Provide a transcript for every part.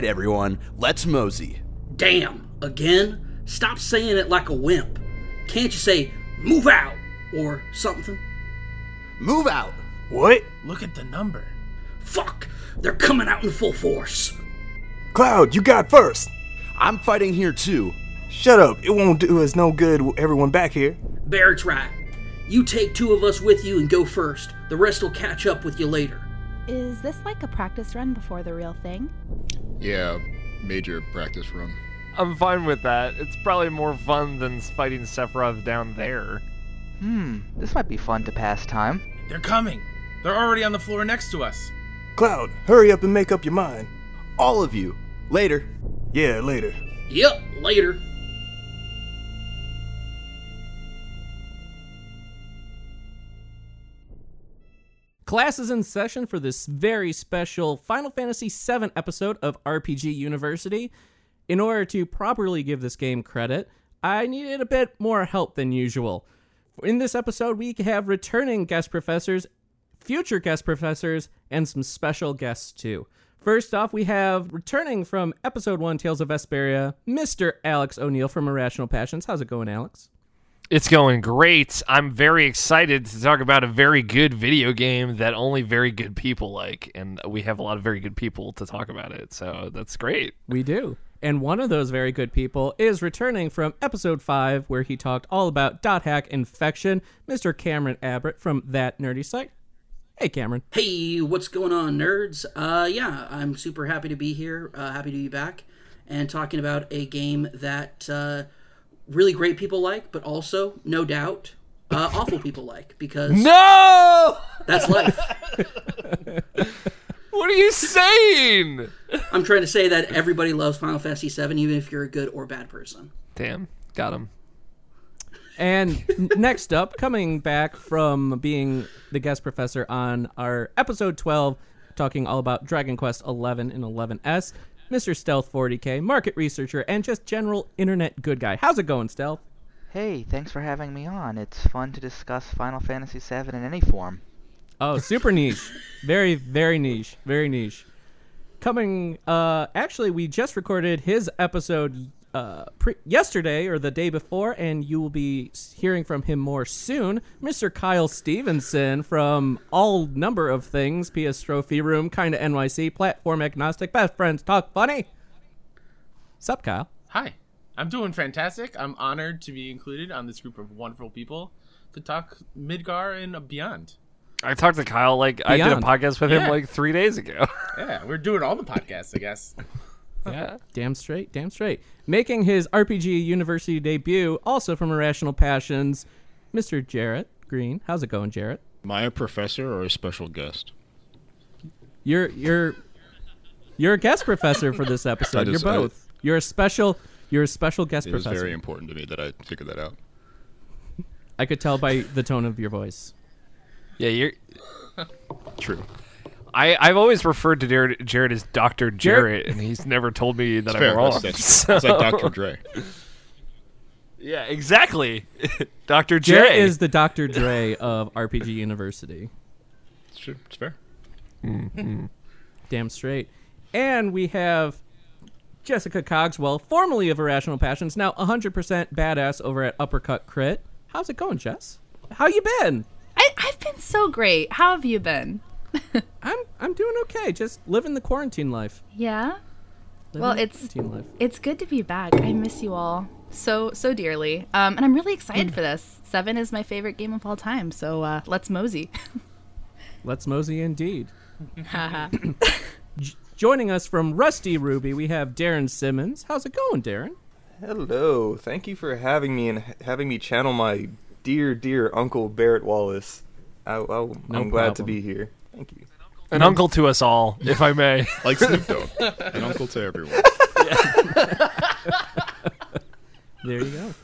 Right, everyone, let's mosey. Damn, again? Stop saying it like a wimp. Can't you say, move out, or something? Move out. What? Look at the number. Fuck, they're coming out in full force. Cloud, you got first. I'm fighting here too. Shut up. It won't do us no good with everyone back here. Barret's right. You take two of us with you and go first. The rest will catch up with you later. Is this like a practice run before the real thing? Yeah, major practice run. I'm fine with that. It's probably more fun than fighting Sephiroth down there. Hmm, this might be fun to pass time. They're coming. They're already on the floor next to us. Cloud, hurry up and make up your mind. All of you. Later. Yeah, later. Yep, later. Class is in session for this very special Final Fantasy VII episode of RPG University. In order to properly give this game credit, I needed a bit more help than usual. In this episode, we have returning guest professors, future guest professors, and some special guests too. First off, we have returning from episode one, Tales of Vesperia, Mr. Alex O'Neill from Irrational Passions. How's it going, Alex? It's going great. I'm very excited to talk about a very good video game that only very good people like, and we have a lot of very good people to talk about it. So that's great. We do. And one of those very good people is returning from episode 5, where he talked all about dot hack infection, Mr. Cameron Abbott from That Nerdy Site. Hey, Cameron. Hey, what's going on, nerds? Uh, yeah, I'm super happy to be here. Uh, happy to be back and talking about a game that uh, really great people like, but also, no doubt, uh, awful people like because No! that's life. What are you saying? I'm trying to say that everybody loves Final Fantasy VII, even if you're a good or bad person. Damn, got him. And next up, coming back from being the guest professor on our episode 12, talking all about Dragon Quest 11 and 11S, Mr. Stealth 40k, market researcher, and just general internet good guy. How's it going, Stealth? Hey, thanks for having me on. It's fun to discuss Final Fantasy VII in any form. Oh, super niche. Very, very niche. Very niche. Coming, uh, actually, we just recorded his episode uh, pre- yesterday or the day before, and you will be hearing from him more soon. Mr. Kyle Stevenson from all number of things PS Trophy Room, Kinda NYC, Platform Agnostic, Best Friends Talk Funny. Sup, Kyle? Hi. I'm doing fantastic. I'm honored to be included on this group of wonderful people to talk Midgar and beyond. I talked to Kyle like I did a podcast with him like three days ago. Yeah, we're doing all the podcasts, I guess. Yeah. Uh-huh. Damn straight, damn straight. Making his RPG University debut, also from Irrational Passions, Mr. Jarrett Green. How's it going, Jarrett? Am I a professor or a special guest? You're you're you're a guest professor for this episode. just- you're I- both. you're a special you're a special guest It was professor. very important to me that I figured that out. I could tell by the tone of your voice. Yeah, you're. True. I, I've always referred to Jared, Jared as Dr. Jared, Jarrett, and he's never told me that It's I'm fair. wrong. That's, that's, So- it's like Dr. Dre. Yeah, exactly. Dr. J. Jarrett is the Dr. Dre of RPG University. It's true. It's fair. Damn straight. And we have Jessica Cogswell, formerly of Irrational Passions, now 100% badass over at Uppercut Crit. How's it going, Jess? How you been? I, I've been so great. How have you been? I'm I'm doing okay. Just living the quarantine life. Yeah. Living Well, it's life. it's good to be back. I miss you all so so dearly. Um, and I'm really excited for this. Seven is my favorite game of all time. So uh, let's mosey. Let's mosey indeed. Joining us from Rusty Ruby, we have Darren Simmons. How's it going, Darren? Hello. Thank you for having me and having me channel my dear, dear Uncle Barret Wallace. I, I, No I'm glad to be here. Thank you. An uncle to us all, if I may. Like Snoop Dogg. An uncle to everyone. There you go.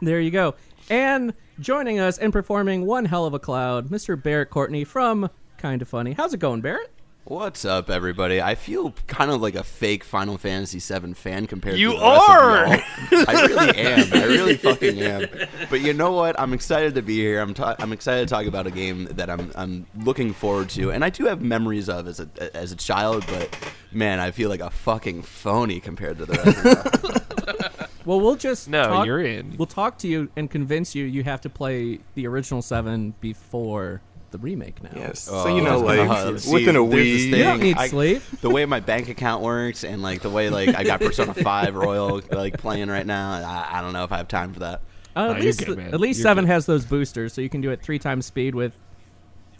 there you go. And joining us and performing one hell of a cloud, Mr. Barrett Courtney from Kinda Funny. How's it going, Barrett? What's up, everybody? I feel kind of like a fake Final Fantasy VII fan compared You to the rest are! of y'all. I really am. I really fucking am. But you know what? I'm excited to be here. I'm ta- I'm excited to talk about a game that I'm I'm looking forward to, and I do have memories of as a as a child. But man, I feel like a fucking phony compared to the rest of y'all. Well, we'll just No, talk- you're in. We'll talk to you and convince you you have to play the original seven before the remake now. Yes. Oh, so you know, like uh, see, within a there's week. thing, You don't need I- sleep. The way my bank account works, and like the way like I got Persona Five Royal like playing right now, I, I don't know if I have time for that. Uh, at you're least, good, at least You're seven good. has those boosters, so you can do it three times speed with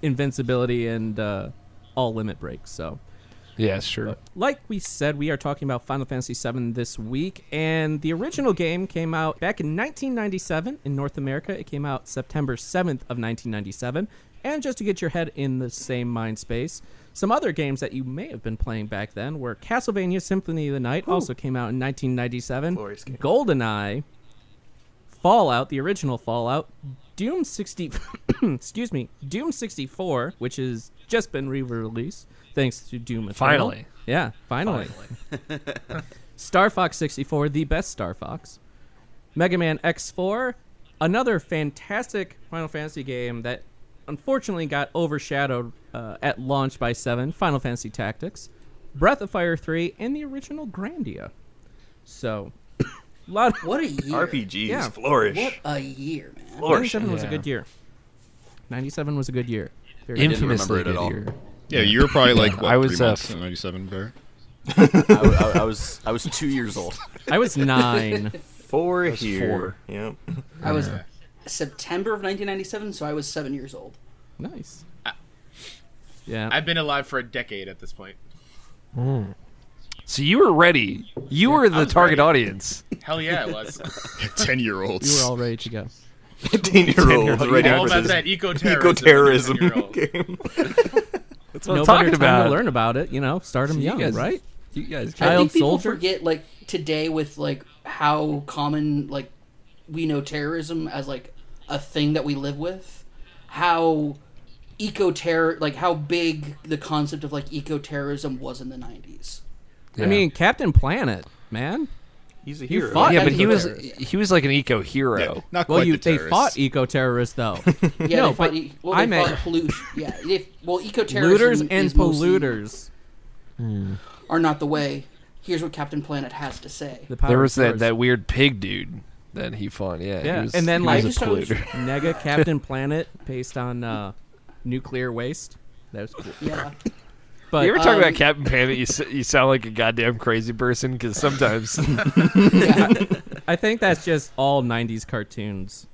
invincibility and uh, all limit breaks. So, Yeah, sure. like we said, we are talking about Final Fantasy VII this week, and the original game came out back in 1997 in North America. It came out September 7th of 1997. And just to get your head in the same mind space, some other games that you may have been playing back then were Castlevania Symphony of the Night, also came out in 1997. GoldenEye, Fallout, the original Fallout, Doom 60, excuse me, Doom 64, which has just been re-released thanks to Doom Eternal. Finally. Yeah, finally. Star Fox 64, the best Star Fox. Mega Man X4, another fantastic Final Fantasy game that unfortunately got overshadowed uh, at launch by 7, Final Fantasy Tactics. Breath of Fire 3, and the original Grandia. So, a lot of. What a year! RPGs Yeah. flourish. What a year, man! Flourish. 97 was a good year. 97 was a good year. Very didn't good. Infamously it at good all. year. Yeah, you were probably like Yeah, what, I was, three uh, months in '97, Barrett. I, I- I was I was two years old. I was nine. Four here. four. Yep. I was September of 1997, so I was seven years old. nice. Yeah. I've been alive for a decade at this point. Hmm. So you were ready. You were the target ready. audience. Hell yeah, it was. Ten year olds. you were all ready to go. Ten year olds ready All for about this that eco-terrorism. eco-terrorism 11-year-old. game. That's what no I'm better talking time about. to learn about it. You know, start them You young, guys- right? You guys, I Child think people soldier? forget like today with like how common like we know terrorism as like a thing that we live with. How eco terror like how big the concept of like eco terrorism was in the 90s. I mean, Captain Planet, man. He's a You hero. fought yeah, but he was he was like an eco hero. Yeah, not Well, quite you the they fought eco-terrorists though. Yeah, No, they fought, but e- well, I they meant- pollution. Yeah, they, well, eco Looters terrorism and is mostly- polluters. are not the way. Here's what Captain Planet has to say. The There was that, that weird pig dude that he fought. Yeah, Yeah, he was, and then, he like- was a I just polluter. Nega Captain Planet based on uh, nuclear waste. That was cool. Yeah, But you ever talk Um, about Captain Planet? You, you sound like a goddamn crazy person because sometimes, yeah. I think that's just all '90s cartoons.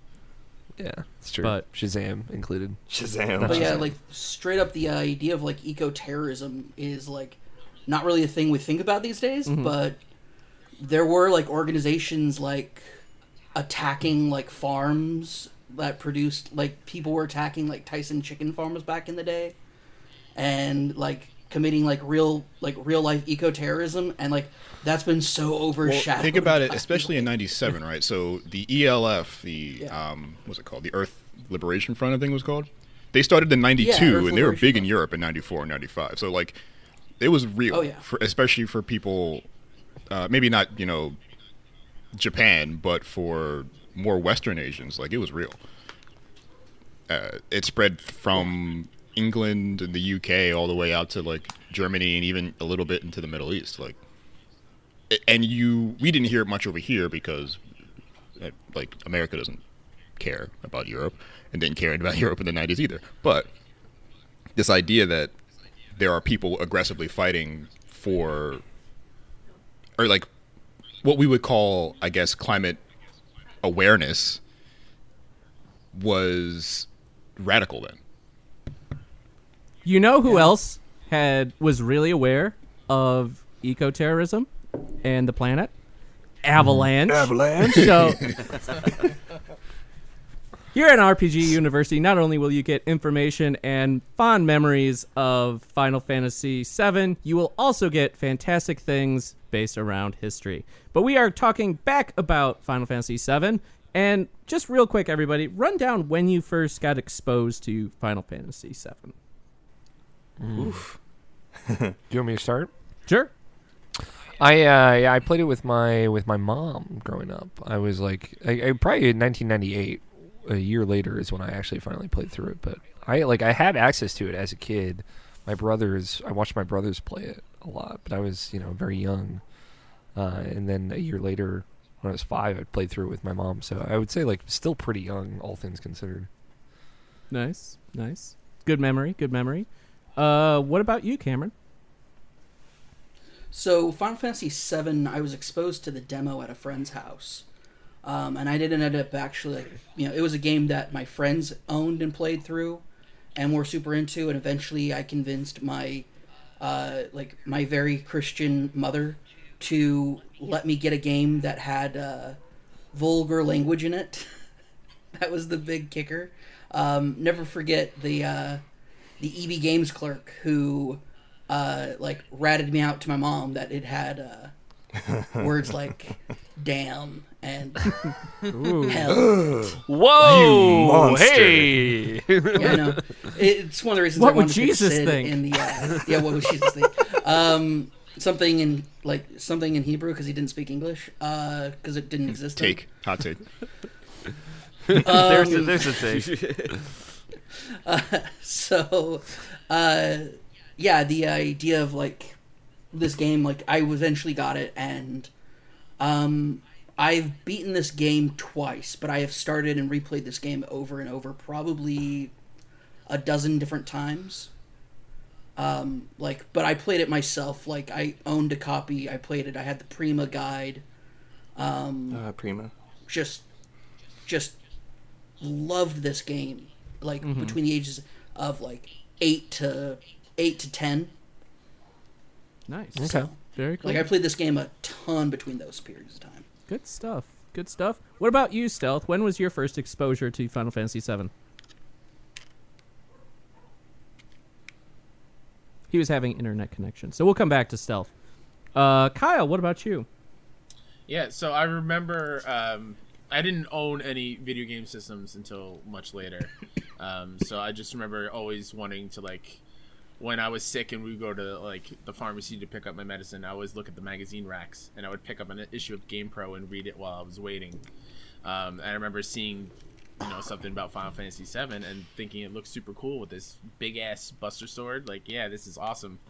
yeah, it's true. But- Shazam included. Shazam. But yeah, like straight up, the idea of like eco terrorism is like not really a thing we think about these days. But there were like organizations like attacking like farms that produced like people were attacking like Tyson chicken farms back in the day, and like committing like real like real life eco terrorism, and like that's been so Well, overshadowed. think about it, especially in '97, right? So the ELF, the Yeah. um, what's it called? The Earth Liberation Front, I think it was called. They started in '92, Yeah, and they were big in Europe in '94 and '95. So like, it was real, Oh, yeah. for, especially for people, uh, maybe not you know, Japan, but for more Western Asians, like it was real. Uh, it spread from England and the UK all the way out to like Germany and even a little bit into the Middle East. Like, and you, we didn't hear it much over here because, uh, like, America doesn't care about Europe and didn't care about Europe in the '90s either. But this idea that there are people aggressively fighting for, or like, what we would call, I guess, climate awareness was radical then. You know who else had was really aware of eco-terrorism and the planet. Mm-hmm. Avalanche. Avalanche. So here at RPG University, not only will you get information and fond memories of Final Fantasy VII, you will also get fantastic things based around history. But we are talking back about Final Fantasy VII, and just real quick, everybody, run down when you first got exposed to Final Fantasy VII. Oof. Do you want me to start? Sure. I uh, yeah, I played it with my with my mom growing up. I was like, I, I probably in 1998. A year later is when I actually finally played through it. But I like I had access to it as a kid. My brothers, I watched my brothers play it a lot, but I was you know very young. Uh, and then a year later, when I was five, I played through it with my mom. So I would say like still pretty young, all things considered. Nice, nice. Good memory, good memory. Uh, what about you, Cameron? So Final Fantasy VII, I was exposed to the demo at a friend's house, um, and I didn't end up actually. You know, it was a game that my friends owned and played through, and were super into. And eventually, I convinced my, uh, like my very Christian mother, to let me get a game that had uh, vulgar language in it. that was the big kicker. Um, never forget the uh, the EB Games clerk who uh, like ratted me out to my mom that it had uh, words like "damn" and "hell." Whoa! You. Hey! yeah, no, it's one of the reasons. What I would wanted to pick Jesus Sid think? In the uh, yeah, what would Jesus think? Um, something in like something in Hebrew because he didn't speak English because it didn't exist. then. Take hot take. there's a, Um, there's a take. so uh yeah the idea of like this game like i eventually got it and um i've beaten this game twice but i have started and replayed this game over and over probably a dozen different times um like but i played it myself like i owned a copy i played it i had the prima guide um Uh, Prima. just just loved this game like Mhm. between the ages of like 8 to 8 to 10 Nice. Okay. Very cool. like i played this game a ton between those periods of time Good stuff. Good stuff. What about you, Stealth? When was your first exposure to Final Fantasy VII? He was having internet connection, so we'll come back to Stealth. Uh, Kyle, what about you? Yeah, so I remember um, I didn't own any video game systems until much later. Um, so I just remember always wanting to like when I was sick and we would go to like the pharmacy to pick up my medicine, I always look at the magazine racks and I would pick up an issue of Game Pro and read it while I was waiting. Um, I remember seeing you know something about Final Fantasy VII and thinking it looks super cool with this big ass Buster Sword. Like, yeah, this is awesome.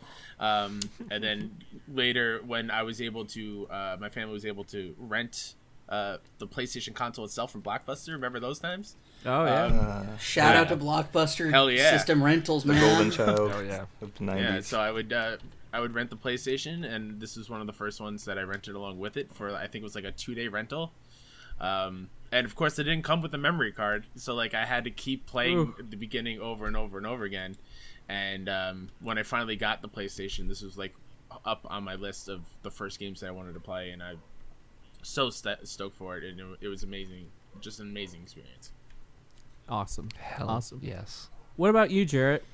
Um, and then later, when I was able to, uh, my family was able to rent uh, the PlayStation console itself from Blockbuster. Remember those times? Oh yeah. Uh, shout Yeah. out to blockbuster Hell yeah. system rentals the man golden child Oh yeah. of the 90s. Yeah, so I would uh, I would rent the PlayStation, and this was one of the first ones that I rented along with it for I think it was like a two day rental. Um, and of course, it didn't come with a memory card, so like I had to keep playing Ooh. the beginning over and over and over again. And um, when I finally got the PlayStation, this was like up on my list of the first games that I wanted to play, and I so st- stoked for it, and it, it was amazing, just an amazing experience. Awesome. Hell, Awesome. Yes. What about you, Jarrett?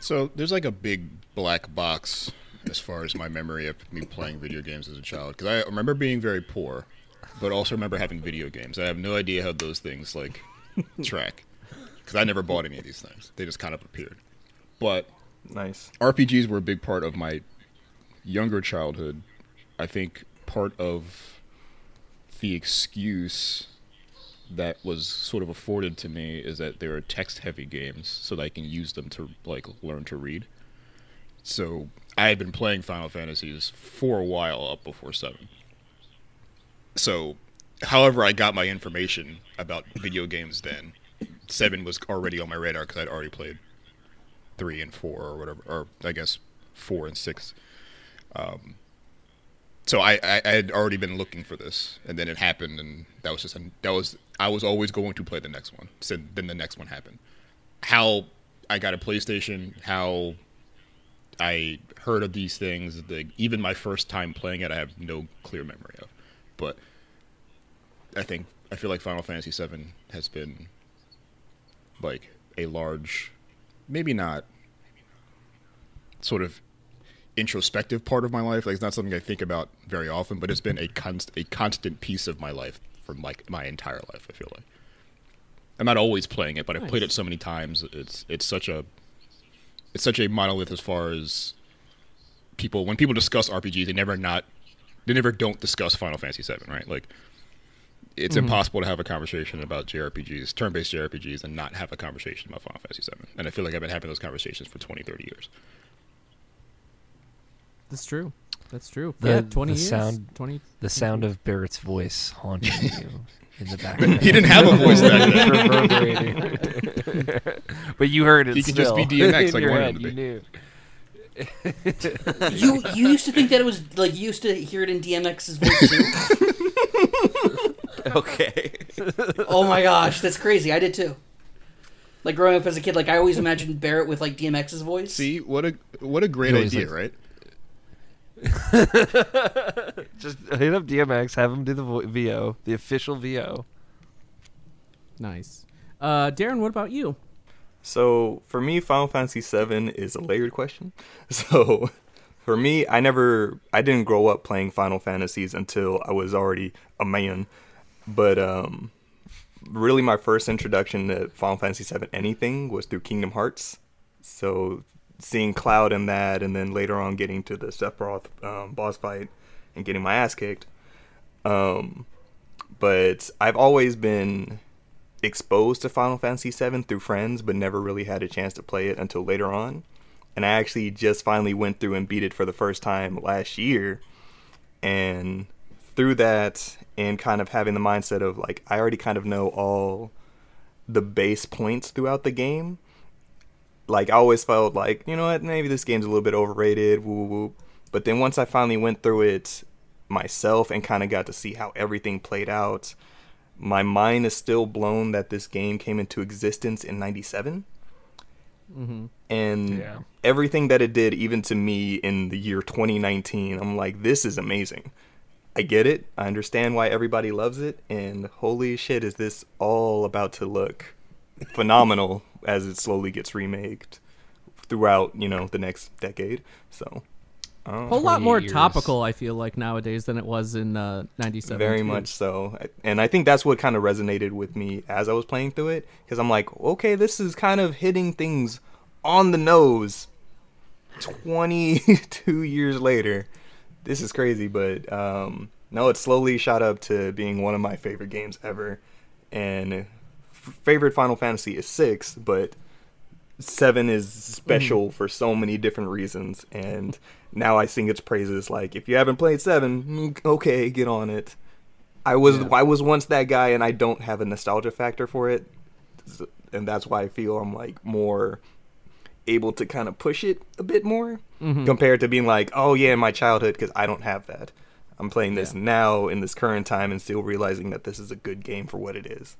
So there's like a big black box as far as my memory of me playing video games as a child because I remember being very poor, but also remember having video games. I have no idea how those things like track because I never bought any of these things. They just kind of appeared. But Nice. RPGs were a big part of my younger childhood. I think part of the excuse that was sort of afforded to me is that they were text-heavy games, so that I can use them to like learn to read. So I had been playing Final Fantasies for a while up before seven. So, however, I got my information about video games then, seven was already on my radar because I'd already played three and four or whatever, or I guess four and six. Um, so I, I, I had already been looking for this, and then it happened, and that was just that was I was always going to play the next one. So then the next one happened. How I got a PlayStation, how I heard of these things. The, even my first time playing it, I have no clear memory of. But I think I feel like Final Fantasy VII has been like a large, maybe not sort of introspective part of my life. Like it's not something I think about very often, but it's been a const- a constant piece of my life from like my entire life. I feel like I'm not always playing it, but I've played it so many times. It's it's such a it's such a monolith as far as people when people discuss RPGs, they never not they never don't discuss Final Fantasy VII, right? Like it's Mhm. impossible to have a conversation about JRPGs, turn-based JRPGs, and not have a conversation about Final Fantasy VII. And I feel like I've been having those conversations for 20, 30 years. That's true. That's true. The, yeah, twenty the years. sound, Twenty. the sound of Barret's voice haunting you in the background. He didn't have a voice back then. But you heard it. He could just be DMX like your one of head, You knew. you you used to think that it was like you used to hear it in DMX's voice too. okay. oh my gosh, that's crazy. I did too. Like growing up as a kid, like I always imagined Barret with like DMX's voice. See what a what a great idea, likes- right? Just hit up DMX, have him do the vo- VO, the official VO. Nice. Uh, Darren, what about you? So for me, Final Fantasy VII is a layered question. So for me, I never, I didn't grow up playing Final Fantasies until I was already a man. But um, really, my first introduction to Final Fantasy VII anything was through Kingdom Hearts. So seeing Cloud in that, and then later on getting to the Sephiroth um, boss fight and getting my ass kicked. Um, but I've always been exposed to Final Fantasy VII through friends, but never really had a chance to play it until later on. And I actually just finally went through and beat it for the first time last year. And through that, and kind of having the mindset of like, I already kind of know all the base points throughout the game. Like, I always felt like, you know what, maybe this game's a little bit overrated, woo woo woo. But then once I finally went through it myself and kind of got to see how everything played out, my mind is still blown that this game came into existence in 97 Mm-hmm. and Yeah. everything that it did even to me in the year 2019 i'm like this is amazing i get it i understand why everybody loves it and holy shit is this all about to look phenomenal as it slowly gets remade throughout you know the next decade so A um, whole lot more years. topical, I feel like nowadays than it was in uh, '97. very much so and i think that's what kind of resonated with me as i was playing through it because i'm like okay this is kind of hitting things on the nose 22 years later this is crazy but um no it slowly shot up to being one of my favorite games ever and f- favorite final fantasy is 6 but 7 is special for so many different reasons and now i sing its praises like if you haven't played 7 mm, okay get on it I was Yeah. I was once that guy, and I don't have a nostalgia factor for it, and that's why I feel I'm like more able to kind of push it a bit more Mhm. compared to being like, oh yeah, in my childhood, because I don't have that. I'm playing this now in this current time and still realizing that this is a good game for what it is.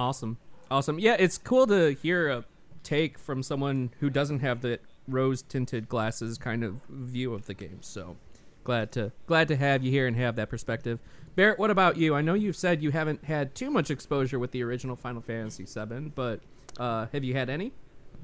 Awesome. Awesome. Yeah, it's cool to hear a take from someone who doesn't have the rose tinted glasses kind of view of the game. So glad to glad to have you here and have that perspective. Barrett, what about you? I know you've said you haven't had too much exposure with the original Final Fantasy VII, but uh, have you had any?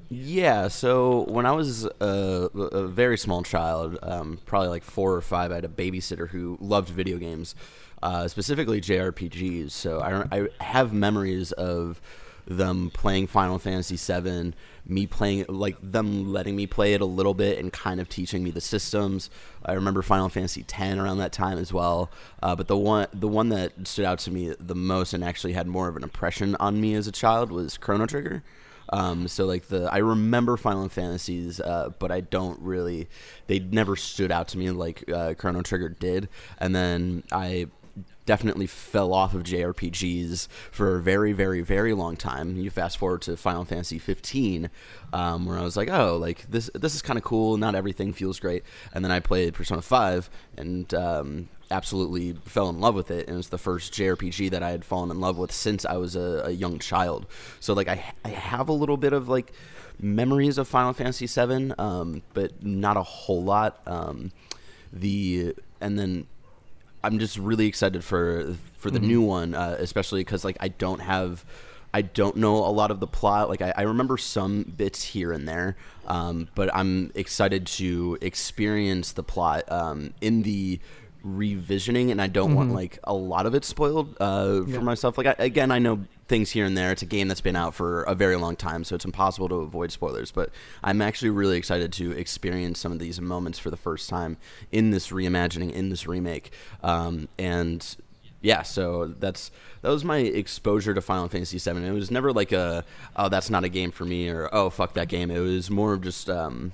Yeah, so when I was a, a very small child, um, probably like four or five, I had a babysitter who loved video games, uh, specifically JRPGs. So I, I have memories of them playing Final Fantasy VII, me playing like them letting me play it a little bit and kind of teaching me the systems. I remember Final Fantasy X around that time as well. Uh, but the one the one that stood out to me the most and actually had more of an impression on me as a child was Chrono Trigger. Um, so like the I remember Final Fantasies, uh, but I don't really. They never stood out to me like uh, Chrono Trigger did. And then I definitely fell off of JRPGs for a very, very, very long time. You fast forward to Final Fantasy 15, um, where I was like, oh, like this this is kind of cool. Not everything feels great. And then I played Persona 5 and um, absolutely fell in love with it. And it was the first JRPG that I had fallen in love with since I was a, a young child. So like I I have a little bit of like memories of Final Fantasy VII, um, but not a whole lot. Um, the and then I'm just really excited for for the Mhm. new one, uh, especially because like I don't have. I don't know a lot of the plot. Like I, I remember some bits here and there, um, but I'm excited to experience the plot um, in the revisioning, and I don't want Mhm. like a lot of it spoiled uh, for Yeah. myself. Like I, again, I know things here and there. It's a game that's been out for a very long time, so it's impossible to avoid spoilers. But I'm actually really excited to experience some of these moments for the first time in this reimagining, in this remake, um, and yeah, so that's that was my exposure to Final Fantasy VII. It was never like a oh that's not a game for me or oh fuck that game. It was more of just um,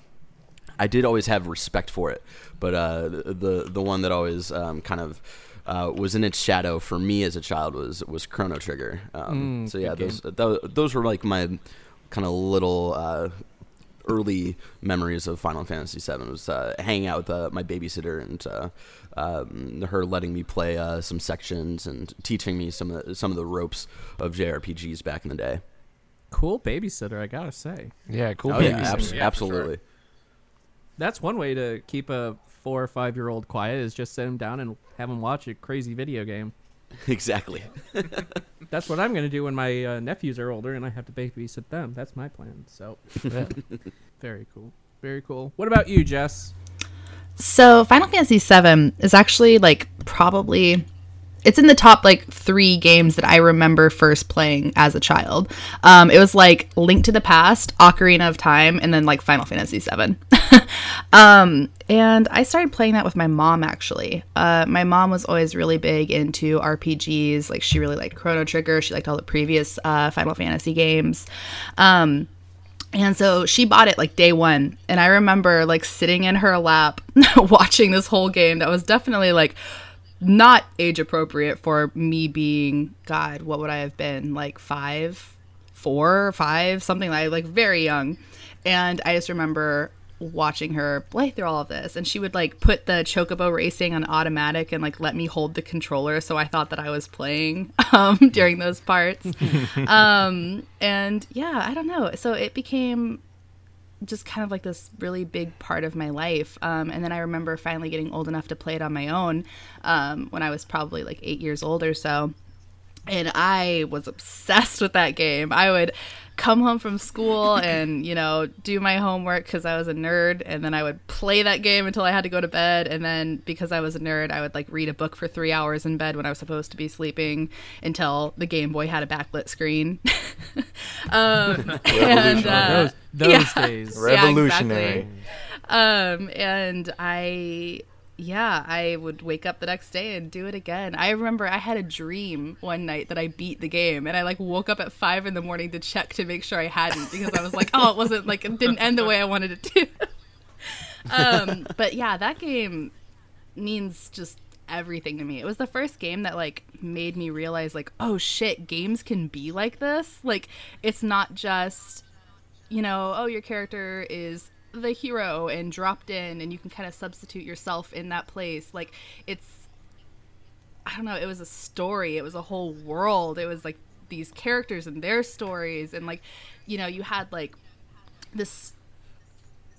I did always have respect for it, but uh, the the one that always um, kind of uh, was in its shadow for me as a child was was Chrono Trigger. Um, Mm, so yeah, those, those those were like my kind of little. Uh, early memories of Final Fantasy VII was uh, hanging out with uh, my babysitter and uh, um, her letting me play uh, some sections and teaching me some of the, some of the ropes of JRPGs back in the day. Cool babysitter, I gotta say. Yeah, cool Oh yeah, babysitter. abs- Yeah, for absolutely. That's one way to keep a four or five year old quiet is just sit him down and have him watch a crazy video game. Exactly. That's what I'm gonna do when my uh, nephews are older and I have to babysit them. That's my plan. So, Yeah. very cool, very cool. What about you, Jess? So Final Fantasy VII is actually like probably it's in the top like three games that I remember first playing as a child. Um, it was like Link to the Past, Ocarina of Time, and then like Final Fantasy VII. um, and I started playing that with my mom actually. Uh, my mom was always really big into RPGs. Like she really liked Chrono Trigger. She liked all the previous uh, Final Fantasy games. Um, and so she bought it like day one. And I remember like sitting in her lap watching this whole game that was definitely like not age appropriate for me being, God, what would I have been? Like five, four, five, something like like very young. And I just remember watching her play through all of this and she would like put the chocobo racing on automatic and like let me hold the controller so i thought that i was playing um during those parts um and yeah i don't know so it became just kind of like this really big part of my life. Um, and then i remember finally getting old enough to play it on my own um, when i was probably like eight years old or so and I was obsessed with that game. I would come home from school and you know do my homework because I was a nerd, and then I would play that game until I had to go to bed. And then because I was a nerd, I would like read a book for three hours in bed when I was supposed to be sleeping until the Game Boy had a backlit screen. um, and uh, Those- those yeah, days. yeah, Revolutionary. exactly. Um, and I yeah, I would wake up the next day and do it again. I remember I had a dream one night that I beat the game, and I like woke up at five in the morning to check to make sure I hadn't because I was like, oh, it wasn't like it didn't end the way I wanted it to. um, but yeah, that game means just everything to me. It was the first game that like made me realize like, oh shit, games can be like this. Like it's not just you know, oh your character is the hero and dropped in and you can kind of substitute yourself in that place. Like it's I don't know, it was a story, it was a whole world. It was like these characters and their stories and like you know, you had like this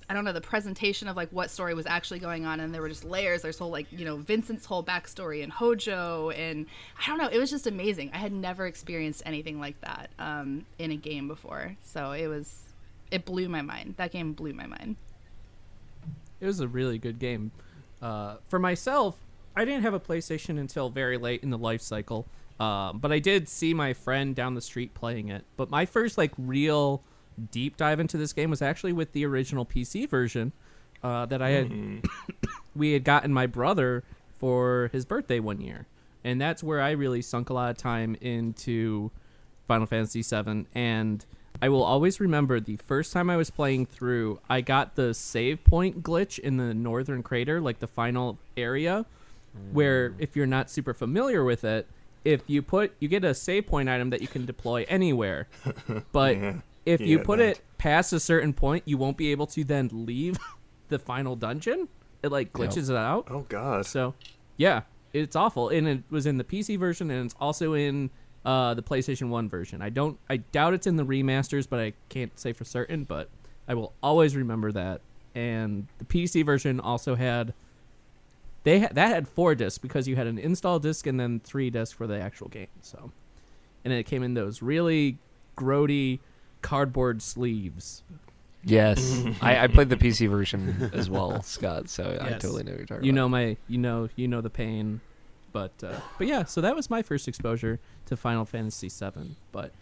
I don't know the presentation of like what story was actually going on, and there were just layers. There's whole like you know Vincent's whole backstory and Hojo, and I don't know. It was just amazing. I had never experienced anything like that um, in a game before, so it was it blew my mind. That game blew my mind. It was a really good game. Uh, for myself, I didn't have a PlayStation until very late in the life cycle, um, but I did see my friend down the street playing it. But my first like real deep dive into this game was actually with the original PC version uh, that I had. we had gotten my brother for his birthday one year, and that's where I really sunk a lot of time into Final Fantasy VII. And I will always remember the first time I was playing through, I got the save point glitch in the northern crater, like the final area, where mm. if you're not super familiar with it, if you put you get a save point item that you can deploy anywhere, but Yeah. if you put that. it past a certain point, you won't be able to then leave the final dungeon. It like glitches it out. Oh god. So, yeah, it's awful, and it was in the PC version, and it's also in uh, the PlayStation One version. I don't. I doubt it's in the remasters, but I can't say for certain. But I will always remember that. And the PC version also had. They ha- that had four discs because you had an install disc and then three discs for the actual game. So, and it came in those really grody cardboard sleeves. Yes, I, I played the PC version as well, Scott. So I totally know what you're talking You about. know my, you know, you know the pain, but uh, but yeah. So that was my first exposure to Final Fantasy VII. But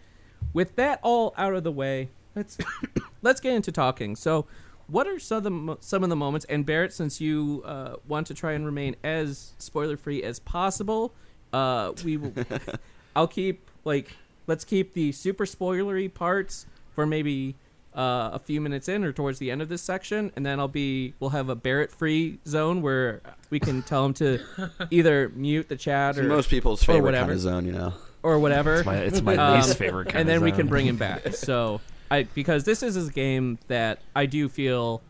with that all out of the way, let's let's get into talking. So, what are some of the mo- some of the moments? And Barrett, since you uh, want to try and remain as spoiler free as possible, uh, we will. I'll keep like let's keep the super spoilery parts for maybe uh, a few minutes in or towards the end of this section, and then I'll be we'll have a Barrett free zone where we can tell him to either mute the chat It's or most people's or favorite whatever kind of zone, you know. or whatever. It's my- it's my Um, least favorite kind And of then we can bring him back. So I because this is a game that I do feel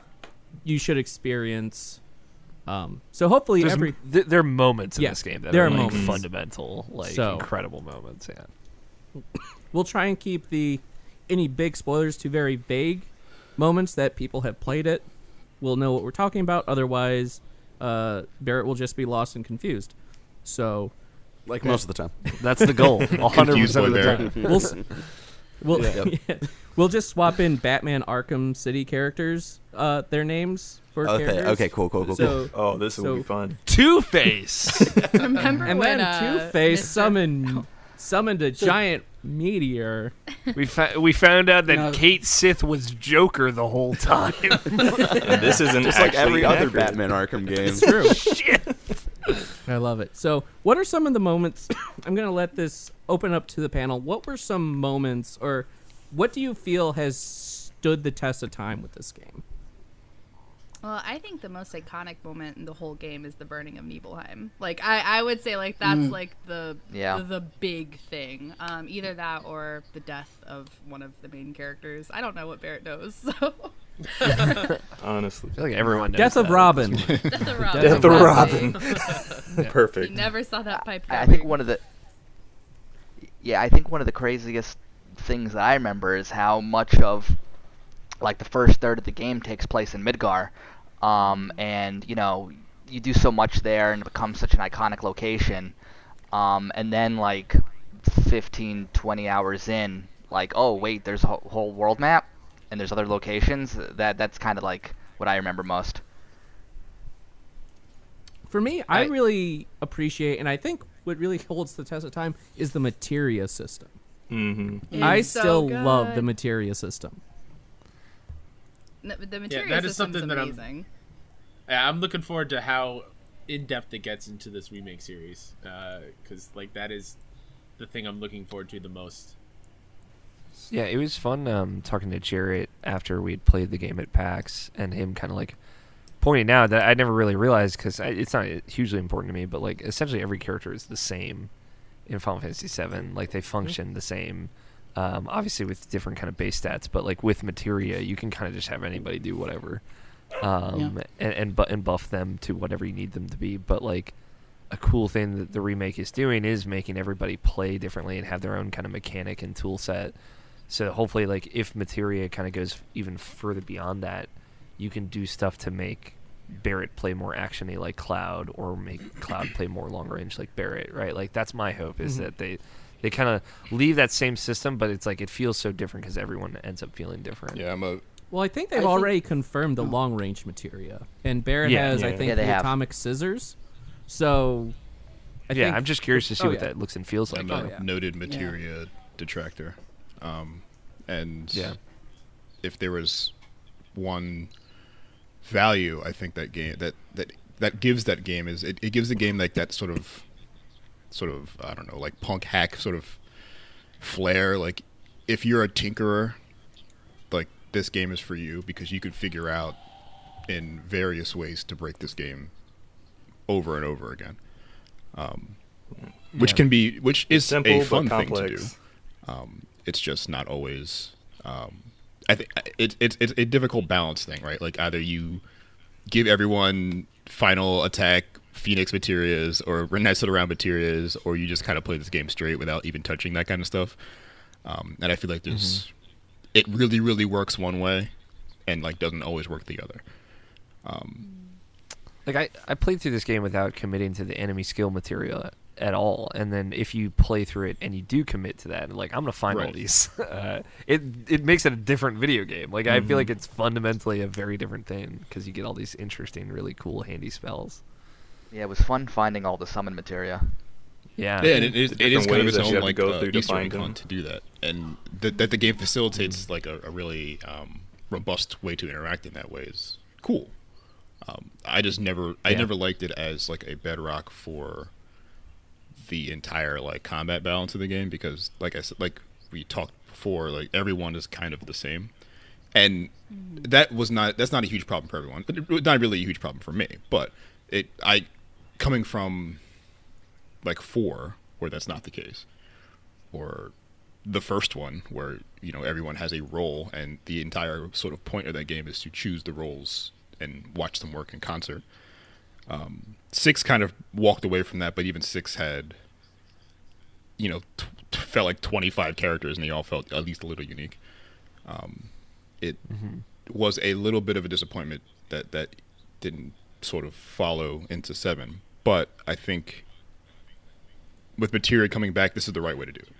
you should experience. Um, so hopefully There's every m- th- there are moments in Yeah, this game that there are, are like, moments. fundamental, like So- incredible moments. Yeah. we'll try and keep the any big spoilers to very vague moments that people have played it will know what we're talking about. Otherwise, uh, Barrett will just be lost and confused. So, Like most of the time. That's the goal. 100% of the time. We'll, we'll, Yep. yeah. we'll just swap in Batman Arkham City characters, uh, their names for Okay, characters. okay, cool, cool, cool, So, cool. Oh, this will be fun. Two Face. Remember and when then uh, Two Face Mr. summoned summoned a giant meteor. we fa- we found out that No. Kate Sith was Joker the whole time. And this isn't Just like every other inaccurate. Batman Arkham game. It's true. Shit. I love it. So, what are some of the moments? I'm going to let this open up to the panel. What were some moments, or what do you feel has stood the test of time with this game? Well, I think the most iconic moment in the whole game is the burning of Nibelheim. Like I, I would say like that's Mm. like the, Yeah. the the big thing. Um, either that or the death of one of the main characters. I don't know what Barrett knows. So Honestly. I feel like everyone knows Death of. Robin. Death of Robin. Death of Robin. He Perfect. never saw that pipe. I I think one of the yeah, I think one of the craziest things that I remember is how much of like the first third of the game takes place in Midgar, um, and you know you do so much there and it becomes such an iconic location, um, and then like 15, 20 hours in, like oh wait, there's a whole- whole world map and there's other locations. That that's kind of like what I remember most. For me, I, I- really appreciate, and I think what really holds the test of time is the materia system. Mm-hmm. I It's so still love the materia system. No, the materia that is something that I'm- Yeah, I'm looking forward to how in depth it gets into this remake series, because like that is the thing I'm looking forward to the most. Yeah, it was fun um, talking to Jarrett after we'd played the game at PAX and him kind of like pointing out that I never really realized because it's not hugely important to me, but like essentially every character is the same in Final Fantasy VII. Like they function the same, um, obviously with different kind of base stats, but like with materia, you can kind of just have anybody do whatever, um, and and, bu- and buff them to whatever you need them to be. But like a cool thing that the remake is doing is making everybody play differently and have their own kind of mechanic and tool set. So hopefully, like if materia kind of goes even further beyond that, you can do stuff to make Barret play more actiony like Cloud, or make Cloud play more long range like Barret. Right? Like that's my hope is that they they kind of leave that same system, but it's like it feels so different because everyone ends up feeling different. Yeah, I'm a Well, I think they've I think- already confirmed the long range materia, and Barret Yeah. has, I Yeah. think, Yeah, the have. atomic scissors. So, I yeah, think, I'm just curious to see Oh, what yeah. that looks and feels like. I'm Oh, a yeah. noted materia detractor, um, and Yeah. if there was one value, I think that game that that that gives that game is it, it gives the game like that sort of sort of I don't know like punk hack sort of flair. Like if you're a tinkerer, like this game is for you because you could figure out in various ways to break this game over and over again. Um, which Yeah. can be which is Simple a fun thing to do. Um, it's just not always. Um, I think it's it's it's a difficult balance thing, right? Like either you give everyone final attack Phoenix materias or nested around materias, or you just kind of play this game straight without even touching that kind of stuff. Um, and I feel like there's it really really works one way, and like doesn't always work the other. Um, Like I, I played through this game without committing to the enemy skill materia at all, and then if you play through it and you do commit to that, like I'm gonna find all these, uh, it it makes it a different video game. Like I Mm-hmm. feel like it's fundamentally a very different thing because you get all these interesting, really cool, handy spells. Yeah, it was fun finding all the summon materia. Yeah, Yeah, and it is, it is kind of ways its that you own have to like go uh, through to Easter egg find them. hunt to do that, and that that the game facilitates like a, a really um, robust way to interact in that way is cool. Um, I just never, I Yeah. never liked it as like a bedrock for the entire like combat balance of the game because, like I said, like we talked before, like everyone is kind of the same, and that was not that's not a huge problem for everyone, but not really a huge problem for me. But it, I coming from like four where that's not the case or the first one where you know everyone has a role and the entire sort of point of that game is to choose the roles and watch them work in concert. Um, six kind of walked away from that but even six had you know t- t- felt like 25 characters and they all felt at least a little unique. Um, it was a little bit of a disappointment that that didn't sort of follow into seven but i think with materia coming back, this is the right way to do it.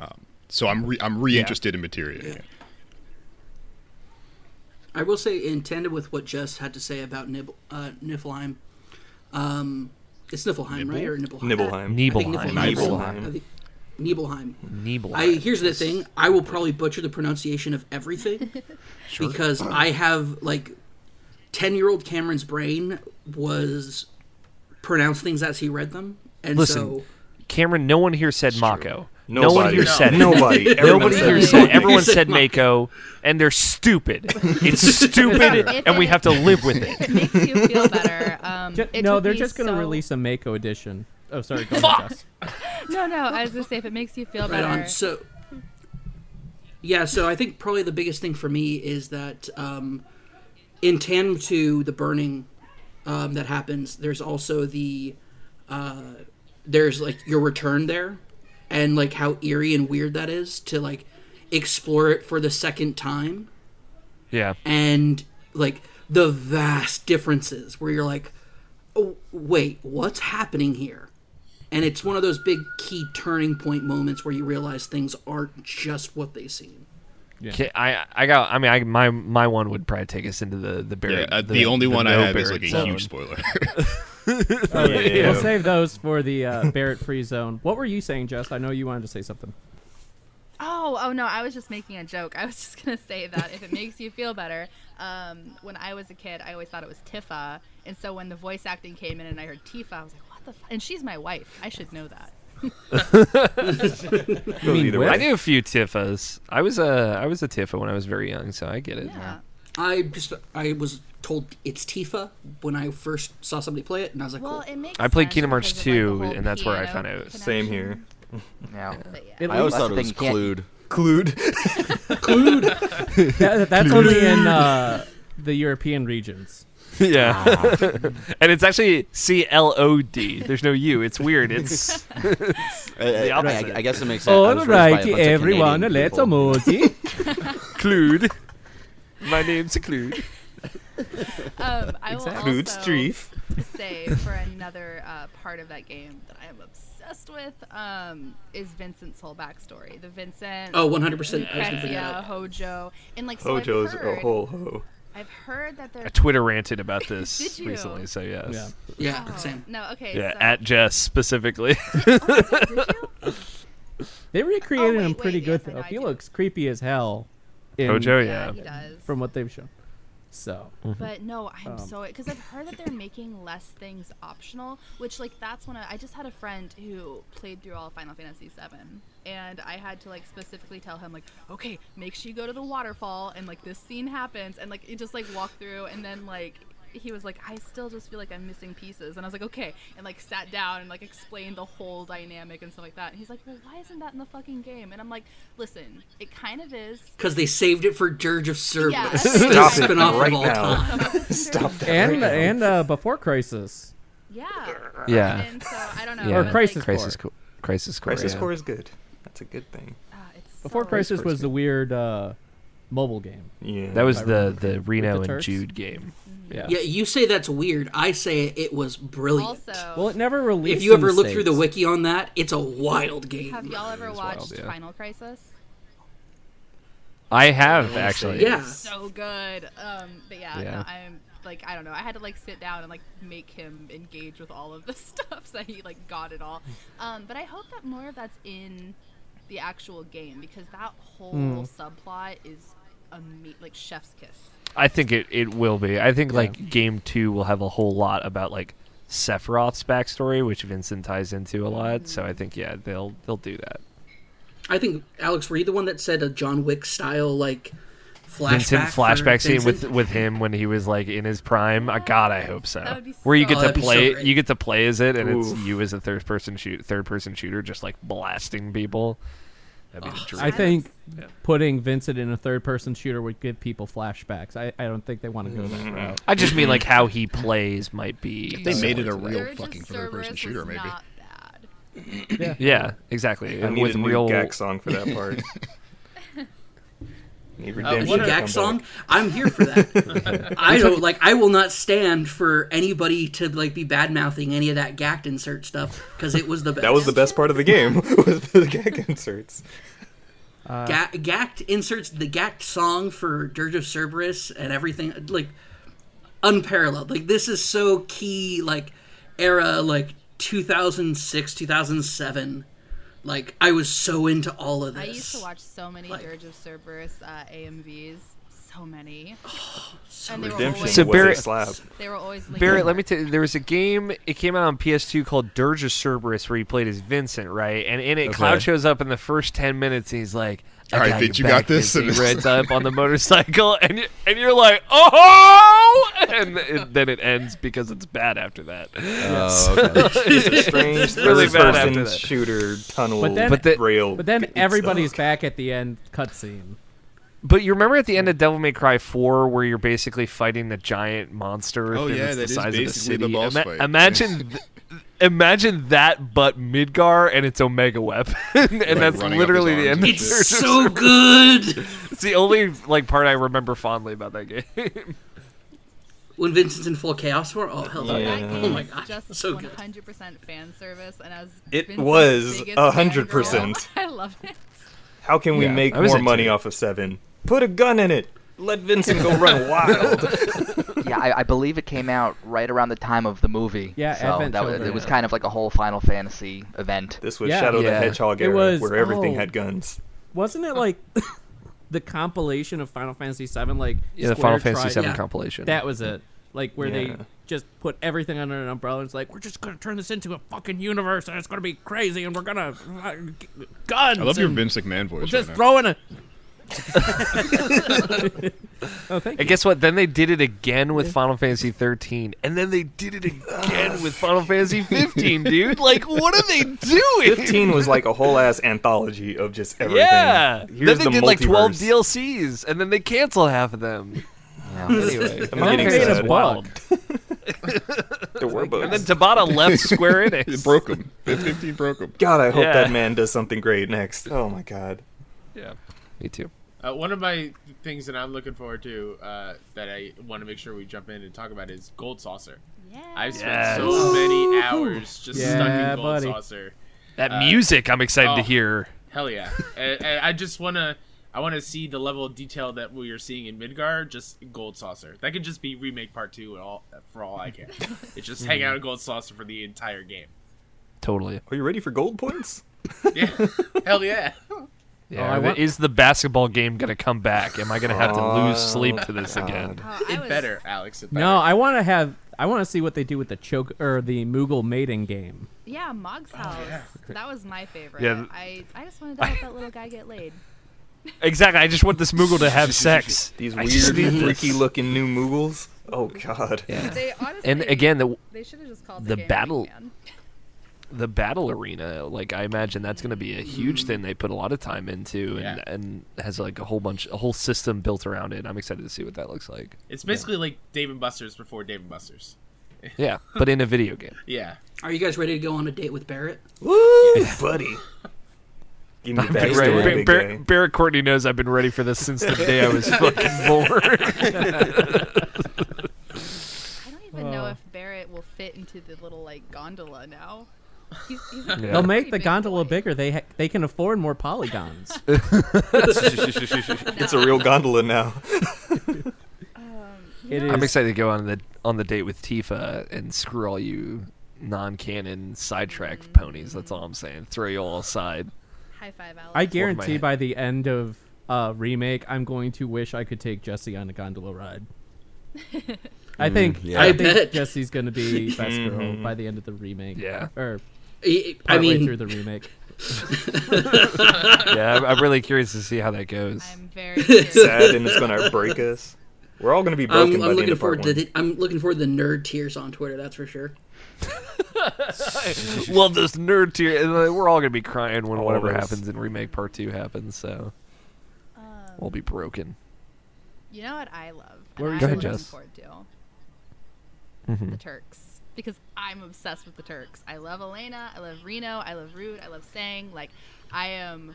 Um, so I'm re- I'm reinterested in materia. again. I will say, in tandem with what Jess had to say about Nib- uh, Niflheim, um, it's Niflheim, right? Or Nibelheim? Nibelheim. I think Nibelheim. Niflheim. Nibelheim. I think- Nibelheim. Nibelheim. I here's the thing. I will probably butcher the pronunciation of everything because I have like ten year old Cameron's brain was pronounce things as he read them, and Listen, so Cameron, no one here said Mako. No one Nobody. here said. Nobody. Everyone Nobody said here Mako. said. Everyone said said Mako, and they're stupid. It's stupid, If and we have to live with it. it makes you feel better, um, Ju- it no, they're just going to so- release a Mako edition. Oh, sorry. Go ahead, No, no. I was gonna say if it makes you feel right better. on. So yeah, so I think probably the biggest thing for me is that um, in tandem to the burning um, that happens, there's also the uh, there's like your return there, and like how eerie and weird that is to like explore it for the second time, Yeah. and like the vast differences where you're like, oh wait, what's happening here? And it's one of those big key turning point moments where you realize things aren't just what they seem. Okay, I I got. I mean, I my my one would probably take us into the the Yeah, Barrett. uh, the, only one I no have is like a zone. huge spoiler. Oh, yeah, Yeah. We'll save those for the uh, Barrett free zone. What were you saying, Jess? I know you wanted to say something. Oh, oh no! I was just making a joke. I was just gonna say that if it makes you feel better, um, when I was a kid, I always thought it was Tifa, and so when the voice acting came in and I heard Tifa, I was like, "What the?" F-? And she's my wife. I should know that. Goes either Whip? I knew a few Tiffas. I was a I was a Tifa when I was very young, so I get it. Yeah. I just I was told it's Tifa when I first saw somebody play it, and I was like, Well, cool. it makes. I played Kingdom Hearts because of, like, 2, and that's where I found out. Same here. Yeah. Yeah. I always thought it was thing, you Clued. Clued. That, that's only in uh, the European regions. Yeah. and it's actually C L O D. There's no U. It's weird. It's I, I- opposite. I, I guess it makes sense. I was raised by a Alrighty, bunch of everyone, Canadian let's people. emoji. Clued. My name's Clued. Um, I will Clued also Streef. say for another uh, part of that game that I am obsessed with um, is Vincent's whole backstory. The Vincent. Oh, 100%. I was gonna bring that Krexia, up. Hojo, and like so Hojo's I've a heard, whole ho. I've heard that I they're Twitter ranted about this recently, so yes. Yeah. Yeah, Oh, same. No, okay. Yeah, so, at Jess specifically. Oh, did you? They recreated Oh, wait, him pretty wait, good yes, though. He looks creepy as hell. in- Hojo, Yeah, yeah. he does. From what they've shown. So. But no, I'm Um, so because I've heard that they're making less things optional, which like that's when I, I just had a friend who played through all Final Fantasy VII, and I had to like specifically tell him like, okay, make sure you go to the waterfall and like this scene happens, and like it just like walk through, and then like he was like, I still just feel like I'm missing pieces, and I was like, okay, and like sat down and like explained the whole dynamic and stuff like that, and he's like, well, why isn't that in the fucking game? And I'm like, listen, it kind of is. Because they saved it for Dirge of Cerberus. Yeah. the Stop it spin-off right now. Stop that. and right now. and uh, before Crisis, Yeah. Yeah. And so I don't know. Yeah. Or Crisis like, Core. Crisis Core. Crisis Core. Crisis yeah. Core is good. That's a good thing. it's Before so- Crisis was the weird uh, mobile game. Yeah. That was the the Reno the and Turks? Jude game. Yeah. Yeah, you say that's weird. I say it was brilliant. Also, Well, it never released. if you ever the look through the wiki on that, it's a wild game. have y'all ever watched wild, yeah. Final Crisis? I have actually. Yeah. So good. Um, but yeah, Yeah. No, I'm like I don't know. I had to like sit down and like make him engage with all of the stuff so that he like got it all. Um, but I hope that more of that's in the actual game because that whole Hmm. subplot is ama- like chef's kiss. I think it, it will be. I think like game two will have a whole lot about like Sephiroth's backstory, which Vincent ties into a lot. So I think yeah, they'll they'll do that. I think Alex, were you the one that said a John Wick style like flashback? Vincent flashback scene with Vincent? with him when he was like in his prime. Uh, God, I hope so. That would be Where you get Oh, to that'd so play, you get to play as it, and it's you as a third person shoot third person shooter, just like blasting people. That'd be the dream. I think Yeah. putting Vincent in a third-person shooter would give people flashbacks. I, I don't think they want to go that mm. route. I just mean like how he plays might be. If they made it a real that. fucking third-person shooter, maybe. Not bad. Yeah, exactly. I and need with a new real gag song for that part. need A redemption new to gag song. I'm here for that. I don't like. I will not stand for anybody to like be bad mouthing any of that Gackt insert stuff because it was the best. That was the best part of the game. was the gag inserts. Uh, Ga- Gackt inserts the Gackt song for Dirge of Cerberus and everything like unparalleled. Like this is so key. Like era like 2006 2007. Like I was so into all of this. I used to watch so many Like- Dirge of Cerberus uh, AMVs. So many. So and they were Redemption always, So was Barrett- a slap. they were always linked Barrett, let me tell you, there was a game. It came out on PS2 called Dirge of Cerberus, where he played as Vincent, right? And in it, Okay. Cloud shows up in the first ten minutes. And he's like, I All right, got Vince, you got this." Vince." He rides up on the motorcycle, and you, and you're like, oh, and it, then it ends because it's bad after that. Oh, okay. It's a strange It's really bad after third-person that. shooter tunnel But then- But the- rail. But then everybody's oh, back at the end cutscene. But you remember at the end of Devil May Cry 4 where you're basically fighting the giant monster Oh, thing yeah, that's the that is size of the basically the city? boss Ima- fight. Imagine th- imagine that but Midgar and it's Omega Weapon and that's literally the end It's of so good. It's the only like part I remember fondly about that game. when Vincent's in full chaos war. Oh hell Yeah. yeah! That Oh my god, just so 100% good. fan service, and as It Vincent's was biggest a fangirl, hundred percent. I love it. How can we Yeah, make more money it. off of Seven? Put a gun in it. Let Vincent go run wild. Yeah, I, I believe it came out right around the time of the movie. Yeah, so Advent that was, Children. it was kind of like a whole Final Fantasy event. This was Yeah. Shadow Yeah. the Hedgehog It era, was- where everything oh. had guns. Wasn't it like the compilation of Final Fantasy VII? Like yeah, the Square Final Fantasy tried- VII Yeah. compilation. That was it. Like where Yeah. they just put everything under an umbrella. and It's like we're just gonna turn this into a fucking universe, and it's gonna be crazy, and we're gonna uh, guns. I love your Vince McMahon voice. Just right now. throw in a. oh, thank and you. guess what? Then they did it again with Final Fantasy 13, and then they did it again with Final Fantasy 15, dude. Like, what are they doing? 15 was like a whole ass anthology of just everything. Yeah. Here's then they the did like 12. DLCs, and then they canceled half of them. Anyway, I'm Final getting Fantasy sad. is wild. There were bugs. And then Tabata left Square Enix. It broke him. 15 broke him. God, I hope Yeah. that man does something great next. Oh my god. Yeah, me too. Uh, one of my things that I'm looking forward to uh, that I want to make sure we jump in and talk about is Gold Saucer. Yeah. I've spent Yes. so many hours just stuck in Gold buddy. Saucer. That Uh, music, I'm excited to oh. hear. Hell yeah! and, and I just wanna, I want to see the level of detail that we are seeing in Midgar. Just Gold Saucer. That could just be remake part two. and All for all I care. it's just hang out in Gold Saucer for the entire game. Totally. Are you ready for gold points? Yeah, hell yeah. Yeah, oh, I are the- want- is the basketball game going to come back? Am I going to have to lose Oh, sleep to this again? Oh, It was- better, Alex. It better. No, I want to have. I want to see what they do with the choke or the Moogle mating game. Yeah, Mog's oh, house. That was my favorite. Yeah. I, I just wanted to help that little guy get laid. Exactly. I just want this Moogle to have sex. These weird, need freaky looking new Moogles? Oh god. Yeah. They honestly. And again, the they should have just called the game battle- Wingman. The battle arena, like I imagine that's going to be a huge thing they put a lot of time into, and Yeah. and has like a whole bunch, a whole system built around it. I'm excited to see what that looks like. It's basically like Dave and Buster's before Dave and Buster's. Yeah, but in a video game. Yeah. Are you guys ready to go on a date with Barret? Woo, buddy. Give me the ready. Bar- Bar- Barrett Courtney knows I've been ready for this since the day I was fucking born. I don't even know oh. if Barret will fit into the little like gondola now. He's, he's Yeah. They'll make the big gondola boy. bigger. They ha- they can afford more polygons. It's a real gondola now. Um, it I'm excited to go on the on the date with Tifa and screw all you non-canon sidetrack mm. ponies. That's all I'm saying. Throw you all aside. High five, Alex. I guarantee by the end of uh, remake, I'm going to wish I could take Jessie on a gondola ride. I think mm, yeah. I, I think bet. Jessie's going to be best girl by the end of the remake. Yeah. or I I partway mean, through the remake. Yeah, I'm, I'm really curious to see how that goes. I'm very curious. Sad, and it's gonna break us. We're all gonna be broken I'm, I'm the looking end forward to one. the, I'm looking forward to the nerd tears on Twitter. That's for sure. Love this nerd tier. uh, We're all gonna be crying when All whatever happens in remake part two happens. So we'll be broken. You know what I love? What were and you I'm saying? looking Jess? forward to Mhm. the Turks because I'm obsessed with the Turks. I love Elena. I love Reno. I love Rude. I love Tseng. Like I am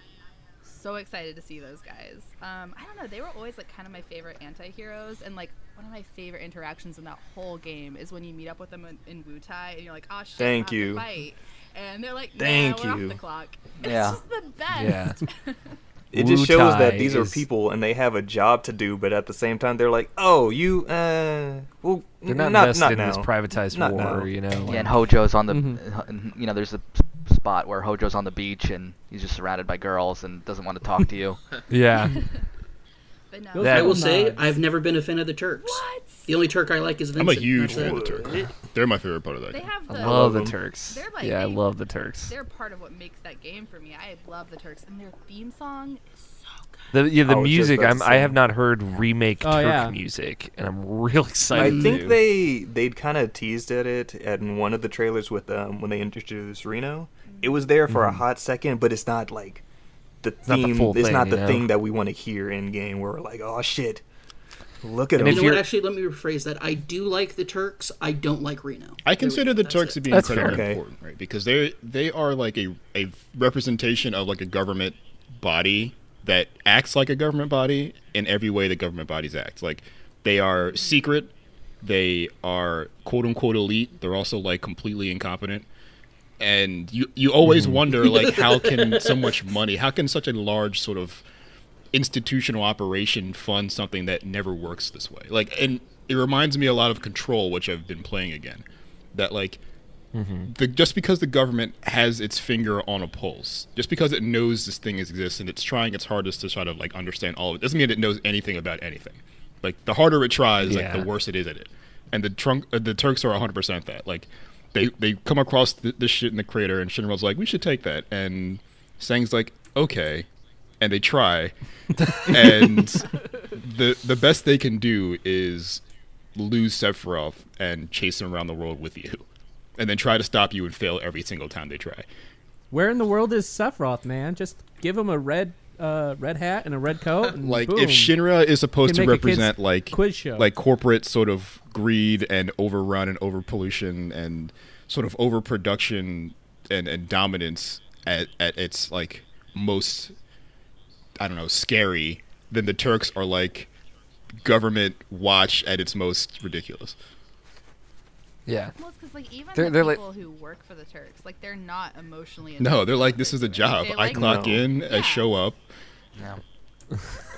so excited to see those guys. Um, I don't know. They were always like kind of my favorite anti-heroes, and like one of my favorite interactions in that whole game is when you meet up with them in, in Wutai, and you're like, "Oh shit, Thank we're on you. fight," and they're like, Thank "Yeah, we're you. off the clock." It's Yeah. just the best. Yeah. It just shows that these are people and they have a job to do, but at the same time they're like, "Oh, you, uh, well, They're not, not, invested not in now. this privatized Not war, now. you know. Yeah, and Hojo's on the, Mhm. you know, there's a spot where Hojo's on the beach and he's just surrounded by girls and doesn't want to talk to you. yeah. But no, That- I will say. I've never been a fan of the Turks. what? The only Turk I like is I'm a huge fan of the Turks. They're my favorite part of that They game. have the. I love the. Turks. They're like- yeah, I love the Turks. They're part of what makes that game for me. I love the Turks, and their theme song is so good. The yeah, the I was just music. I'm, I have not heard remake Oh, Turk yeah. music, and I'm real excited. I excited. think to. they they'd kind of teased at it in one of the trailers with um when they introduced Reno. It was there for a hot second, but it's not like the not the theme. full it's thing, not you the know? thing that we want to hear in game. Where we're like, oh shit, look at And them. You know what? Actually, let me rephrase that. I do like the Turks. I don't like Reno. I consider the That's Turks it. to be That's incredibly fair. Okay. important, right? Because they they are like a a representation of like a government body that acts like a government body in every way that government bodies act. Like they are secret, they are quote unquote elite. They're also like completely incompetent. And you you always wonder like how can so much money, how can such a large sort of institutional operation fund something that never works this way. Like, and it reminds me a lot of Control, which I've been playing again. That like, the, just because the government has its finger on a pulse, just because it knows this thing exists and it's trying its hardest to try to like understand all of it, doesn't mean it knows anything about anything. Like, the harder it tries, like the worse it is at it. And the trunk, uh, the Turks are 100% that. Like, they they come across th- this shit in the crater, and Shinra's like, we should take that, and Tseng's like, okay, and they try, and the the best they can do is lose Sephiroth and chase him around the world with you, and then try to stop you and fail every single time they try. Where in the world is Sephiroth, man? Just give him a red uh, red hat and a red coat. And Like boom. if Shinra is supposed to make a kid's represent like quiz show. like corporate sort of greed and overrun and overpollution and sort of overproduction and, and dominance at, at its like most I don't know scary, then the Turks are like government watch at its most ridiculous. Yeah. Well, it's because like even They're- the they're like- people who work for the Turks, like they're not emotionally. No, they're like this is a job. They I like- clock No. in, Yeah. I show up. Yeah. I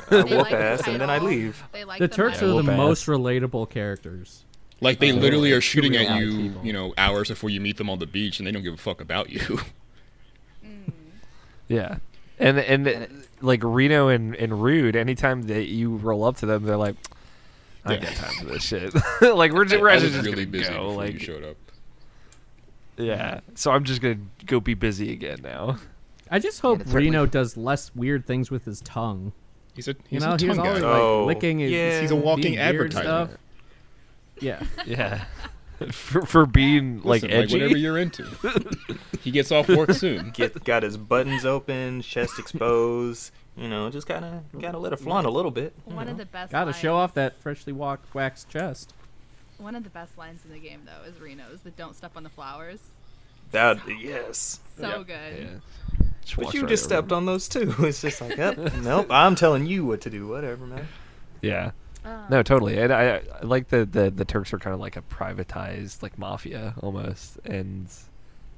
they whoop like the ass and then I leave. They like the Turks are the ass. most relatable characters. Like they literally are shooting at you, people. you know, hours before you meet them on the beach, and they don't give a fuck about you. Mm. Yeah. And and, like Reno and, and Rude, anytime that you roll up to them, they're like, I ain't got time for this shit. like we're just, we're I actually was just really gonna busy go. Like you showed up. yeah. So I'm just gonna go be busy again now. I just hope it's certainly- Reno does less weird things with his tongue. He's a You he's know, a he was tongue always guy. like Oh, licking his. yeah. He's a walking being weird advertisement. stuff. Yeah. Yeah. for, for being like Listen, edgy. whatever you're into. he gets off work soon. Get got his buttons open, chest exposed. You know, just kind of gotta let it flaunt a little bit. One know. of the best. Got to show off that freshly walked waxed chest. One of the best lines in the game, though, is Reno's "That "Don't step on the flowers." That yes. So good. But you just stepped on those too. It's just like, yep, nope. I'm telling you what to do. Whatever, man. Yeah. Um, No, totally. And I, I like the, the the Turks are kind of like a privatized like mafia almost, and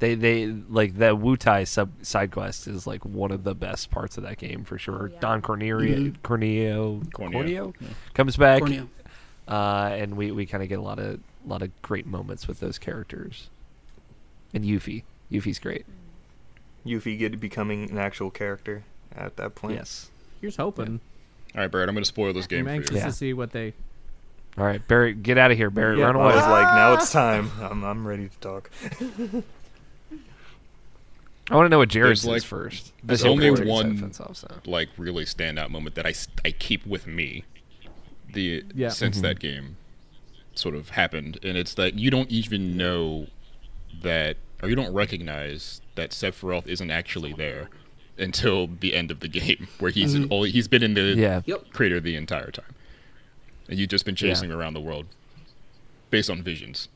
they they like the Wutai sub side quest is like one of the best parts of that game for sure. Don Cornelio Mhm. Corneo Corneo, Corneo yeah. comes back, Corneo. uh, and we we kind of get a lot of a lot of great moments with those characters. And Yuffie, Yuffie's great. Yuffie get becoming an actual character at that point. Yes. Here's hoping. All right, Barrett, I'm going to spoil this game I'm for anxious you. Yeah. to see what they. All right, Barrett, get out of here, Barrett. Yeah, Run I was like, now it's time. I'm I'm ready to talk. I want to know what Jared There's says like first. There's only one offense off, so. like really standout moment that I, I keep with me. The Yeah. since Mhm. that game sort of happened, and it's that you don't even know that, or you don't recognize that Sephiroth isn't actually there until the end of the game, where he's Mhm. only he's been in the Yeah. Crater the entire time, and you've just been Yeah. chasing around the world based on visions,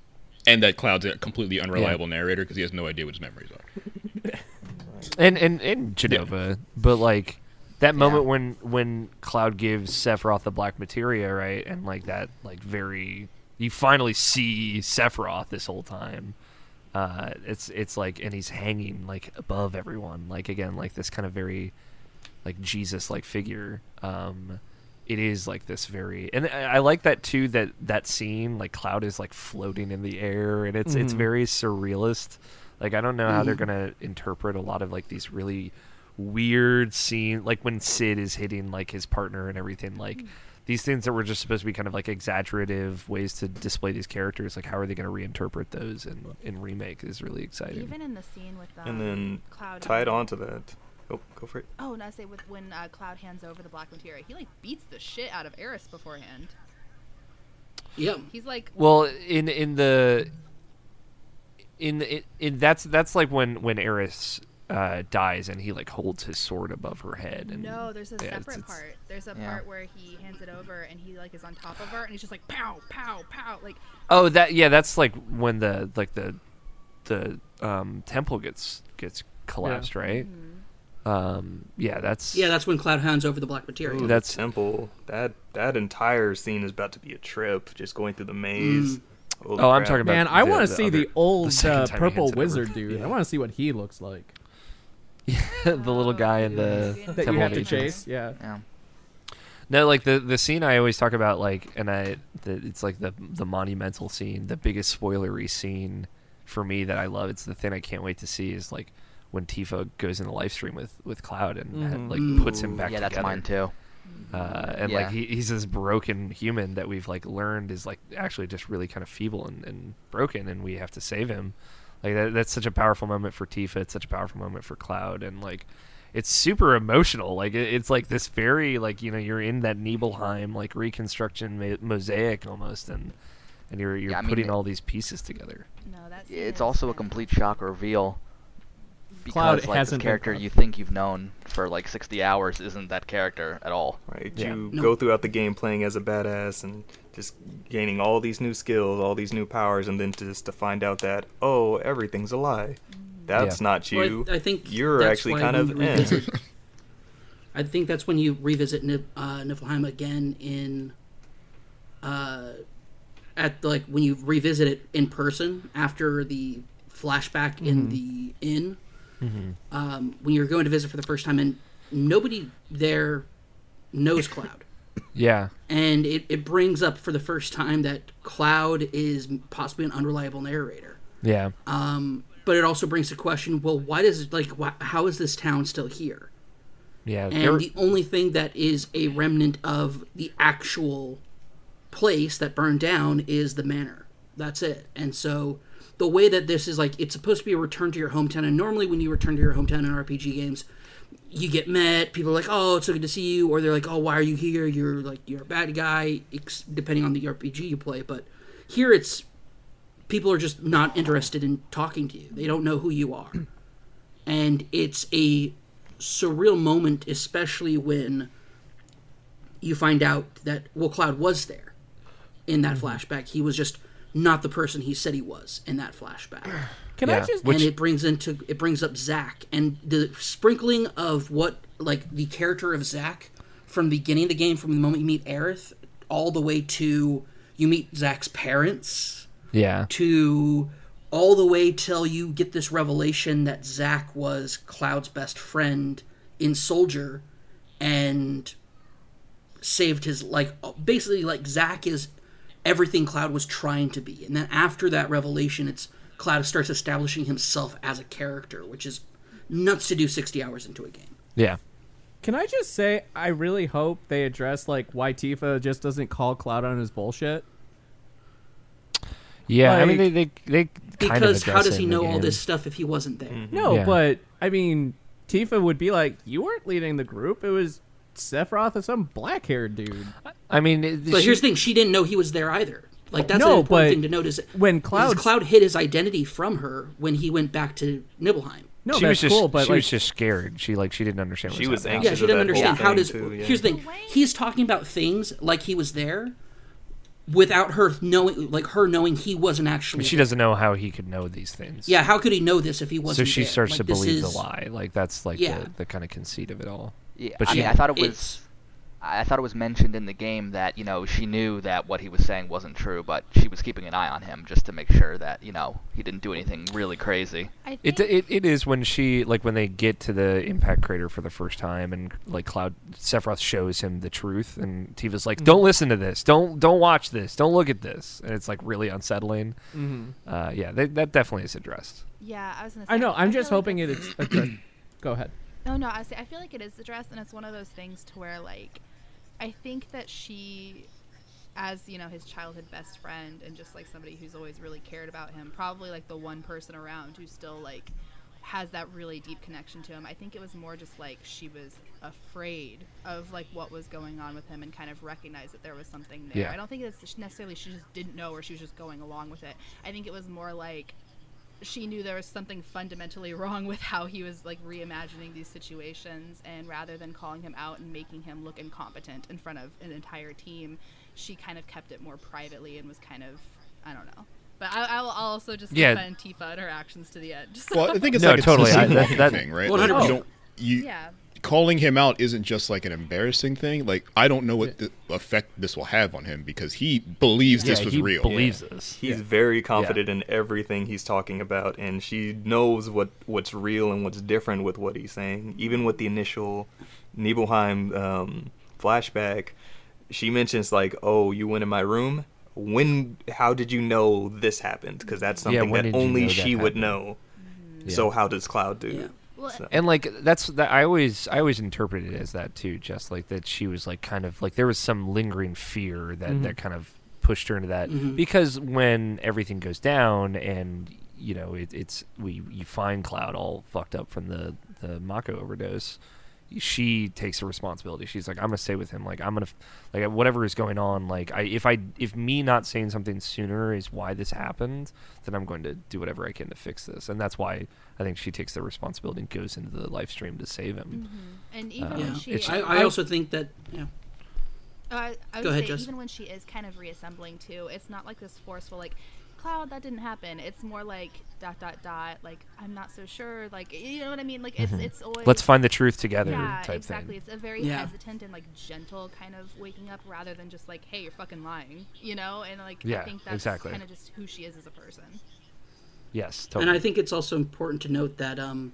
and that Cloud's a completely unreliable narrator because he has no idea what his memories are. And and and Jenova, but like that moment when when Cloud gives Sephiroth the black materia, right, and like that, like very, you finally see Sephiroth this whole time. Uh, it's it's like, and he's hanging like above everyone, like again, like this kind of very, like Jesus like figure. Um, it is like this very, and I, I like that too. That that scene, like Cloud is like floating in the air, and it's it's Mhm. very surrealist. Like I don't know how they're Mhm. gonna interpret a lot of like these really weird scene, like when Cid is hitting like his partner and everything. Like these things that were just supposed to be kind of like exaggerative ways to display these characters. Like how are they going to reinterpret those in in remake is really exciting. Even in the scene with um, and then Cloud tied onto that. Oh, go for it. Oh, and I say with when uh, Cloud hands over the black materia, he like beats the shit out of Aeris beforehand. Yeah, He's like, Well, in in the in in, in that's that's like when when Aeris uh, dies and he like holds his sword above her head. And, no, there's a yeah, separate it's- part. There's a yeah. part where he hands it over and he like is on top of her and he's just like pow pow pow like Oh, that yeah, that's like when the like the the um, temple gets gets collapsed, right? Um, yeah, that's Yeah, that's when Cloud hands over the black materia. Ooh, That's- the temple. That that entire scene is about to be a trip. Just going through the maze. Holy Oh, I'm talking about Man, I want to see other- the old the uh, purple hands it over. wizard dude. I want to see what he looks like. the little guy in the That you have to agents. chase. Yeah. Yeah. No, like the the scene I always talk about, like, and I, the, it's like the the monumental scene, the biggest spoilery scene for me that I love. It's the thing I can't wait to see is like when Tifa goes in the Lifestream with with Cloud and ha- Mhm. like puts him Ooh. back Yeah, that's together. mine too. Uh, and Yeah. like he, he's this broken human that we've like learned is like actually just really kind of feeble and, and broken, and we have to save him. Like that, that's such a powerful moment for Tifa. It's such a powerful moment for Cloud, and like it's super emotional. Like it, it's like this very like you know you're in that Nibelheim like reconstruction ma- mosaic almost, and and you're you're Yeah, I mean, putting all these pieces together. no that's It's also a complete shock reveal. Cloud Because like this hasn't been character you think you've known for like 60 hours isn't that character at all. Right, Yeah. you No. go throughout the game playing as a badass and just gaining all these new skills, all these new powers, and then just to find out that oh, everything's a lie. That's Yeah. not Well, I- you. I, think You're actually kind of you eh. I think that's when you revisit Nif- uh, Niflheim again in, uh, at like when you revisit it in person after the flashback in the inn. Um, when you're going to visit for the first time, and nobody there knows Cloud. Yeah, and it, it brings up for the first time that Cloud is possibly an unreliable narrator. yeah, Um, but it also brings the question: Well, why does it like why, how is this town still here? yeah. there- And the only thing that is a remnant of the actual place that burned down is the manor. That's it. And so the way that this is like it's supposed to be a return to your hometown and normally when you return to your hometown in RPG games you get met people are like oh it's so good to see you or they're like oh why are you here? You're like you're a bad guy depending on the RPG you play but here it's people are just not interested in talking to you. They don't know who you are. And it's a surreal moment especially when you find out that well cloud was there in that mm-hmm. flashback. He was just not the person he said he was in that flashback. Can I just and it brings into it brings up Zack and the sprinkling of what like the character of Zack from the beginning of the game, from the moment you meet Aerith, all the way to you meet Zack's parents, Yeah. to all the way till you get this revelation that Zack was Cloud's best friend in Soldier and saved his like basically like Zack is everything Cloud was trying to be. And then after that revelation it's Cloud starts establishing himself as a character, which is nuts to do 60 hours into a game. Yeah. Can I just say I really hope they address like why Tifa just doesn't call Cloud on his bullshit? Yeah, I mean they they they kind of Because how does he know all this stuff if he wasn't there? No, Yeah. but I mean, Tifa would be like, "You weren't leading the group. It was Sephiroth and some black-haired dude." I mean, But she- here's the thing: she didn't know he was there either. Like that's No, an important but thing to notice. when Cloud- Cloud hid his identity from her when he went back to Nibelheim. No, she was that's just cool, but she like, was just scared. She like she didn't understand. What She was happening. anxious. Yeah, she didn't of that whole understand how does. too, yeah. Here's the thing: he's talking about things like he was there, without her knowing, like her knowing he wasn't I actually. mean, she doesn't know how he could know these things. Yeah, how could he know this if he wasn't? There? So she there? starts Like, to believe is- the lie. Like that's like Yeah. the, the kind of conceit of it all. Yeah, But I she- mean, I thought it was. I thought it was mentioned in the game that you know she knew that what he was saying wasn't true, but she was keeping an eye on him just to make sure that you know he didn't do anything really crazy. I It, think it it is when she like when they get to the impact crater for the first time and like Cloud Sephiroth shows him the truth and Tifa's like don't listen to this don't don't watch this don't look at this and it's like really unsettling. Mhm. Uh, yeah, they, that definitely is addressed. yeah, I was gonna. Say, I know. I'm feel just hoping it it's- is. addressed. Go ahead. No, no. I say I feel like it is the dress, and it's one of those things to where like, I think that she, as you know, his childhood best friend, and just like somebody who's always really cared about him, probably like the one person around who still like has that really deep connection to him. I think it was more just like she was afraid of like what was going on with him and kind of recognized that there was something there. Yeah. I don't think it's necessarily she just didn't know or she was just going along with it. I think it was more like she knew there was something fundamentally wrong with how he was like reimagining these situations and rather than calling him out and making him look incompetent in front of an entire team she kind of kept it more privately and was kind of i don't know but I, I'll I'll also just Yeah. defend Tifa and her actions to the end. Well, I think it's No, like totally. it's I- the that- same that- thing, right? 100%. Like, you don't you yeah, calling him out isn't just like an embarrassing thing. Like I don't know what the effect this will have on him because he believes this yeah, was he real. believes this. He's very confident in everything he's talking about, and she knows what what's real and what's different with what he's saying. Even with the initial Nibelheim um, flashback, she mentions like, "Oh, you went in my room. When? How did you know this happened? Because that's something when that did you only know that she would know. Yeah. So how does Cloud do? Yeah. well So- and like that's that I always I always interpreted it as that too, just like that she was like kind of like there was some lingering fear that that mm-hmm. kind of pushed her into that mm-hmm. because when everything goes down and you know it, it's we you find Cloud all fucked up from the the Mako overdose. She takes the responsibility. She's like, I'm gonna stay with him. Like I'm gonna, like whatever is going on. Like I, if I, if me not saying something sooner is why this happened, then I'm going to do whatever I can to fix this. And that's why I think she takes the responsibility and goes into the Lifestream to save him. and even Uh, when she it's- I, I also think that yeah. Oh, I, I would Go ahead, say Jess. even when she is kind of reassembling too, it's not like this forceful like cloud that didn't happen. It's more like dot dot dot like I'm not so sure like you know what I mean like it's it's always Mm-hmm. Let's find the truth together yeah type exactly. thing. It's a very Yeah. hesitant and like gentle kind of waking up rather than just like hey you're fucking lying you know and like Yeah, I think that's exactly. kind of just who she is as a person. Yes, totally. And I think it's also important to note that um,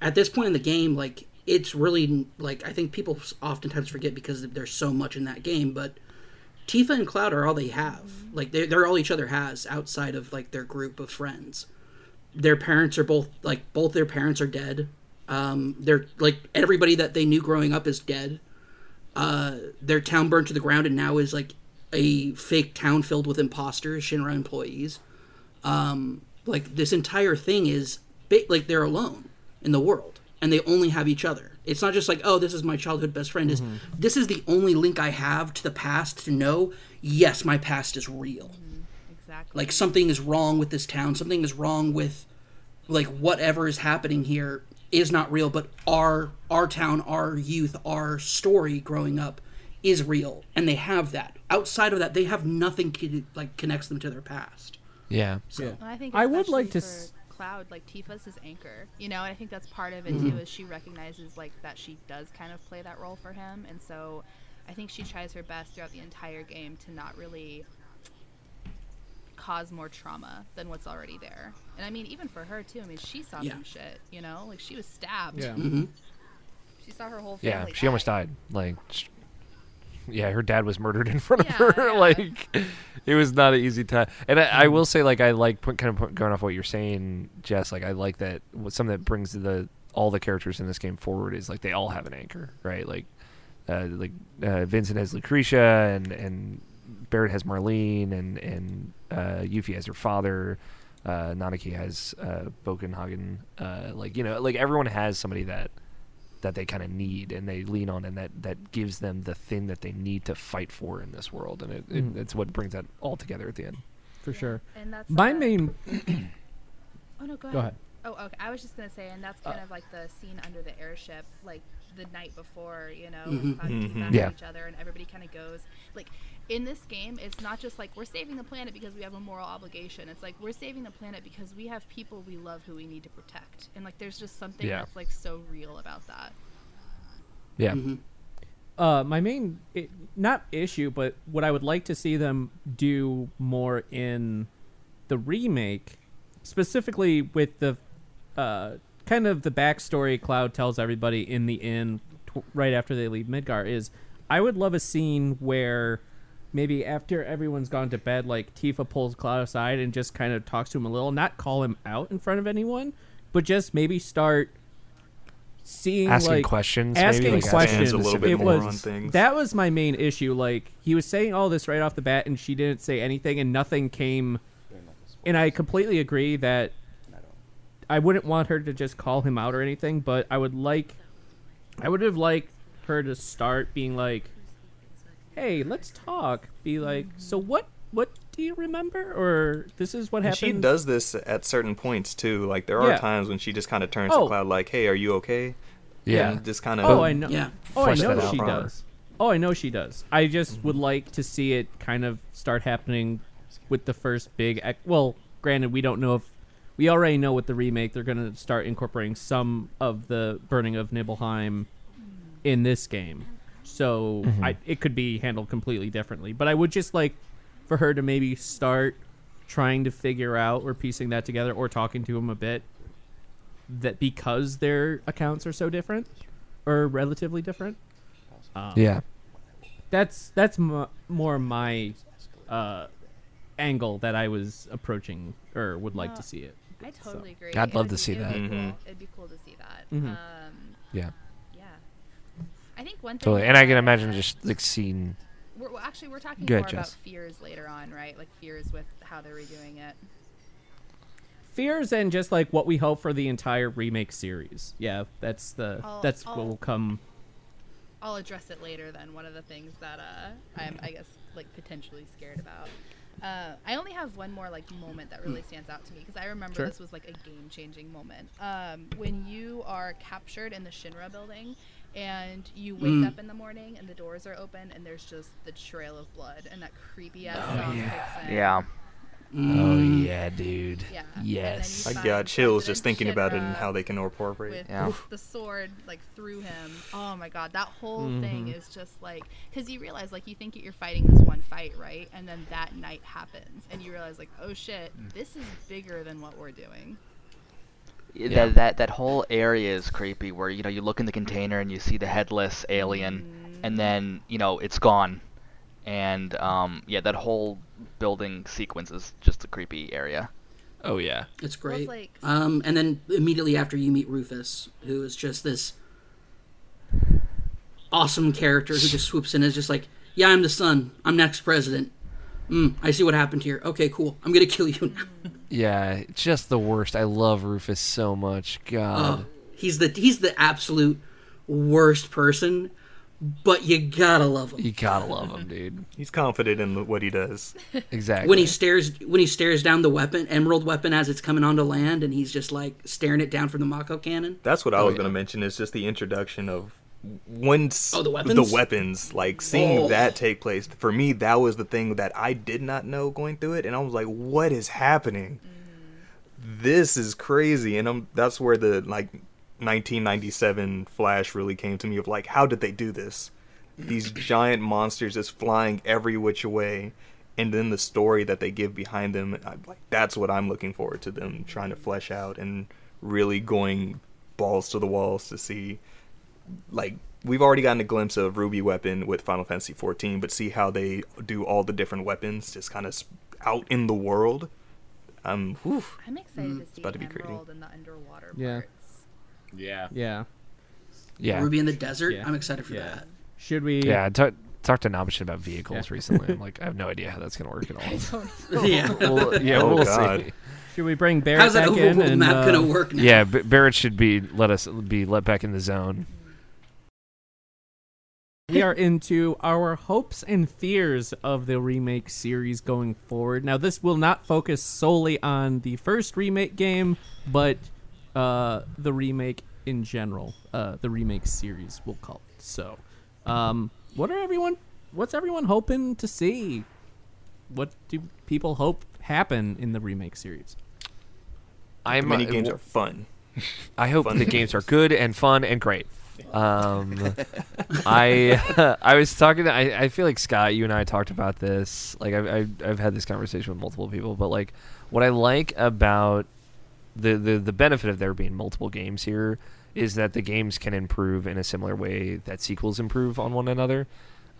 at this point in the game, like it's really like I think people oftentimes forget because there's so much in that game, but Tifa and Cloud are all they have. Like they're, they're all each other has outside of like their group of friends. Their parents are both like both their parents are dead. Um, they're like everybody that they knew growing up is dead. Uh, their town burned to the ground and now is like a fake town filled with imposters, Shinra employees um, like this entire thing is like they're alone in the world and they only have each other it's not just like oh this is my childhood best friend is mm-hmm. this is the only link i have to the past to know yes my past is real mm-hmm. Exactly. like something is wrong with this town something is wrong with like whatever is happening here is not real but our our town our youth our story growing up is real and they have that outside of that, they have nothing to, like connects them to their past. Yeah. So Yeah. I think I would like to for Cloud, like Tifa's his anchor, you know, and I think that's part of it Mhm. too. Is she recognizes like that she does kind of play that role for him, and so I think she tries her best throughout the entire game to not really cause more trauma than what's already there. And I mean, even for her too. I mean, she saw Yeah. some shit, you know, like she was stabbed. Yeah. Mhm. She saw her whole family. Yeah, family. she almost died. Like, sh- yeah, her dad was murdered in front of Yeah, her. yeah. Like, it was not an easy time. And I, I will say, like, I like put, kind of going off what you're saying, Jess. Like, I like that what- something that brings the all the characters in this game forward is like they all have an anchor, right? Like, uh, like uh, Vincent has Lucrecia, and and Barret has Marlene, and and uh, Yuffie has her father. Uh, Nanaki has uh, Bugenhagen. Uh, like you know, like everyone has somebody that that they kind of need and they lean on, and that that gives them the thing that they need to fight for in this world, and it, Mm. it, it's what brings that all together at the end. for sure. And that's My uh, main. Oh no, go ahead. Go ahead. Oh, okay. I was just gonna say, and that's kind of like the scene under the airship, like the night before, you know, when Mhm. Cloud and Tifa Mhm. Yeah. each other, and everybody kind of goes like. In this game, it's not just like we're saving the planet because we have a moral obligation. It's like we're saving the planet because we have people we love who we need to protect. And like, there's just something Yeah. that's like so real about that. Yeah, Mhm. Uh, my main i not issue, but what I would like to see them do more in the remake, specifically with the uh, kind of the backstory Cloud tells everybody in the inn t- right after they leave Midgar is, I would love a scene where maybe after everyone's gone to bed, like Tifa pulls Cloud aside and just kind of talks to him a little, not call him out in front of anyone, but just maybe start seeing Asking like questions, maybe, asking like, questions a little bit it more was on things. that was my main issue like he was saying all this right off the bat and she didn't say anything and nothing came and i completely agree that i wouldn't want her to just call him out or anything but i would like i would have liked her to start being like hey let's talk be like so what what do you remember or this is what And happened she does this at certain points too. Like there are Yeah. times when she just kind of turns Oh. to Cloud like, "Hey, are you okay?" yeah. And just kind of. Oh, I know. Yeah. Oh, I know she does. Oh, I know she does. I just would mm-hmm. like to see it kind of start happening with the first big. Ec- well, granted, we don't know if we already know with the remake they're going to start incorporating some of the burning of Nibelheim in this game, so I, it could be handled completely differently. But I would just like for her to maybe start trying to figure out or piecing that together or talking to him a bit that because their accounts are so different or relatively different um, yeah. that's that's m- more my uh, angle that I was approaching or would like No, to see it. I totally agree. I'd love to see it'd that. Be Mhm. cool. It'd be cool to see that. Mhm. Um, Yeah, yeah. I think one thing. totally. And I can imagine just like seeing. We're, well, actually, we're talking ahead, more about fears later on, right? Like fears with how they're redoing it. Fears and just like what we hope for the entire remake series. Yeah, that's the I'll- that's what I'll- will come. I'll address it later. Then one of the things that uh, I'm, I guess, like potentially scared about. Uh, I only have one more like moment that really stands out to me because I remember Sure. this was like a game-changing moment. Um, when you are captured in the Shinra building and you wake Mm. up in the morning and the doors are open and there's just the trail of blood and that creepy ass song kicks in. Yeah. Oh yeah, dude. Yeah. Yes. I got chills just President thinking about it and how they can incorporate. with Yeah. the sword like through him. Oh my god, that whole Mm-hmm. thing is just like because you realize like you think you're fighting this one fight right, and then that night happens, and you realize like oh shit, this is bigger than what we're doing. Yeah. That, that that whole area is creepy where you know you look in the container and you see the headless alien and then you know it's gone and um, yeah that whole building sequence is just a creepy area Oh yeah. It's Well, it's great. like- um, and then immediately after you meet Rufus, who is just this awesome character who just swoops in and is just like, "Yeah, I'm the son. I'm next president. Mm, I see what happened here. Okay, cool. I'm gonna kill you now." Yeah, just the worst. I love Rufus so much. God. Oh, he's the he's the absolute worst person, but you gotta love him. You gotta love him, dude. He's confident in what he does. Exactly. when he stares when he stares down the weapon emerald weapon as it's coming onto land and he's just like staring it down from the mako cannon That's what I Oh, was yeah. going to mention is just the introduction of once Oh, the weapons? weapons, like seeing Oh. that take place for me, that was the thing that I did not know going through it, and I was like, "What is happening? Mm-hmm. This is crazy!" And I'm that's where the like 1997 Flash really came to me of like, how did they do this? These giant monsters just flying every which way, and then the story that they give behind them, I, like that's what I'm looking forward to them trying to flesh out and really going balls to the walls to see like we've already gotten a glimpse of Ruby Weapon with Final Fantasy 14, but see how they do all the different weapons just kind of out in the world. Um, whew, I'm excited to see about to be crazy. Emerald and the underwater Yeah. parts. Yeah. Yeah. Yeah. Ruby in the desert. Yeah. I'm excited for Yeah. that. Should we? Yeah, I talked to Nabishin about vehicles Yeah. recently. I'm like, I have no idea how that's going to work at all. Yeah. Well, yeah, Oh, we'll God. see. Should we bring Barrett How's that back in? overworld and, map uh, gonna work now? Yeah, B- Barrett should be let us be let back in the zone. We are into our hopes and fears of the remake series going forward. Now, this will not focus solely on the first remake game, but uh, the remake in general, uh, the remake series, we'll call it. So, um, what are everyone? What's everyone hoping to see? What do people hope happen in the remake series? I'm mini uh, games w- are fun. I hope Fun the games are good and fun and great. Um, I I was talking. To, I I feel like Scott, you and I talked about this. Like I've, I've I've had this conversation with multiple people. But like, what I like about the the the benefit of there being multiple games here is that the games can improve in a similar way that sequels improve on one another.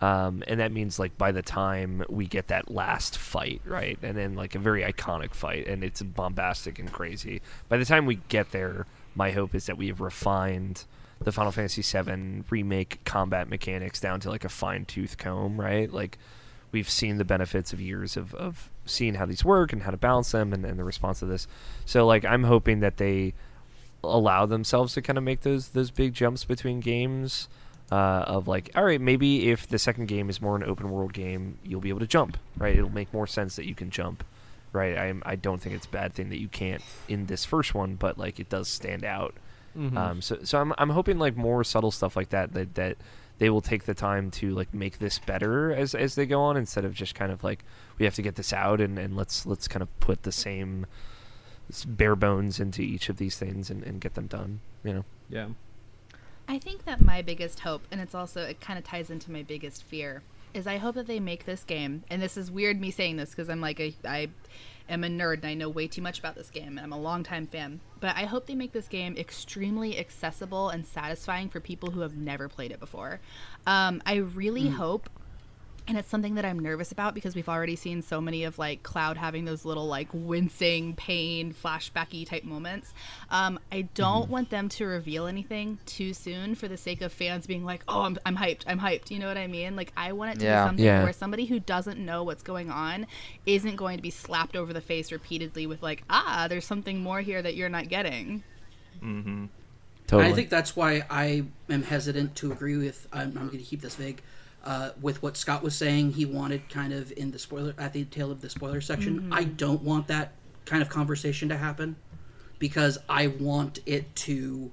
Um, and that means like by the time we get that last fight, right, and then like a very iconic fight, and it's bombastic and crazy. By the time we get there, my hope is that we have refined the Final Fantasy VII remake combat mechanics down to like a fine tooth comb, right? Like we've seen the benefits of years of, of seeing how these work and how to balance them and, and the response to this. So like I'm hoping that they allow themselves to kind of make those those big jumps between games uh, of like all right maybe if the second game is more an open world game you'll be able to jump right it'll make more sense that you can jump right I'm, i don't think it's a bad thing that you can't in this first one but like it does stand out um, so so I'm, I'm hoping like more subtle stuff like that that that they will take the time to like make this better as as they go on instead of just kind of like we have to get this out and, and let's let's kind of put the same bare bones into each of these things and, and get them done you know Yeah. I think that my biggest hope, and it's also it kind of ties into my biggest fear, is I hope that they make this game. And this is weird me saying this because I'm like a, I am a nerd and I know way too much about this game and I'm a longtime fan. But I hope they make this game extremely accessible and satisfying for people who have never played it before. Um, I really hope and it's something that I'm nervous about because we've already seen so many of like Cloud having those little like wincing, pain, flashbacky type moments. Um, I don't want them to reveal anything too soon for the sake of fans being like, "Oh, I'm, I'm hyped, I'm hyped." You know what I mean? Like I want it to Yeah. be something Yeah. where somebody who doesn't know what's going on isn't going to be slapped over the face repeatedly with like, "Ah, there's something more here that you're not getting." And totally I think that's why I am hesitant to agree with. I'm, I'm going to keep this vague. Uh, with what Scott was saying, he wanted kind of in the spoiler at the tail of the spoiler section. I don't want that kind of conversation to happen because I want it to.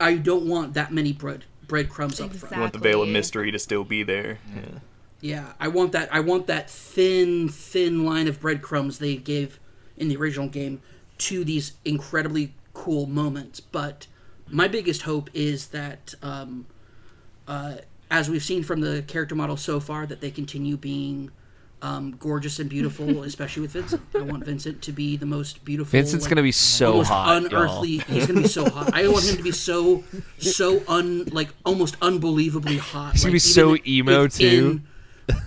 I don't want that many bread breadcrumbs up front. You want the veil of mystery to still be there. Yeah. Yeah, I want that. I want that thin, thin line of breadcrumbs they gave in the original game to these incredibly cool moments. But my biggest hope is that, um, uh, as we've seen from the character model so far, that they continue being um, gorgeous and beautiful, especially with Vincent. I want Vincent to be the most beautiful. Vincent's like, gonna be so hot, unearthly. y'all. He's gonna be so hot. I want him to be so, so un like almost unbelievably hot. He's gonna like, be so even emo, within-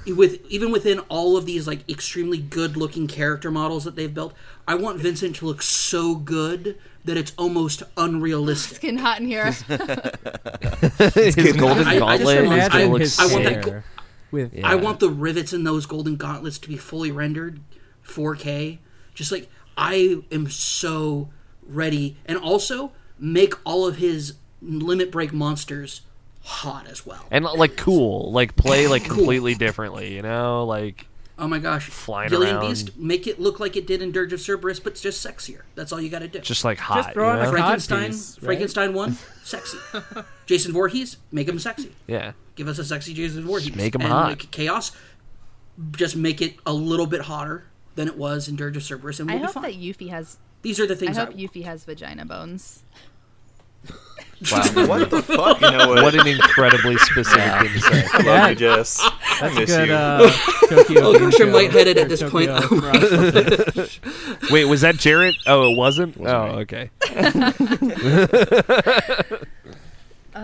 with even within all of these like extremely good looking character models that they've built, I want Vincent to look so good that it's almost unrealistic. It's Getting hot in here. his golden I- I just gauntlet is imagine gonna look his I want that go- With Yeah. I want the rivets in those golden gauntlets to be fully rendered 4K. Just like I am so ready and also make all of his limit break monsters hot as well. and like cool like play like Cool. completely differently you know like Oh my gosh. Flying Galian around. Beast, make it look like it did in Dirge of Cerberus, but just sexier. That's all you got to do. Just like hot. Just throw you a know? Frankenstein, piece, right? Frankenstein 1, sexy. Jason Voorhees, make him sexy. Yeah. Give us a sexy Jason Voorhees. make 'em and hot. Like Chaos, just make it a little bit hotter than it was in Dirge of Cerberus, and I we'll be hope fine. that Yuffie has. These are the things. I things hope I, Yuffie has vagina bones. Wow. What the fuck? You know what? what an incredibly specific thing to say. Love Yeah. you, Jess. I That's a miss good you. uh, Tokyo. Oh gosh, I'm Ghoul lightheaded at this point. Tokyo Rush. Wait, was that Jarrett? Oh, it wasn't. Wasn't oh, me. okay.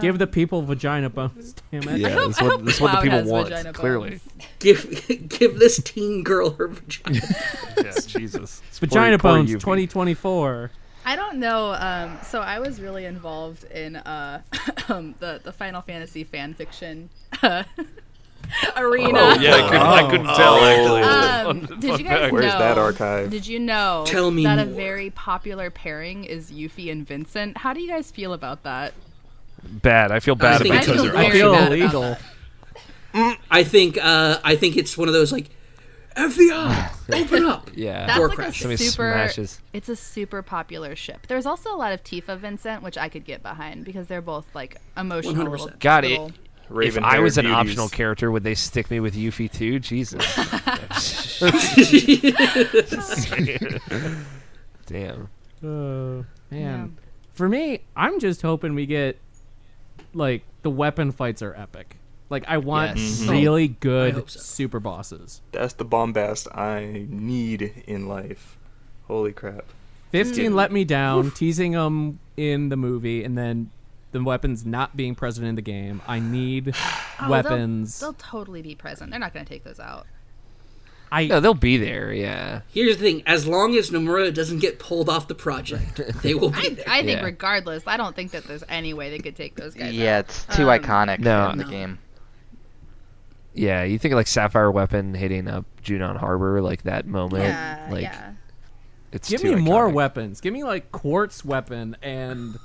Give the people vagina bones. Damn it. Yeah, that's what, that's what the people want. Clearly. give give this teen girl her vagina. Yeah, Jesus. Vagina Poor- poor bones 2024. I don't know. Um, so I was really involved in uh, um, the the Final Fantasy fan fiction uh, arena. Oh, yeah, I couldn't, I couldn't tell, actually. Um, Fun- did you guys fact. know? Where's that archive? Did you know Tell me that a very popular pairing is Yuffie and Vincent? How do you guys feel about that? Bad. I feel bad think I about feel they're I feel illegal. that. I think uh, I think it's one of those like FBI, open up. Yeah. That's Door like crash. a Somebody super. smashes. It's a super popular ship. There's also a lot of Tifa Vincent, which I could get behind because they're both like emotional. 100%. little- God, it, little- if I was an beauties. optional character, would they stick me with Yuffie too? Jesus. Damn. Oh, man. Yeah. For me, I'm just hoping we get like the weapon fights are epic. Like I want Yes. really I good so. super bosses. That's the bombast I need in life. Holy crap. 15 let me down, teasing them in the movie, and then the weapons not being present in the game. I need Oh, they'll- weapons. They'll, totally be present. They're not going to take those out. I No, they'll be there. Yeah. Here's the thing: as long as Nomura doesn't get pulled off the project, they will be I, there. I think Yeah. regardless, I don't think that there's any way they could take those guys Yeah, out. it's too Um, iconic no. in the No. game. Yeah, you think like Sapphire Weapon hitting up Junon Harbor, like that moment, Yeah, like yeah. it's give too me more weapons. Give me like quartz weapon and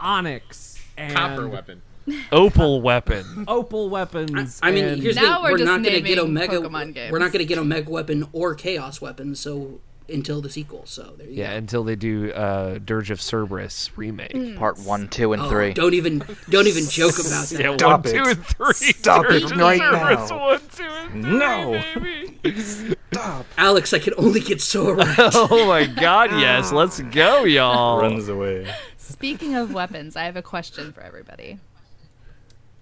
onyx and Copper weapon. Opal Weapon. opal weapons. I mean, and- here's the Now thing: we're we're just not going to get naming Omega. Pokemon games. We're not going to get Omega Weapon or Chaos Weapon. So until the sequel, so there you Yeah, go. until they do uh, Dirge of Cerberus remake. Mm. Part one, two, and Oh, three. don't even don't even joke about that. Yeah, Stop one, it. two, and three. Stop it Dirge of right Cerberus, now. One, two, and three, No. baby. Alex, I can only get so around. oh my God! Yes, let's go, y'all. Runs away. Speaking of weapons, I have a question for everybody.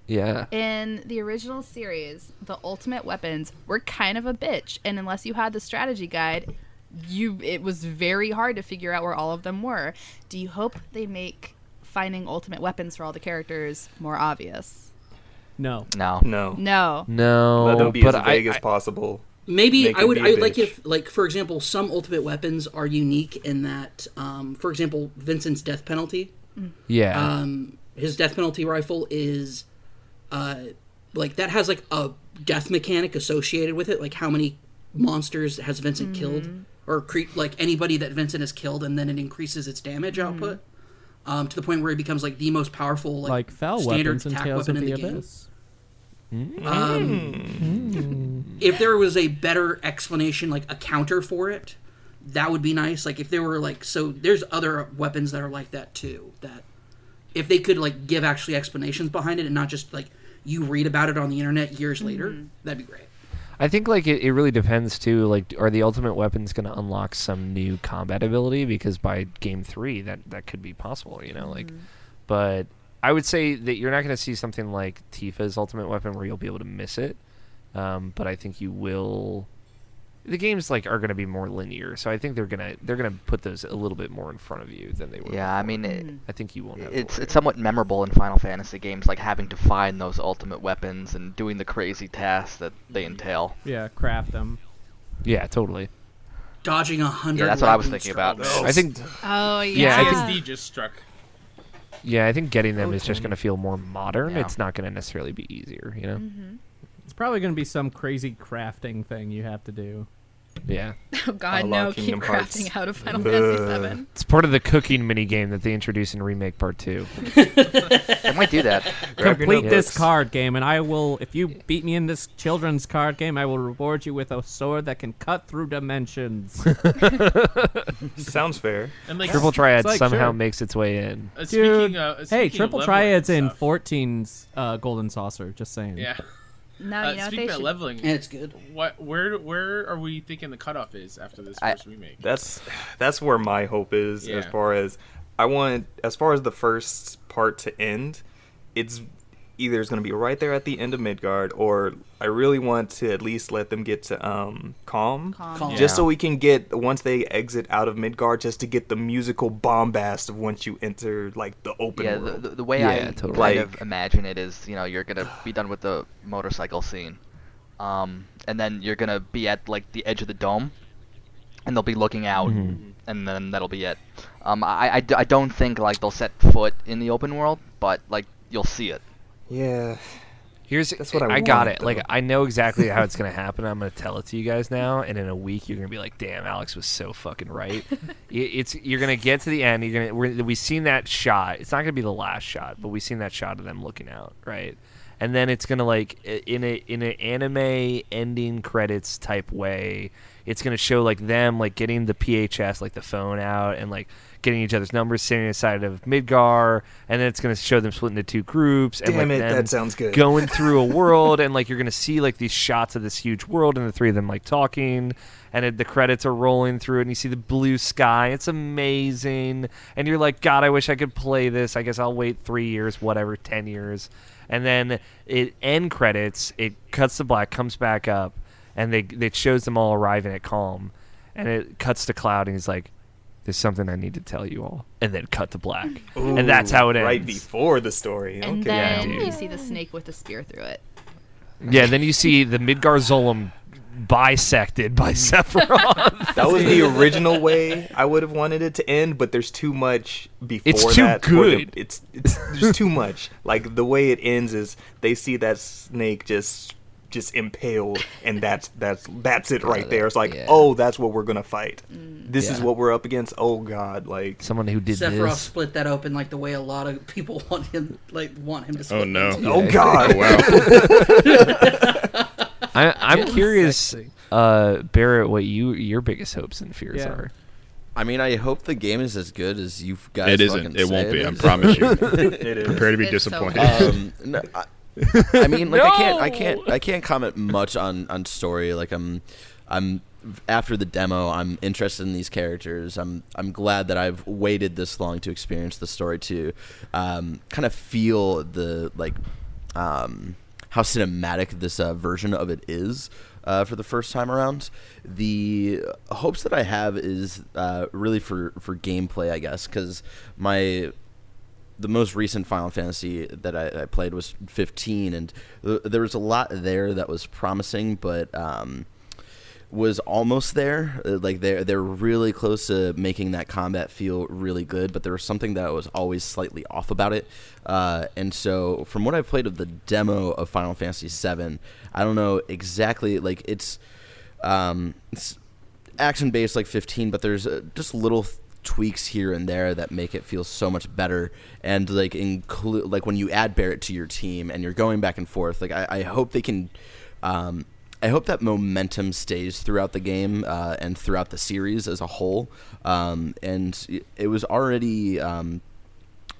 Yeah. In the original series, the ultimate weapons were kind of a bitch, and unless you had the strategy guide, you it was very hard to figure out where all of them were. Do you hope they make finding ultimate weapons for all the characters more obvious? no. No. No. No. No, Let them be but as vague I, as possible. Maybe Make I would I a I would like if like for example some ultimate weapons are unique in that um, for example Vincent's death penalty yeah, um, his death penalty rifle is uh, like that has like a death mechanic associated with it like how many monsters has Vincent killed or cre- like anybody that Vincent has killed and then it increases its damage output um, to the point where it becomes like the most powerful like, Like foul standard weapons and attack weapon in the the game. Abyss. Um, if there was a better explanation, like a counter for it, that would be nice. Like if there were like so, there's other weapons that are like that too. That if they could like give actually explanations behind it and not just like you read about it on the internet years later, that'd be great. I think like it, it really depends too. Like, are the ultimate weapons going to unlock some new combat ability? Because by game three, that that could be possible. You know, like, but I would say that you're not going to see something like Tifa's ultimate weapon where you'll be able to miss it. Um, but I think you will. The games like are going to be more linear, so I think they're gonna they're gonna put those a little bit more in front of you than they were. Yeah, I mean, it, hmm. I think you won't have. to it's worry it's somewhat memorable in Final Fantasy games, like having to find those ultimate weapons and doing the crazy tasks that they entail. Yeah, craft them. Yeah, totally. Dodging a hundred. Yeah, that's what I was thinking about. trouble. I think Oh yeah. Yeah, I think PTSD just struck. yeah, I think getting them is just going to feel more modern. Yeah. It's not going to necessarily be easier, you know. Mm-hmm. It's probably going to be some crazy crafting thing you have to do. Yeah, Oh God, A la no! Keep Hearts. crafting out of Final Fantasy Ugh. Seven. it's part of the cooking mini game that they introduce in Remake Part Two. I might do that. Grab Complete this card game, and I will. If you beat me in this children's card game, I will reward you with a sword that can cut through dimensions. Sounds fair. And like Triple Triad like, somehow sure. makes its way in. uh, Dude, speaking of, uh, hey, speaking of triple leveling triads in stuff- 14's uh, Golden Saucer. Just saying. Yeah. No, Uh, you know what speaking about should. leveling, And it's good. what where where are we thinking the cutoff is after this I- first remake? That's that's where my hope is as far as I want as far as the first part to end, it's either it's going to be right there at the end of Midgar or I really want to at least let them get to um Kalm, Kalm. Kalm. just so we can get once they exit out of Midgar just to get the musical bombast of once you enter like the open Yeah, the, world. the, the way Yeah, I totally. kind Like- of imagine it is, you know, you're gonna be done with the motorcycle scene, um, and then you're gonna be at like the edge of the dome, and they'll be looking out, Mhm. and then that'll be it. Um, I, I, d- I don't think like they'll set foot in the open world, but like you'll see it. Yeah. Here's That's what I I got want, it. Like. I know exactly how it's gonna happen. I'm gonna tell it to you guys now, and in a week you're gonna be like, "Damn, Alex was so fucking right." I- it's you're gonna get to the end. You're gonna we're, we've seen that shot. It's not gonna be the last shot, but we've seen that shot of them looking out, right? And then it's gonna like in a in an anime ending credits type way. It's gonna show like them like getting the PHS like the phone out and like getting each other's numbers sitting inside of Midgar, and then it's gonna show them split into two groups. And, Damn like, it, them that sounds good. Going through a world, and like you're gonna see like these shots of this huge world, and the three of them like talking, and it, the credits are rolling through, and you see the blue sky. It's amazing, and you're like, God, I wish I could play this. I guess I'll wait three years, whatever, ten years, and then it end credits. It cuts to black, comes back up, and they it shows them all arriving at Kalm, and it cuts to Cloud, and he's like. There's something I need to tell you all, and then cut to black, and that's how it ends. Right before the story. And okay. Yeah, then dude. you see the snake with the spear through it. Yeah, then you see the Midgar Zolom bisected by Sephiroth. That was the original way I would have wanted it to end, but there's too much before It's too that. for the- good. it's it's there's too much. Like the way it ends is they see that snake just just impaled, and that's that's that's it right there. It's like, yeah. oh, that's what we're gonna fight. Mm. This is what we're up against. Oh God, like Someone who did Sephiroth this. split that open like the way a lot of people want him, like want him to split. Oh no! it. oh God. Oh wow! I, I'm curious, uh, Barrett, what you your biggest hopes and fears Yeah. are. I mean, I hope the game is as good as you guys. it fucking isn't. It won't say be. I is. promise you. it is. Prepare to be It's disappointed. bad. um, no, I, I mean, like I can't, I can't, I can't comment much on on story. Like I'm, I'm after the demo. I'm interested in these characters. I'm, I'm glad that I've waited this long to experience the story to, um, kind of feel the like, um, how cinematic this uh, version of it is. Uh, for the first time around, the hopes that I have is uh, really for for gameplay, I guess, because my the most recent Final Fantasy that I, I played was 15, and th- there was a lot there that was promising, but um, was almost there. Uh, Like they're they're really close to making that combat feel really good, but there was something that was always slightly off about it. Uh, and so, from what I've played of the demo of Final Fantasy VII, I don't know exactly. Like it's um, it's action based like 15, but there's uh, just little th- tweaks here and there that make it feel so much better. And like include like when you add Barret to your team and you're going back and forth. Like I, I hope they can. Um, I hope that momentum stays throughout the game uh, and throughout the series as a whole. Um, and it- was already um,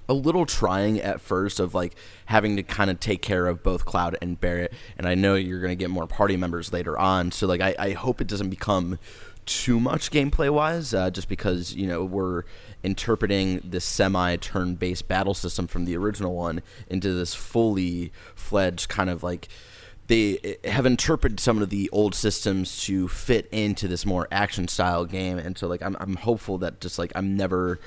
a little trying at first of like having to kind of take care of both Cloud and Barret. And I know you're going to get more party members later on. So like I, I hope it doesn't become too much gameplay wise, uh, just because you know we're interpreting this semi turn based battle system from the original one into this fully fledged kind of like they have interpreted some of the old systems to fit into this more action style game and so like I'm, I'm hopeful that just like i'm never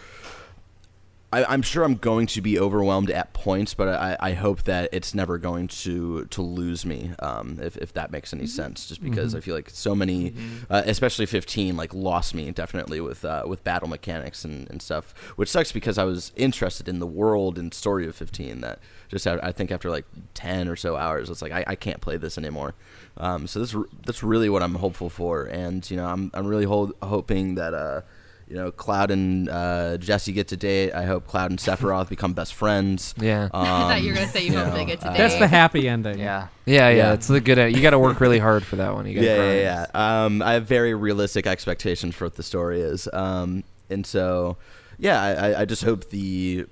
I, I'm sure I'm going to be overwhelmed at points, but I, I hope that it's never going to to lose me, um, if, if that makes any sense. Just because Mhm. I feel like so many, uh, especially 15, like lost me definitely with uh, with battle mechanics and, and stuff, which sucks because I was interested in the world and story of 15. That just I I think after like 10 or so hours, it's like I, I can't play this anymore. Um, so this that's really what I'm hopeful for, and you know I'm I'm really hold, hoping that. Uh, you know, Cloud and uh, Jessie get to date. I hope Cloud and Sephiroth become best friends. Yeah. Um, I thought you were gonna say you hope they get to uh, That's the happy ending. Yeah. Yeah, yeah, Yeah. it's the good. End. You got to work really hard for that one. You got yeah, yeah, yeah. Um, I have very realistic expectations for what the story is, um, and so yeah, I, I- I just hope the.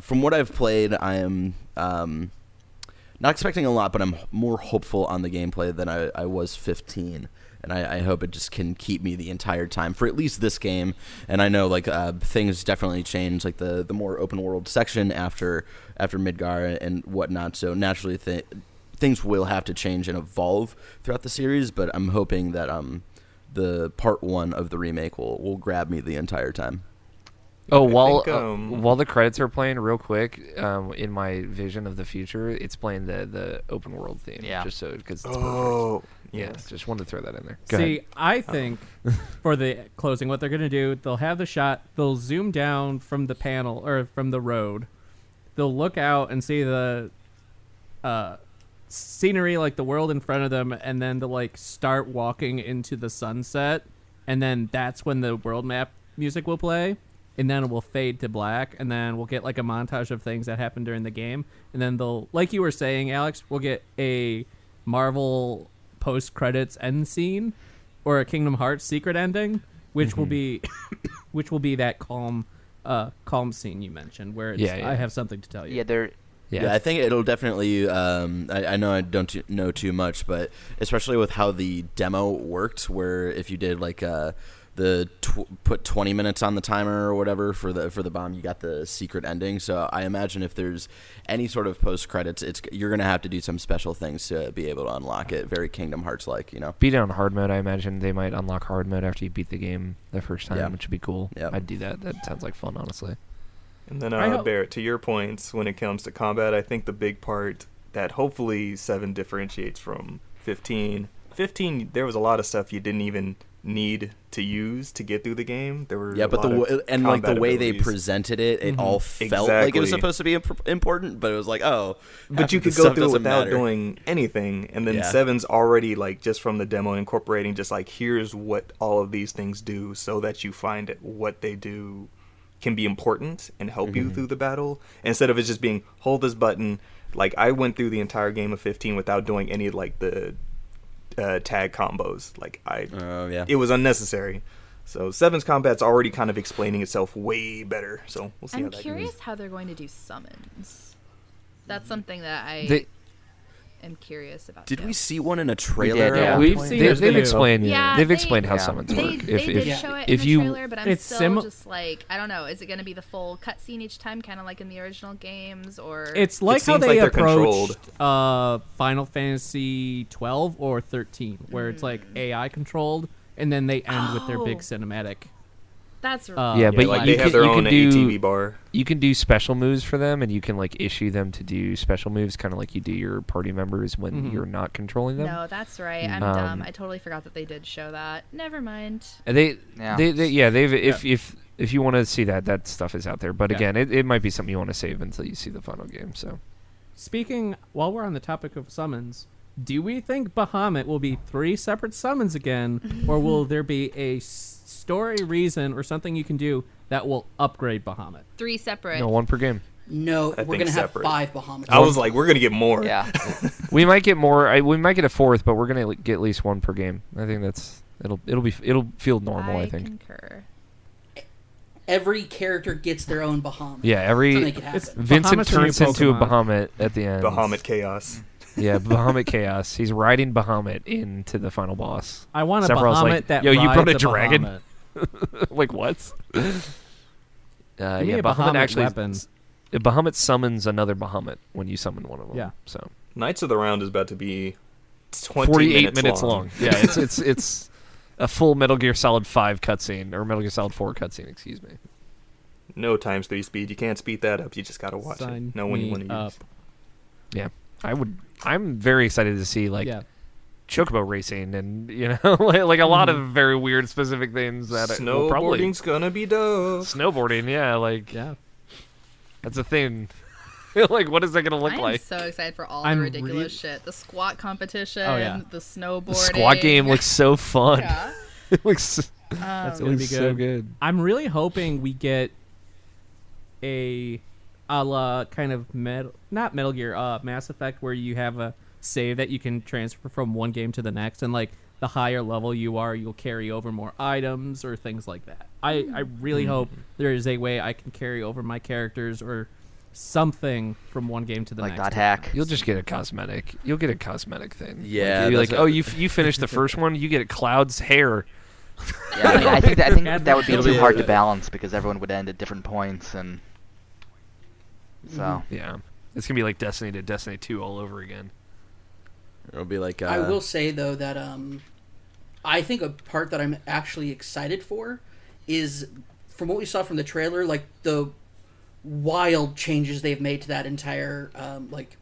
From what I've played, I am um, not expecting a lot, but I'm more hopeful on the gameplay than I, I was 15. And I, I hope it just can keep me the entire time for at least this game. And I know like uh, things definitely change, like the, the more open world section after after Midgar and whatnot. So naturally, th- things will have to change and evolve throughout the series. But I'm hoping that um the part one of the remake will will grab me the entire time. Oh, while think, uh, um, while the credits are playing, real quick, um, in my vision of the future, it's playing the the open world theme. Yeah. Just so because it's Oh, perfect. Yeah, just wanted to throw that in there. Go See, ahead. I think for the closing, what they're going to do, they'll have the shot, they'll zoom down from the panel or from the road, they'll look out and see the uh, scenery, like the world in front of them, and then they'll like start walking into the sunset, and then that's when the world map music will play. And then it will fade to black, and then we'll get like a montage of things that happened during the game, and then they'll, like you were saying, Alex, we'll get a Marvel post credits end scene or a Kingdom Hearts secret ending, which will be which will be that Kalm uh Kalm scene you mentioned where it's Yeah, yeah. I have something to tell you. Yeah, they're Yeah. I think it'll definitely. Um, I, I know I don't t- know too much, but especially with how the demo worked, where if you did like uh, the tw- put twenty minutes on the timer or whatever for the for the bomb, you got the secret ending. So I imagine if there's any sort of post credits, it's you're gonna have to do some special things to be able to unlock it. Very Kingdom Hearts like, you know. Beat it on hard mode. I imagine they might unlock hard mode after you beat the game the first time, Yeah. which would be cool. Yeah. I'd do that. That sounds like fun, honestly. And then, I uh, hope- Barrett, to your points, when it comes to combat, I think the big part that hopefully 7 differentiates from 15. 15, there was a lot of stuff you didn't even need to use to get through the game. There were Yeah, but the w- and like the combat way they presented it, it Mhm. all felt like it was supposed to be imp- important, but it was like, oh, But you could go through it without matter. doing anything, and then Yeah. Seven's already like just from the demo incorporating just like here's what all of these things do, so that you find what they do can be important and help you Mm-hmm. through the battle instead of it just being hold this button. Like I went through the entire game of 15 without doing any like the uh, tag combos. Like I, Oh yeah. it was unnecessary. So Seven's combat's already kind of explaining itself way better. So we'll see I'm how that curious goes. how they're going to do summons. That's something that I They- am curious about. Did too. we see one in a trailer? did, yeah. We've, seen they, those they've explained. Yeah, they've they- explained how Yeah. summons They, work. they if did if, show it if in you the trailer, but I'm It's still sim- just like I don't know. Is it going to be the full cutscene each time, kind of like in the original games, or It's like how they like approached uh, Final Fantasy 12 or 13, where it's like Mm. AI controlled, and then they end with their big Oh. cinematic. That's Uh, yeah, Yeah, but like you, they can, have their you own can do ATB bar. you can do special moves for them, and you can like issue them to do special moves, kind of like you do your party members when Mhm. you're not controlling them. no, that's right. I'm Um, dumb. I totally forgot that they did show that. Never mind. And They, Yeah. they, they, yeah, they've if if if you want to see that, that stuff is out there. But Yeah. again, it, it might be something you want to save until you see the final game. So Speaking, while we're on the topic of summons, do we think Bahamut will be three separate summons again, or will there be a s- story reason or something you can do that will upgrade Bahamut? Three separate. no one per game. No, I we're gonna have five Bahamut. I was like, we're gonna get more. yeah. We might get more. I, we might get a fourth, but we're gonna get at least one per game. I think that's it'll it'll be it'll feel normal. I, think. concur. Every character gets their own Bahamut. Yeah, To every make it happen. It's- Vincent Bahamut's a new turns into a Pokemon. Bahamut at the end. Bahamut chaos. Yeah, Bahamut Chaos. He's riding Bahamut into the final boss. I want a Sephiroth's Bahamut like, that "Yo, you brought rides a dragon?" Like what? Uh, yeah, Bahamut, Bahamut actually. weapon. Bahamut summons another Bahamut when you summon one of them. Yeah. So Knights of the Round is about to be 20 forty-eight minutes, long. Yeah, it's it's it's a full Metal Gear Solid Five cutscene or Metal Gear Solid Four cutscene. Excuse me. no times three speed. You can't speed that up. You just gotta watch Sign it. No one you want to up. use. Yeah, I would. I'm very excited to see like yeah. chocobo racing and you know like, like a lot of very weird specific things that it will probably Snowboarding's gonna be dope. snowboarding. Yeah, like Yeah. that's a thing. like, what is that gonna look I am like? so excited for all I'm the ridiculous really- shit. The squat competition, Oh, yeah. the snowboarding. The squad game looks so fun. Yeah. it looks. That's Um, gonna be looks so good. good. I'm really hoping we get a a la kind of metal, not Metal Gear, uh, Mass Effect, where you have a save that you can transfer from one game to the next, and like the higher level you are, you'll carry over more items or things like that. I I really hope there is a way I can carry over my characters or something from one game to the like next. dot hack. You'll just get a cosmetic. You'll get a cosmetic thing. Yeah, like, you're that's like oh, you f- you finished the first one, you get a Cloud's hair. Yeah, I, mean, I think that, I think that would be too hard to balance because everyone would end at different points, and so Yeah, it's gonna be like Destiny to Destiny Two all over again. It'll be like uh, I will say though that um, I think a part that I'm actually excited for is from what we saw from the trailer, like the wild changes they've made to that entire um, like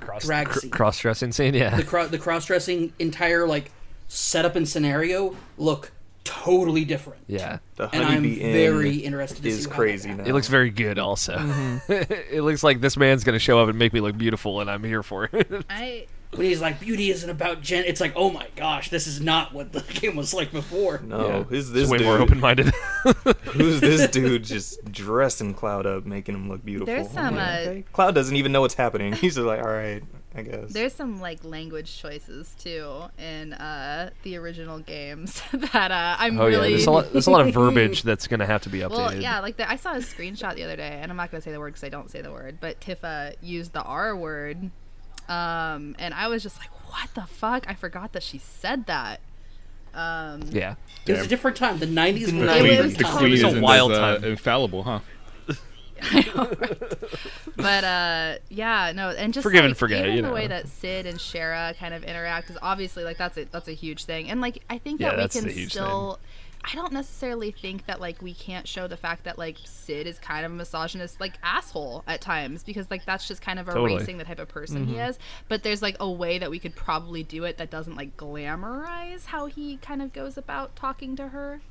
Cross Drag scene. cross dressing scene. Yeah, the cro- the cross dressing entire like setup and scenario look totally different. yeah. The And I'm Honeybee Inn very interested to is see how crazy now. It looks very good. Also, Mm-hmm. it looks like this man's gonna show up and make me look beautiful, and I'm here for it. I When he's like, "Beauty isn't about gen," it's like, "Oh my gosh, this is not what the game was like before." No, Yeah. who's It's this way dude? more open minded. Who's this dude just dressing Cloud up, making him look beautiful? There's some, like, uh, okay. Cloud doesn't even know what's happening. He's just like, all right, I guess. There's some like language choices too in uh, the original games that uh, I'm oh yeah, really. there's a lot. There's a lot of verbiage that's gonna have to be updated. well, yeah, like the, I saw a screenshot the other day, and I'm not gonna say the word because I don't say the word, but Tifa used the R word, um, and I was just like, "What the fuck?" I forgot that she said that. Um, yeah. It was a different time. The '90s was It a was the time. queen was a isn't wild as, uh, time. infallible, huh? but uh yeah no and just Forgive and forget, even you the know. way that Cid and Shera kind of interact is obviously like that's a that's a huge thing. And like i think Yeah, that we can the huge still i don't necessarily think that like we can't show the fact that like Cid is kind of a misogynist like asshole at times because like that's just kind of Totally. erasing the type of person he is. But there's like a way that we could probably do it that doesn't like glamorize how he kind of goes about talking to her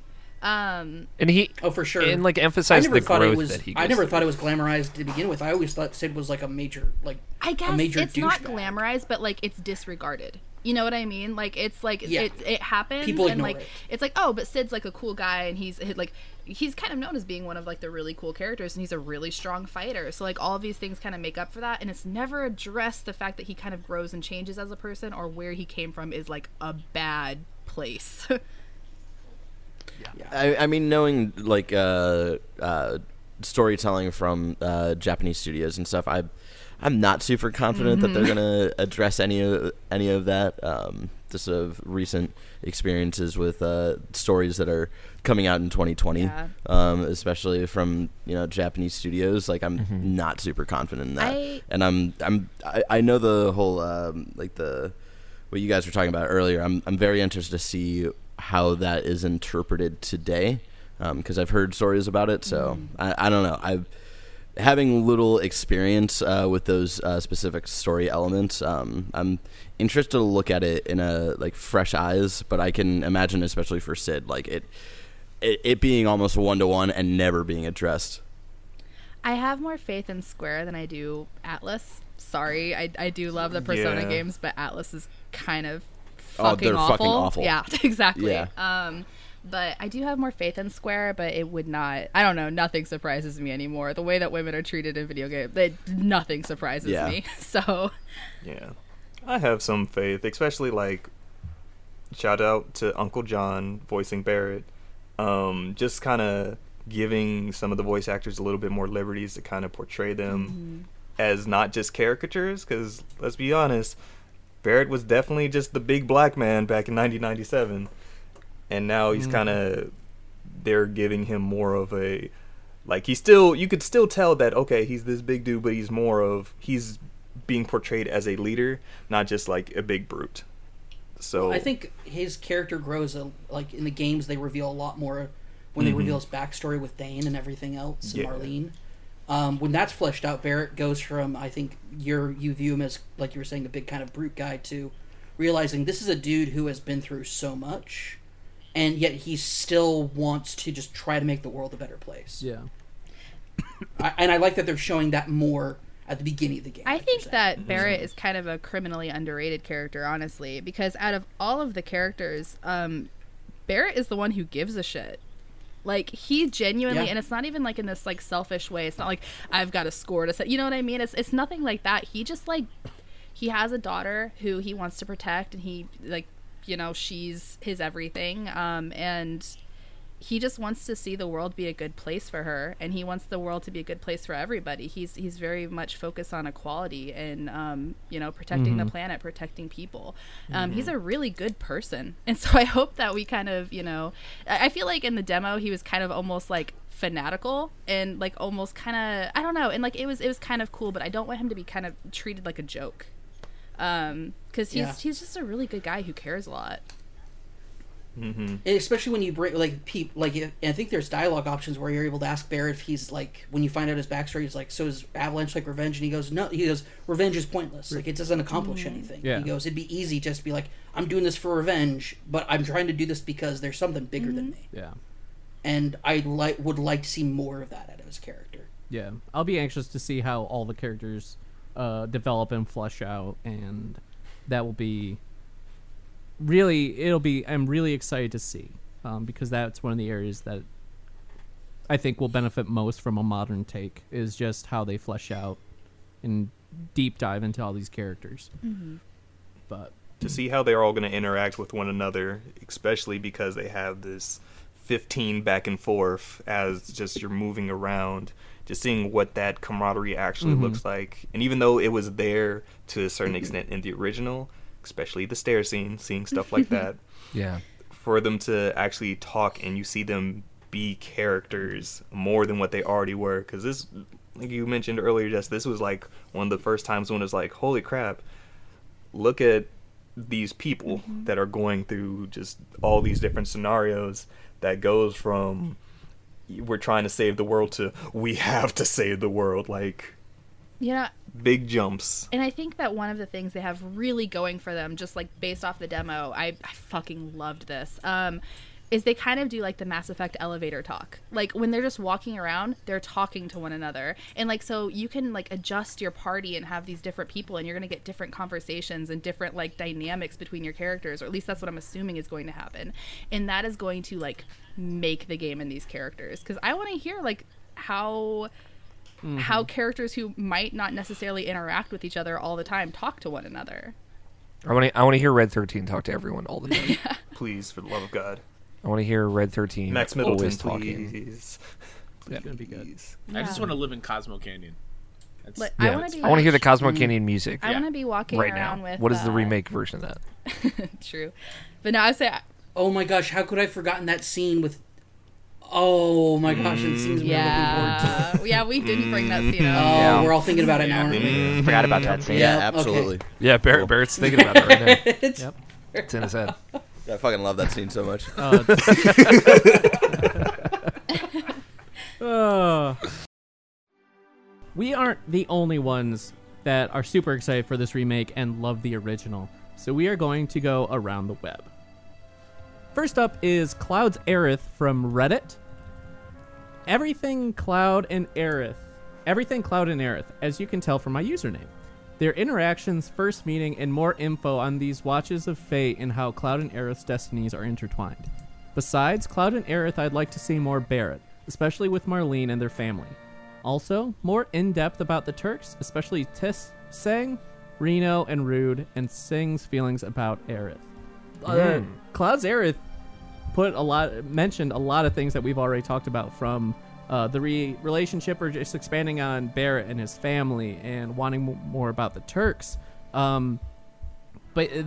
um And he Oh, for sure. and like I emphasize never the thought growth it was. that he. I never through. thought it was glamorized to begin with. I always thought Cid was like a major, like I guess a major it's not douchebag. glamorized, but like it's disregarded. You know what I mean? Like it's like Yeah. it it happens People and ignore like it. it's like oh, but Cid's like a cool guy and he's like he's kind of known as being one of like the really cool characters and he's a really strong fighter. So like all of these things kind of make up for that and it's never addressed the fact that he kind of grows and changes as a person or where he came from is like a bad place. I, I mean, knowing like uh, uh, storytelling from uh, Japanese studios and stuff, I I'm not super confident that they're gonna address any of any of that. Um, just of recent experiences with uh, stories that are coming out in 2020, Yeah. um, especially from you know Japanese studios. Like I'm not super confident in that, I- and I'm I'm I, I know the whole um, like the what you guys were talking about earlier. I'm I'm very interested to see how that is interpreted today because I've heard stories about it. So I, I don't know. I've having little experience uh, with those uh, specific story elements. Um, I'm interested to look at it in a like fresh eyes, but I can imagine, especially for Cid, like it it, it being almost one to one and never being addressed. I have more faith in Square than I do Atlus. Sorry, I, I do love the Persona Yeah. games, but Atlus is kind of fucking, they're awful. fucking awful. Yeah, exactly. Yeah. Um, but I do have more faith in Square, but it would not. I don't know. Nothing surprises me anymore. The way that women are treated in video games, it, nothing surprises Yeah. me. So Yeah. I have some faith, especially like shout out to Uncle John voicing Barret. Um, just kind of giving some of the voice actors a little bit more liberties to kind of portray them as not just caricatures cuz let's be honest, Barret was definitely just the big black man back in 1997 and now he's kind of they're giving him more of a like he's still you could still tell that okay he's this big dude but he's more of he's being portrayed as a leader not just like a big brute so I think his character grows a, like in the games. They reveal a lot more when they Mhm. reveal his backstory with Dyne and everything else, and Yeah. Marlene. Um, when that's fleshed out, Barret goes from I think you're you view him as like you were saying a big kind of brute guy to realizing this is a dude who has been through so much, and yet he still wants to just try to make the world a better place. Yeah. I, and I like that they're showing that more at the beginning of the game. I think that Barret is kind of a criminally underrated character, honestly, because out of all of the characters, um, Barret is the one who gives a shit. Like he genuinely, Yeah. and it's not even like in this like selfish way. It's not like I've got a score to set. You know what I mean? It's it's nothing like that. He just like he has a daughter who he wants to protect, and he like you know she's his everything. Um, and he just wants to see the world be a good place for her and he wants the world to be a good place for everybody he's he's very much focused on equality and um, you know protecting the Mhm. planet protecting people um, Mhm. he's a really good person and so i hope that we kind of you know i I feel like in the demo he was kind of almost like fanatical and like almost kind of i don't know and like it was it was kind of cool but i don't want him to be kind of treated like a joke um because he's Yeah. he's just a really good guy who cares a lot Mm-hmm. Especially when you bring like peep like and I think there's dialogue options where you're able to ask Bear if he's like when you find out his backstory he's like so is Avalanche like revenge? And he goes no he goes revenge is pointless. Like it doesn't accomplish anything. Yeah. he goes it'd be easy just to be like I'm doing this for revenge but I'm trying to do this because there's something bigger than me Yeah. and I like would like to see more of that out of his character. Yeah, I'll be anxious to see how all the characters uh, develop and flesh out, and that will be really. It'll be. I'm really excited to see um, because that's one of the areas that I think will benefit most from a modern take is just how they flesh out and deep dive into all these characters. Mhm. But to see how they're all going to interact with one another, especially because they have this 15 back and forth as just you're moving around, just seeing what that camaraderie actually Mhm. looks like. And even though it was there to a certain extent in the original, especially the stair scene, seeing stuff like that, Yeah. for them to actually talk and you see them be characters more than what they already were, because this. Like you mentioned earlier, just this was like one of the first times when it was like, holy crap, look at these people mm-hmm. that are going through just all these different scenarios that goes from we're trying to save the world to we have to save the world like you know big jumps And I think that one of the things they have really going for them, just like based off the demo, I, I fucking loved this. Um, is they kind of do like the Mass Effect elevator talk. Like when they're just walking around, they're talking to one another, and like so you can like adjust your party and have these different people, and you're gonna get different conversations and different like dynamics between your characters, or at least that's what I'm assuming is going to happen, and that is going to like make the game and these characters because I want to hear like how how characters who might not necessarily interact with each other all the time talk to one another. I want to. I want to hear Red Thirteen talk to everyone all the time. please for the love of god I want to hear Red Thirteen Max Mittelman always talking. please it's gonna be good. I just want to live in Cosmo Canyon. That's, Like, Yeah, I want to be. I want to hear the Cosmo Mm. Canyon music. I want to be walking right around now. with. what is the uh, remake version of that? True, but no, I say oh my gosh how could I have forgotten that scene with oh my gosh it seems Yeah, yeah, we didn't bring that scene oh. Yeah. we're all thinking about it now aren't we? Mm-hmm. Forgot about that scene. Yeah, Yep, okay. absolutely. Yeah, Barrett, Barrett's thinking about it right now. It's- Yep. It's in his head. I fucking love that scene so much. Uh, Uh, we aren't the only ones that are super excited for this remake and love the original, so we are going to go around the web. First up is Cloud's Aerith from Reddit. Everything Cloud and Aerith. Everything Cloud and Aerith, as you can tell from my username. Their interactions, first meeting, and more info on these watches of fate and how Cloud and Aerith's destinies are intertwined. Besides Cloud and Aerith, I'd like to see more Barret, especially with Marlene and their family. Also, more in depth about the Turks, especially Tis, Sang, Reno, and Rude, and Tseng's feelings about Aerith. Mm. Cloud's Aerith put a lot, mentioned a lot of things that we've already talked about from uh, the re- relationship or just expanding on Barret and his family and wanting m- more about the Turks. Um, but uh,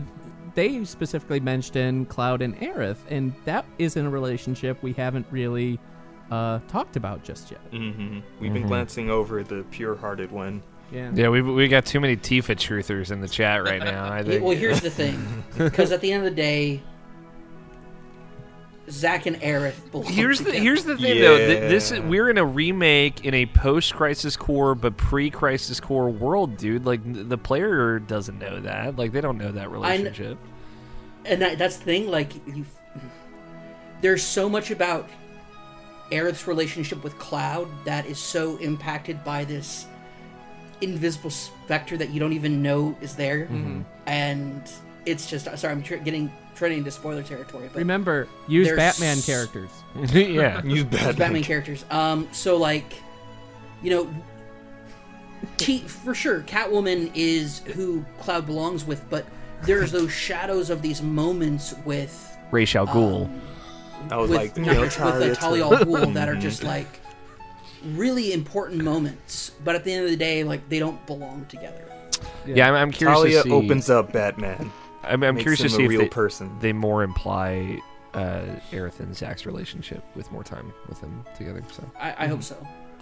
they specifically mentioned Cloud and Aerith, and that isn't a relationship we haven't really uh, talked about just yet. hmm we've been Mhm. glancing over the pure-hearted one Yeah. Yeah, we we got too many Tifa truthers in the chat right now. I think. well, here's the thing, because at the end of the day, Zack and Aerith belong Here's the here's the thing though. Th- this Yeah. we're in a remake in a post Crisis Core but pre Crisis Core world, dude. Like n- the player doesn't know that. Like they don't know that relationship. and that, that's the thing. Like you, there's so much about Aerith's relationship with Cloud that is so impacted by this invisible specter that you don't even know is there, mm-hmm. and it's just sorry. I'm tr- getting treading into spoiler territory, but Remember, use There's Batman s- characters. yeah. Use Batman. Batman characters. Um, so like, you know, T- for sure, Catwoman is who Cloud belongs with, but there's those shadows of these moments with Ra's al Ghul. I was with, like, not- yo, with Talia, Talia al Ghul that are just like really important moments, but at the end of the day, like they don't belong together. yeah, I'm, I'm curious Talia to see. opens up Batman. I'm, I'm curious to him a see if real they, person. they more imply uh, Aerith and Zack's relationship with more time with them together. So I, I hope so.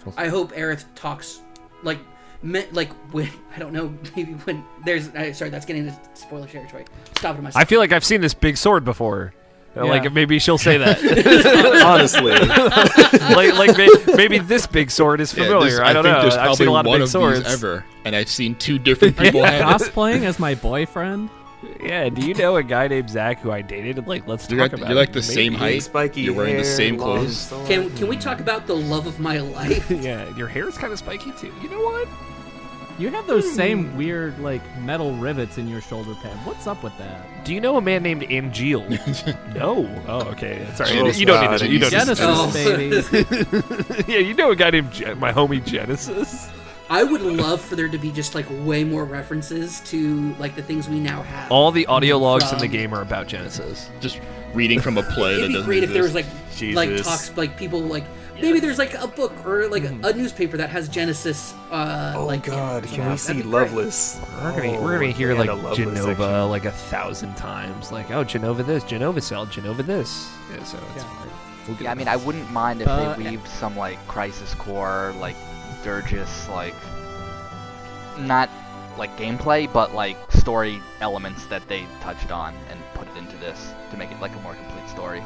We'll. I hope Aerith talks like me, like when I don't know maybe when there's uh, sorry that's getting into spoiler territory. Stop it myself. I feel like I've seen this big sword before. Yeah. Like maybe she'll say that. Honestly, like like may, maybe this big sword is Yeah, familiar. this- I don't think know. There's I've probably seen a lot of one big of swords. these ever, and I've seen two different people have it. Cosplaying as my boyfriend. Yeah, do you know a guy named Zack who I dated? Like, let's You're talk like, about. you're like it. the same height. spiky You're wearing the same clothes. Can can we talk about the love of my life? yeah, your hair is kind of spiky too. You know what? You have those hmm. same weird like metal rivets in your shoulder pad. What's up with that? Do you know a man named Angeal? no. Oh, okay. Sorry, you, you don't need God, to. You don't need to- Genesis, baby. yeah, you know a guy named Gen- my homie Genesis. I would love for there to be just like way more references to like the things we now have. All the audio logs in the game are about Genesis. Just reading from a play It'd that be doesn't great if there was exist. like like talks like people like maybe there's like a book or like Mm-hmm. a newspaper that has Genesis. Uh, Oh like God, can we see be. Loveless? We're gonna Oh, we're gonna hear like Jenova section. like a thousand times. Like, oh, Jenova this, Jenova cell, Genova this. Yeah, so it's fine. We'll Yeah, I it. mean, I wouldn't mind if Uh, they weaved some like Crisis Core, like Durgis, like not like gameplay, but like story elements that they touched on and put it into this to make it like a more complete story.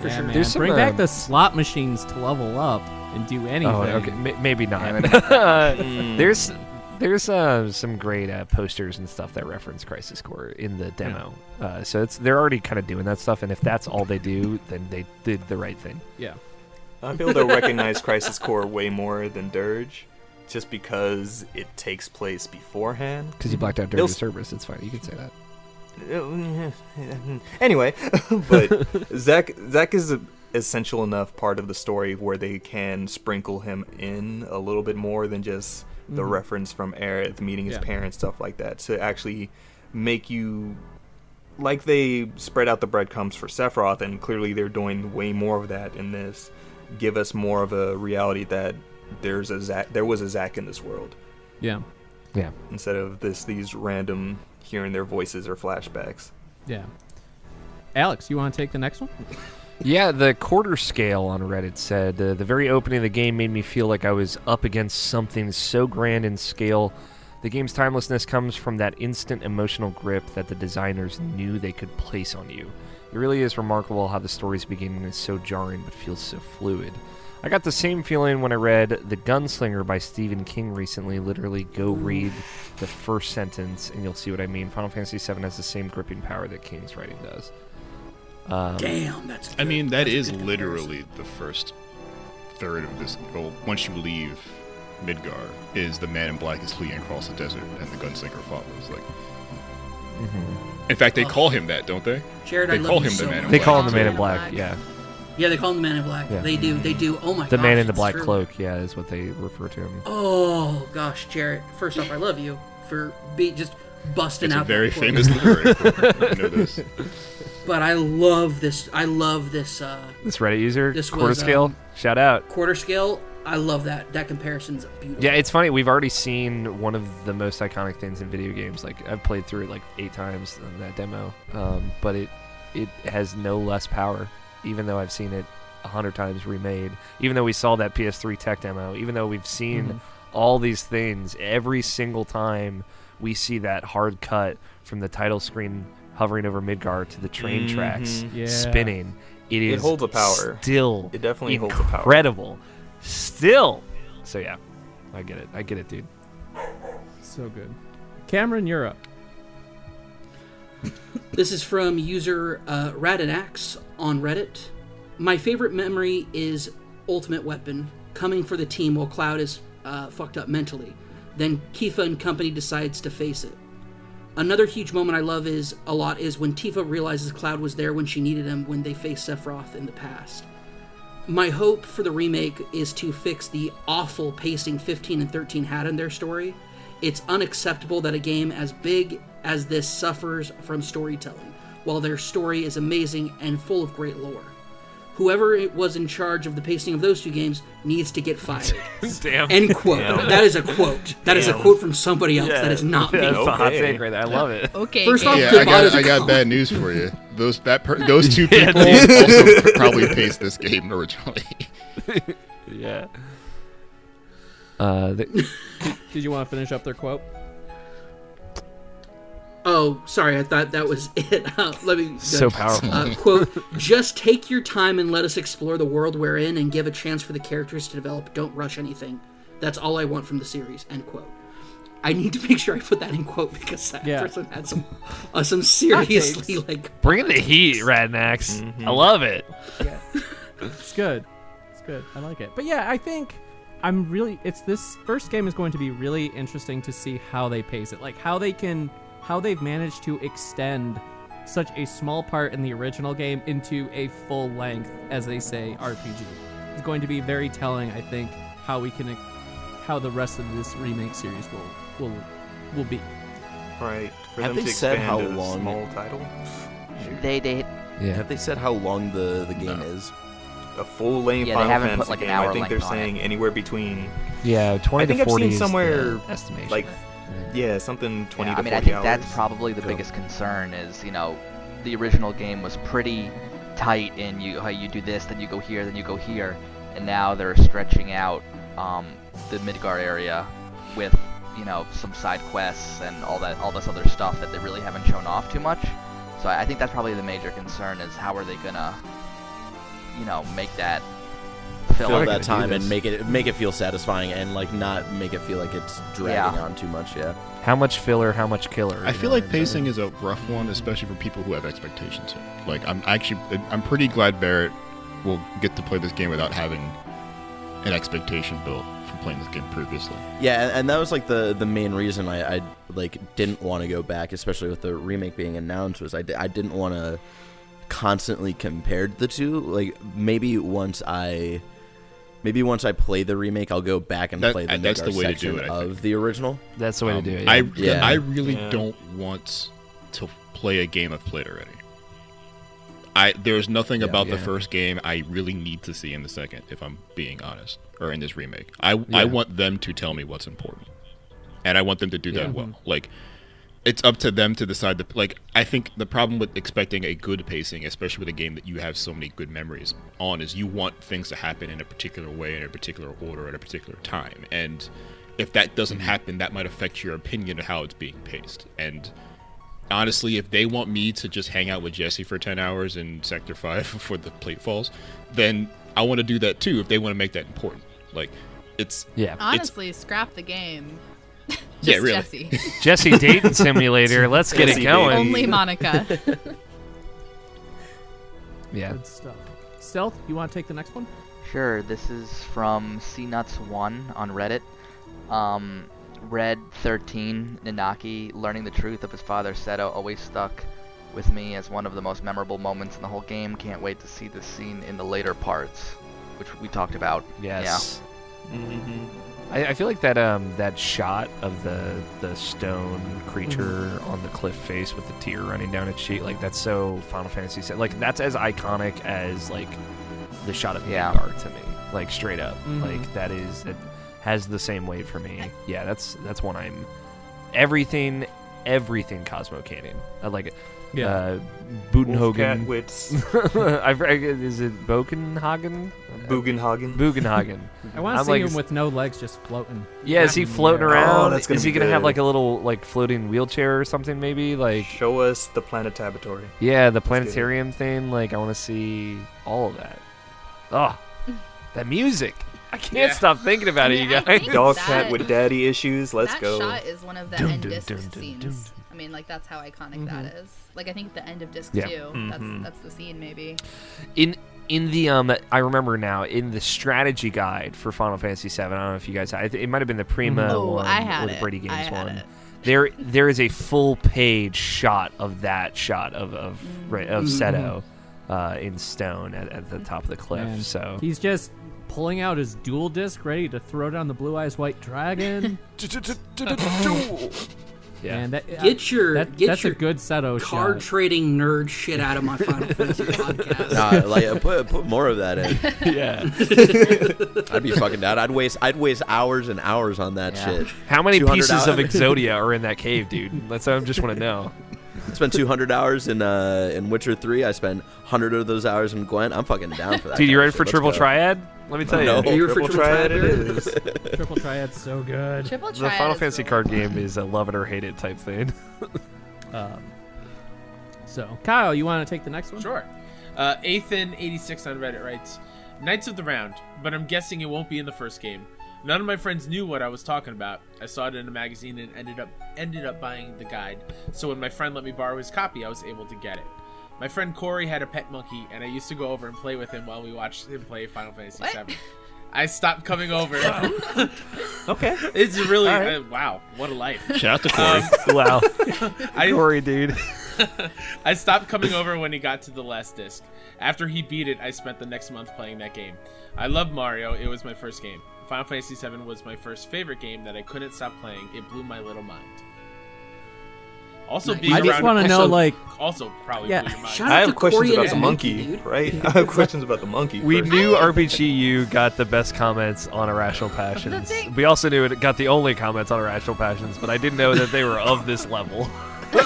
For yeah, sure. man. There's some, Bring back uh, the slot machines to level up and do anything. Oh, okay. M- maybe not. Yeah, maybe not. Mm. there's there's uh, some great uh, posters and stuff that reference Crisis Core in the demo. Uh, so it's they're already kind of doing that stuff, and if that's all they do, then they did the right thing. Yeah. I feel they'll recognize Crisis Core way more than Dirge, just because it takes place beforehand. Because you blacked out They'll Dirge s- it's fine. You can say that. anyway, but Zack Zack is a essential enough part of the story where they can sprinkle him in a little bit more than just the Mhm. reference from Aerith meeting his Yeah. parents, stuff like that, to actually make you like they spread out the breadcrumbs for Sephiroth, and clearly they're doing way more of that in this. Give us more of a reality that there's a Zack, there was a Zack in this world Yeah. Yeah. instead of this these random hearing their voices or flashbacks. Yeah. Alex, you want to take the next one? Yeah, the quarter scale on Reddit said uh, the very opening of the game made me feel like I was up against something so grand in scale. The game's timelessness comes from that instant emotional grip that the designers knew they could place on you. It really is remarkable how the story's beginning is so jarring but feels so fluid. I got the same feeling when I read The Gunslinger by Stephen King recently. Literally, go read the first sentence and you'll see what I mean. Final Fantasy VII has the same gripping power that King's writing does. Um, Damn, that's. I mean, that That's is literally the first third of this. Well, once you leave Midgar, is the man in black is fleeing across the desert, and the gunslinger follows. Like, mhm. in fact, they Oh. call him that, don't they? Jared, they I love call you him the so man in much. They black. call him the. Man in Black, yeah. Yeah, they call him the Man in Black. Yeah. They do. They do. Oh my god. The gosh, Man in the Black true. Cloak, yeah, is what they refer to him. Oh gosh, Jared. First off, I love you for be just busting It's a out. very that famous lyric. I know this. But I love this. I love this uh, This Reddit user, This quarter was, scale, um, shout out. quarter scale. I love that. That comparison's beautiful. Yeah, it's funny. We've already seen one of the most iconic things in video games. Like I've played through it like eight times in that demo, um, but it it has no less power. Even though I've seen it a hundred times remade, even though we saw that PS3 tech demo, even though we've seen Mhm. all these things, every single time we see that hard cut from the title screen hovering over Midgar to the train tracks Mhm. Yeah. spinning. It It is holds a power. Still, It definitely holds a power. incredible. Still, so yeah, I get it. I get it, dude. So good. Cameron, you're up. This is from user uh, Radinax on Reddit. My favorite memory is Ultimate Weapon coming for the team while Cloud is uh, fucked up mentally. Then Tifa and company decides to face it. Another huge moment I love is a lot is when Tifa realizes Cloud was there when she needed him when they faced Sephiroth in the past. My hope for the remake is to fix the awful pacing 15 and 13 had in their story. It's unacceptable that a game as big as this suffers from storytelling, while their story is amazing and full of great lore. Whoever it was in charge of the pacing of those two games needs to get fired. Damn. End quote. Damn. That is a quote. That is a quote from somebody else. Yeah. That is not me. that's a hot take right there. I love it. Okay. First off, Yeah, I got I got bad news for you. Those that per, those two people dude. also probably paced this game originally. yeah. Uh, the, Did you want to finish up their quote? Oh, sorry. I thought that was it. Uh, let me. So powerful. Uh, quote: Just take your time and let us explore the world we're in, and give a chance for the characters to develop. Don't rush anything. That's all I want from the series. End quote. I need to make sure I put that in quote because that Yeah. person had some uh, some seriously like bring the heat, Radnax. I love it. Yeah. It's good. It's good. I like it. But yeah, I think I'm really it's this first game is going to be really interesting to see how they pace it. Like how they can how they've managed to extend such a small part in the original game into a full length as they say RPG. It's going to be very telling, I think, how we can how the rest of this remake series will will will be. Right. For Have them they to said how long- small title? They they Yeah. Have they said how long the, the game is? A full length Yeah, they Final haven't Fantasy put, like, an game. hour I think they're length on it. saying anywhere between. Yeah, 20 I think I've seen somewhere estimation. like yeah, something twenty Yeah, to I mean, I think hours. that's probably the Go. biggest concern. Is you know, the original game was pretty tight in you how you do this, then you go here, then you go here, and now they're stretching out um, the Midgar area with you know some side quests and all that all this other stuff that they really haven't shown off too much. So I I think that's probably the major concern is how are they gonna you know make that fill, Fill that time and make it make it feel satisfying and like not make it feel like it's dragging Yeah. on too much. Yeah. how much filler, how much killer. I feel like pacing is a rough one, especially for people who have expectations. Like I'm actually, I'm pretty glad Barrett will get to play this game without having an expectation built from playing this game previously. Yeah, and, and that was like the the main reason I, I like didn't want to go back, especially with the remake being announced. Was I, I didn't want to constantly compare the two. Like maybe once I. Maybe once I play the remake, I'll go back and That- play the, that's the Midgar way to section do it, of the original. That's the way Um, to do it. I yeah. Yeah. I really Yeah. don't want to play a game I've played already. I there's nothing Yeah. about the first game I really need to see in the second, if I'm being honest, or in this remake. I Yeah. I want them to tell me what's important, and I want them to do Yeah. that well. Like it's up to them to decide the like I think the problem with expecting a good pacing, especially with a game that you have so many good memories on, is you want things to happen in a particular way, in a particular order, at a particular time. And if that doesn't mm-hmm. happen, that might affect your opinion of how it's being paced. And honestly, if they want me to just hang out with Jessie for ten hours in Sector Five before the plate falls, then I want to do that too. If they want to make that important, like it's yeah. Honestly, scrap the game. Yeah, really. Jessie. Jessie Dayton Simulator. Let's get it going. Dayton. Only Monica. Yeah. Good stuff. Stealth, you want to take the next one? Sure, this is from CNuts1 on Reddit. Um, Red 13 Nanaki learning the truth of his father Seto always stuck with me as one of the most memorable moments in the whole game. Can't wait to see this scene in the later parts, which we talked about. Yes. Mhm. I, I feel like that um that shot of the the stone creature on the cliff face with the tear running down its cheek, like that's so Final Fantasy. VII. Like that's as iconic as like the shot of Yeah. Midgar to me. Like straight up, Mhm. like that is it has the same weight for me. Yeah, that's that's one I'm everything everything Cosmo Canyon. I like it. Yeah. Uh, Budenhogen. Wolfcat I forget- is it Bokenhagen? Bugenhagen. Bugenhagen. I want to see like, him with no legs, just floating. Yeah, is he floating Oh, around? that's gonna is he gonna have like a little like floating wheelchair or something? Maybe like Show us the Planetabatory. yeah, the planetarium thing. Like I want to see all of that. Oh, that music! I can't Yeah. stop thinking about I it, you guys. Dog that- cat with daddy issues. Let's that go. That shot is one of the Dun, end dun, disc dun, dun, scenes. Dun. I mean, like that's how iconic that is. Like I think at the end of disc Yeah. two. That's that's the scene maybe. in in the um I remember now in the strategy guide for Final Fantasy VII. I don't know if you guys had it. It might have been the Prima Oh, one I had or the it. Brady I Games had one. it. There there is a full page shot of that shot of of right, of Seto uh, in stone at, at the top of the cliff. And so he's just pulling out his duel disk, ready to throw down the blue eyes white dragon. yeah. And that, Get your- that- get that's your a good Seto Card shot. trading nerd shit out of my Final Fantasy podcast. Nah, like uh, put put more of that in. yeah. I'd be fucking down. I'd waste I'd waste hours and hours on that Yeah. shit. How many 200 pieces of. Exodia are in that cave, dude? That's what I just want to know. I spent 200 hours in uh in Witcher 3. I spent 100 of those hours in Gwent. I'm fucking down for that. Dude, you ready for triple Let's go. triad? Let me tell No. you. You're Triple triple triad triad, it. Triple Triad's so good. Triple triad. The Final Fantasy really card fun. game is a love it or hate it type thing. Um, so, Kyle, you want to take the next one? Sure. Uh, Athan86 on Reddit writes, Knights of the Round, but I'm guessing it won't be in the first game. None of my friends knew what I was talking about. I saw it in a magazine and ended up ended up buying the guide. So when my friend let me borrow his copy, I was able to get it. My friend Corey had a pet monkey, and I used to go over and play with him while we watched him play Final Fantasy What? VII. I stopped coming over. Okay. it's really All right. uh, wow, what a life. Shout out to Corey. Um, wow. I, Corey, dude. I stopped coming over when he got to the last disc. After he beat it, I spent the next month playing that game. I love Mario. It was my first game. Final Fantasy VII was my first favorite game that I couldn't stop playing. It blew my little mind. Also, Nice. being I just want to know, like, also probably Yeah. blew your mind. Shout out I have to questions Corey and about the monkey, dude. right? I have questions about the monkey. We first. knew RPGU got the best comments on Irrational Passions. thing- We also knew it got the only comments on Irrational Passions, but I didn't know that they were of this level. They're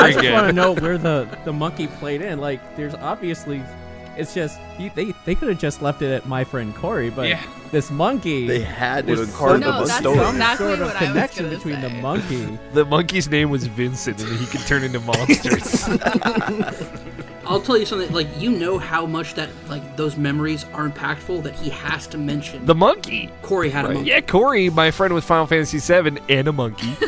I just want to know where the, the monkey played in. Like, there's obviously, it's just you, they they could have just left it at my friend Corey, but Yeah. this monkey They had to Was include No, the story. some exactly sort of what I was connection gonna between the monkey. The monkey's name was Vincent, and he could turn into monsters. I'll tell you something. Like you know how much that like those memories are impactful that he has to mention. the monkey. Corey had a monkey. Yeah, Corey, my friend with Final Fantasy VII, and a monkey.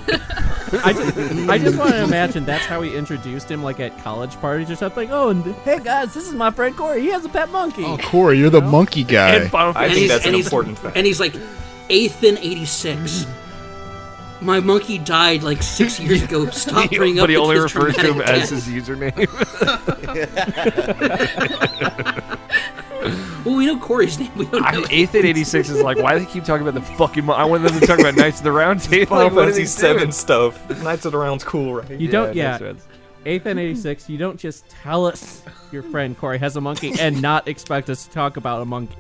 I just, I just want to imagine that's how he introduced him, like at college parties or something. Oh, and hey guys, this is my friend Corey. He has a pet monkey. Oh, Corey, you're the monkey guy. and Final I think he's- that's an and he's- important fact. And he's like, Athan eighty six. Mm-hmm. My monkey died like six years ago. Stop bringing up but he the only kid's refers to him traumatic as his username. Well, we know Corey's name. We don't know. Athan 86 is like, why do they keep talking about the fucking. Mo- I want them to talk about Knights of the Round Table. Final Like, what are Fantasy Seven stuff. Knights of the Round's cool, right? You don't, it yeah. makes sense. Athan eighty six. You don't just tell us your friend Corey has a monkey and not expect us to talk about a monkey.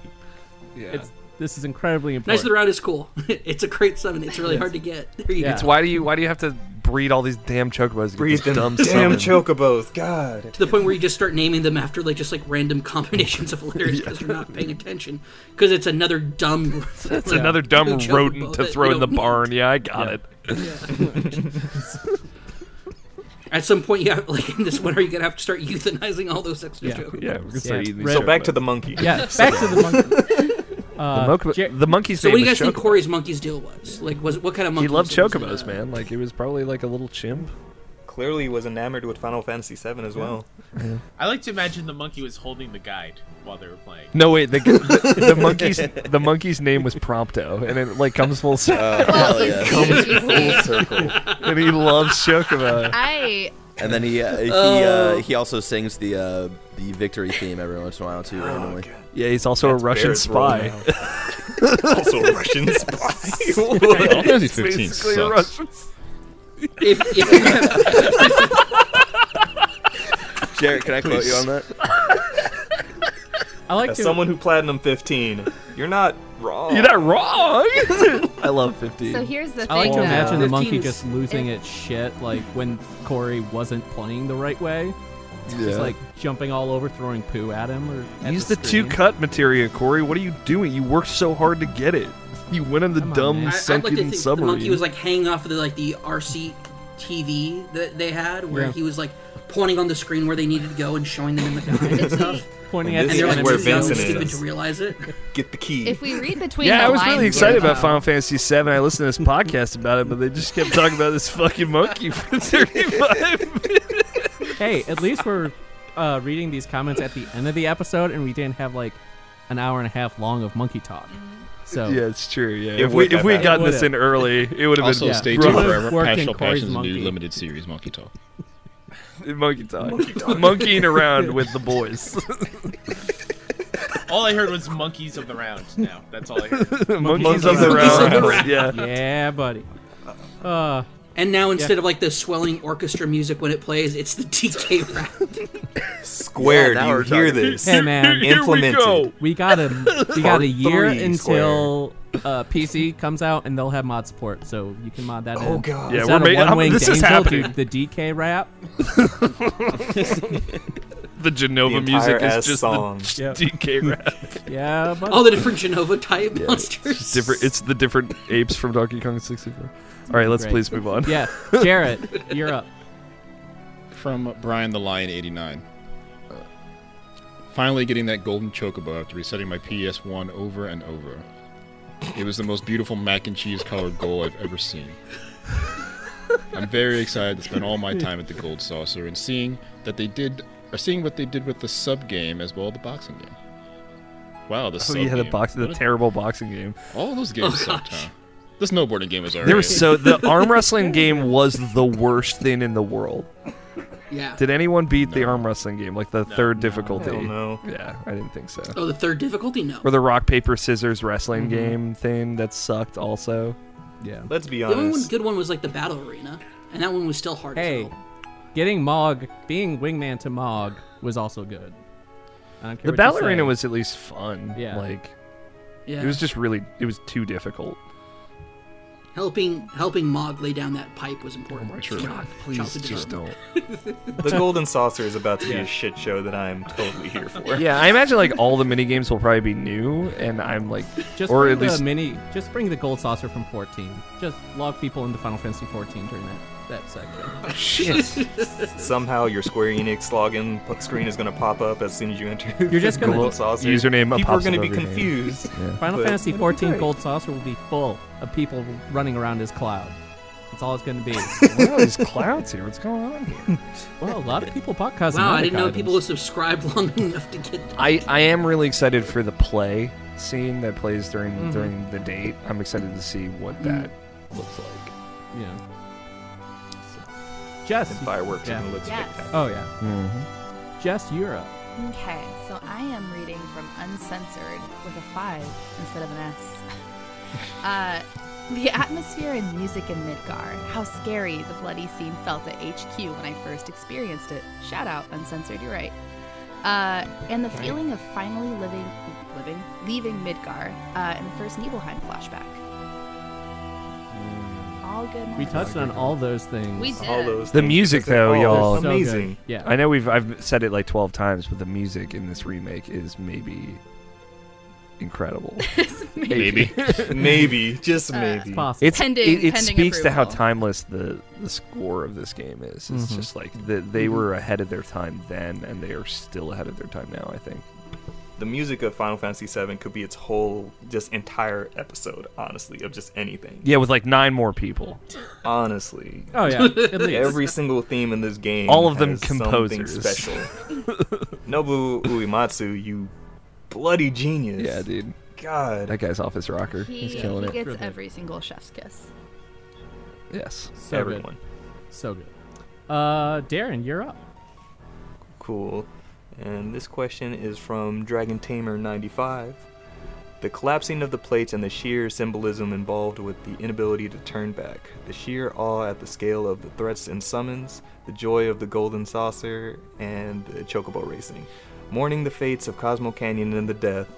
Yeah. It's this is incredibly Knights important. of the Round is cool. it's a great summon. It's really hard to get. There you Yeah. It's why do you why do you have to breed all these damn chocobos? to get Breathe them dumb damn summon? chocobos. God. to the point where you just start naming them after like just like random combinations of letters because you're not paying attention because it's another dumb. It's another dumb chocobo rodent to throw in the barn. Yeah, I got Yeah. it. At some point, you have like in this winter, you're gonna have to start euthanizing all those extra Yeah. chocobos. Yeah, we're gonna start Yeah. eating these Red- So back to the monkey. Yeah, back to the monkey. Uh, The, monk- Jer- the monkey's So name what do you was guys think Corey's monkey's deal was? Like, was what kind of monkey? He loved was it? Was it, chocobos, uh, man. Like it was probably like a little chimp. Clearly he was enamored with Final Fantasy VII as well. I like to imagine the monkey was holding the guide while they were playing. No wait, the, the, the monkey's the monkey's name was Prompto, and it like comes full circle. Oh, hell yeah. Comes full circle. and he loves Chocobo. I And then he uh, he Oh. uh, he also sings the uh, the victory theme every once in a while too, randomly. Yeah, he's also That's a Russian Barrett's spy. also a Russian spy. Final Fantasy It's 15 basically a sucks. Russian If, if you have, Jarrett, can I quote you on that? I like As to. someone who platinum 15, You're not wrong. You're not wrong. I love 15. So here's the thing. I like to though. imagine uh, the monkey just losing its shit, like when Corey wasn't playing the right way. Yeah. Just like jumping all over, throwing poo at him. Or at Use the, two cut materia, Corey. What are you doing? You worked so hard to get it. You went on the Come on, dumb man. I, I'd sunken like to think the submarine. monkey was like hanging off of the like the RC TV that they had, where Yeah. he was like pointing on the screen where they needed to go and showing them in the guide and stuff. Pointing And at this And the they're like is where too young and Vincent stupid is. to realize it. Get the key. If we read between yeah, the I was lines really excited about though- Final Fantasy VII. I listened to this podcast about it, but they just kept talking about this fucking monkey for 35 minutes. Hey, at least we're uh, reading these comments at the end of the episode, and we didn't have like an hour and a half long of monkey talk. So Yeah, it's true. Yeah, if we if we had gotten this in early, it would have Also, been Yeah. stay tuned Would've forever. Passional Passion's monkey. new limited series, Monkey Talk. monkey talk, monkeying around with the boys. All I heard was monkeys of the round. Now that's all I heard. monkeys of of the the round. round. Yeah. yeah, buddy. Uh, And now instead of like the swelling orchestra music when it plays, it's the DK rap. Square, Yeah, do you hear talking. this? hey man, Here we Implemented. go. we got a we got a year three, until uh, PC comes out, and they'll have mod support, so you can mod that in. Oh god. Yeah, Instead we're of ma- one winged this is happening. do the DK rap. The Jenova The music is ass just song. the Yep. DK rap. Yeah, but All the different Jenova type monsters. It's different. It's the different apes from Donkey Kong 64. All right, let's Great. please move on. yeah, Jarrett, you're up. From Brian the Lion 89. Uh, Finally getting that golden chocobo after resetting my PS1 over and over. It was the most beautiful mac and cheese colored goal I've ever seen. I'm very excited to spend all my time at the Gold Saucer and seeing that they did, or seeing what they did with the sub game as well as the boxing game. Wow, the Oh sub yeah, the game. box, the a- terrible boxing game. all those games Oh, sucked, huh? The snowboarding game was alright. There was so the arm wrestling game was the worst thing in the world. Yeah. Did anyone beat the arm wrestling game, like the third difficulty? Hell no. Yeah, I didn't think so. Oh, the third difficulty? No. Or the rock paper scissors wrestling Mhm. game thing that sucked also. Yeah. Let's be honest. The only one good one was like the battle arena, and that one was still hard. Hey, getting Mog, being wingman to Mog was also good. I don't care The what you ballerina was at least fun. Yeah. Like yeah. it was just really it was too difficult. Helping helping Mog lay down that pipe was important. my true. So, God, please out just Dylan. don't. The Golden Saucer is about to be Yeah. a shit show that I'm totally here for. Yeah, I imagine like all the mini games will probably be new, and I'm like, Just or bring at least the mini. Just bring the gold saucer from 14. Just log people into Final Fantasy 14 during that that section. shit. Somehow your Square Enix login screen is going to pop up as soon as you enter. You're just gonna- Golden Saucer. Username People are going to be over your name. confused. Yeah. Final But Fantasy it'll 14 gold saucer will be full of people running around as Cloud. That's all it's going to be. What are these clouds here? What's going on here? well, a lot of people bought cosmetic Wow, I didn't know items. people would subscribe long enough to get. I, I am really excited for the play scene that plays during Mhm. during the date. I'm excited to see what that looks like. Yeah. Jess. And fireworks Yeah. are going to look Yes. spectacular. Oh yeah. Jess, you're up. Okay, so I am reading from Uncensored with a 5 instead of an S. uh, the atmosphere and music in Midgar. How scary the bloody scene felt at HQ when I first experienced it. Shout out, Uncensored, you're right. Uh, and the feeling of finally living, living, leaving Midgar uh, in the first Nibelheim flashback. All good. We touched on all those things. We did. All those The things music, though, all y'all- So good. amazing. Yeah. I know we've I've said it like 12 times, but the music in this remake is maybe incredible. Maybe. maybe, just Uh, maybe. It's possible. It's Pending- it, it pending speaks to how timeless the the score of this game is. It's Mhm. just like the, they were ahead of their time then, and they are still ahead of their time now. I think. The music of Final Fantasy VII could be its whole, just entire episode, honestly, of just anything. Yeah, with like nine more people. Honestly. Oh yeah. At least. Every single theme in this game. All of them has composers. special. Nobu Uematsu, you bloody genius. Yeah, dude. God. That guy's off his rocker. He, He's killing he it. gets every single chef's kiss. Yes. so Everyone. Good. So good. Uh, Darren, you're up. Cool. And this question is from Dragon Tamer 95. The collapsing of the plates and the sheer symbolism involved with the inability to turn back, the sheer awe at the scale of the threats and summons, the joy of the golden saucer, and the chocobo racing, mourning the fates of Cosmo Canyon and the death,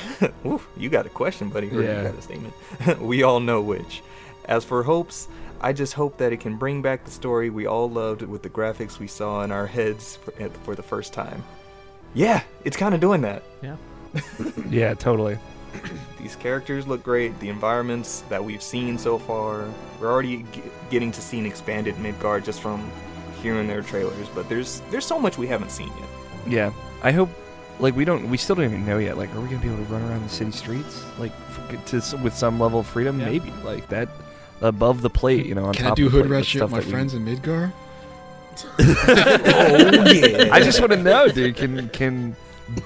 Ooh, you got a question, buddy. Or Yeah. You got a statement. we all know which. As for hopes, I just hope that it can bring back the story we all loved with the graphics we saw in our heads for, for the first time. Yeah, it's kind of doing that. Yeah. Yeah, totally. These characters look great. The environments that we've seen so far, we're already g- getting to see an expanded Midgar just from hearing their trailers. But there's there's so much we haven't seen yet. Yeah, I hope. Like we don't, we still don't even know yet. Like, are we gonna be able to run around the city streets like to with some level of freedom? Yeah. Maybe like that above the plate, you know. On Can I top do of the hood plate, rat that's shit with my that we- friends in Midgar? oh yeah. I just want to know, dude. Can can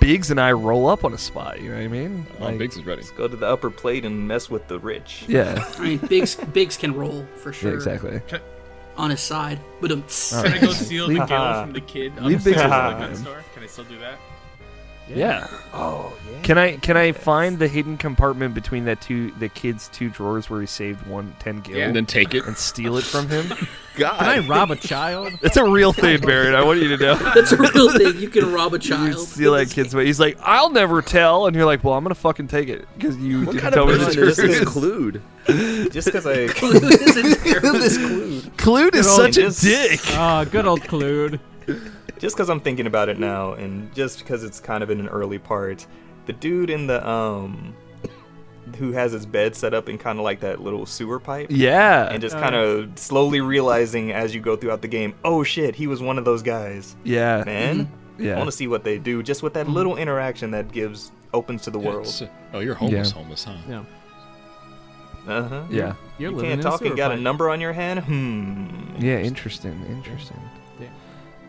Biggs and I roll up on a spot? You know what I mean? Oh, Like, Biggs is ready. Let's go to the upper plate and mess with the rich. Yeah. I mean, Biggs Biggs can roll for yeah, sure. exactly. On his side, but um, All Can I go steal the Leave- gil from the kid on Leave the Biggs stairs of the gun store? Can I still do that? Yeah. Oh yeah. Can I can I find the hidden compartment between that two the kid's two drawers where he saved one ten gil And then take it. and steal it from him? God. Can I rob a child? It's a real thing, Barrett. I want you to know. that's a real thing. You can rob a child. Steal that kid's way. He's like, I'll never tell, and you're like, well, I'm gonna fucking take it because you What didn't kind tell of me the person is truth. this Cloud? Just because I this Cloud. Cloud is Good such a just- dick. Oh, good old Cloud. Just because I'm thinking about it now, and just because it's kind of in an early part, the dude in the um, who has his bed set up in kind of like that little sewer pipe, Yeah, and just Oh, kind of slowly realizing as you go throughout the game, oh shit, he was one of those guys, yeah, man. I yeah. want to see what they do just with that little interaction that gives opens to the world. Yes. Oh, you're homeless, Yeah. homeless, huh? Yeah. Uh huh. Yeah, You're You can't talk and got a number on your hand. Hmm. yeah. Interesting, interesting.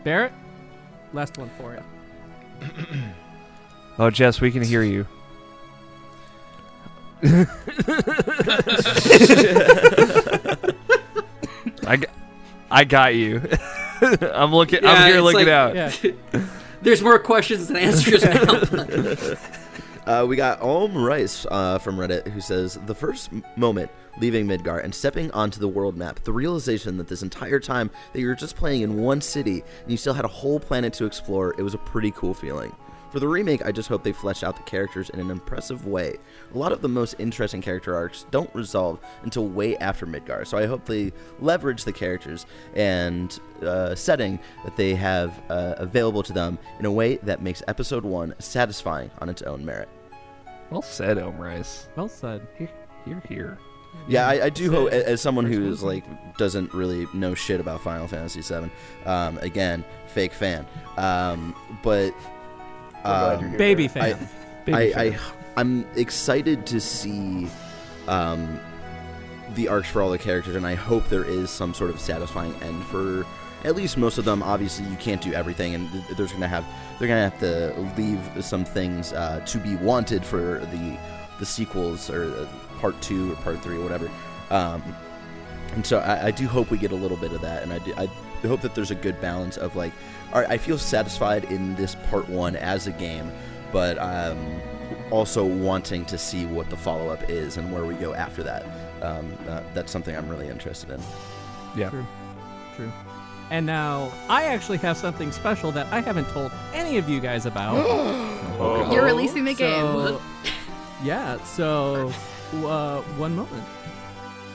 Barrett, last one for you. Oh, Jess, we can hear you. I, got you. I'm looking. Yeah, I'm here looking like- out. Yeah. There's more questions than answers now. Uh, we got Om Rice uh, from Reddit who says the first moment leaving Midgar and stepping onto the world map, the realization that this entire time that you were just playing in one city and you still had a whole planet to explore, it was a pretty cool feeling. For the remake, I just hope they flesh out the characters in an impressive way. A lot of the most interesting character arcs don't resolve until way after Midgar, so I hope they leverage the characters and uh, setting that they have uh, available to them in a way that makes Episode 1 satisfying on its own merit. Well said, Om Rice. Well said. Here, here, here. Yeah, I, I do hope, as someone who is like doesn't really know shit about Final Fantasy VII, um, again, fake fan, um, but glad you're um, here. Baby I, fan. Baby I, I, fan. I'm excited to see um, the arcs for all the characters, and I hope there is some sort of satisfying end for at least most of them. Obviously, you can't do everything, and th- there's gonna have they're gonna have to leave some things uh, to be wanted for the the sequels or uh, part two or part three or whatever. Um, and so I, I do hope we get a little bit of that, and I, do, I hope that there's a good balance of like, all right, I feel satisfied in this part one as a game, but um, also wanting to see what the follow up is and where we go after that. Um, uh, that's something I'm really interested in. Yeah. True. True. And now I actually have something special that I haven't told any of you guys about. Oh. You're releasing the So- game. Yeah. So, uh, one moment.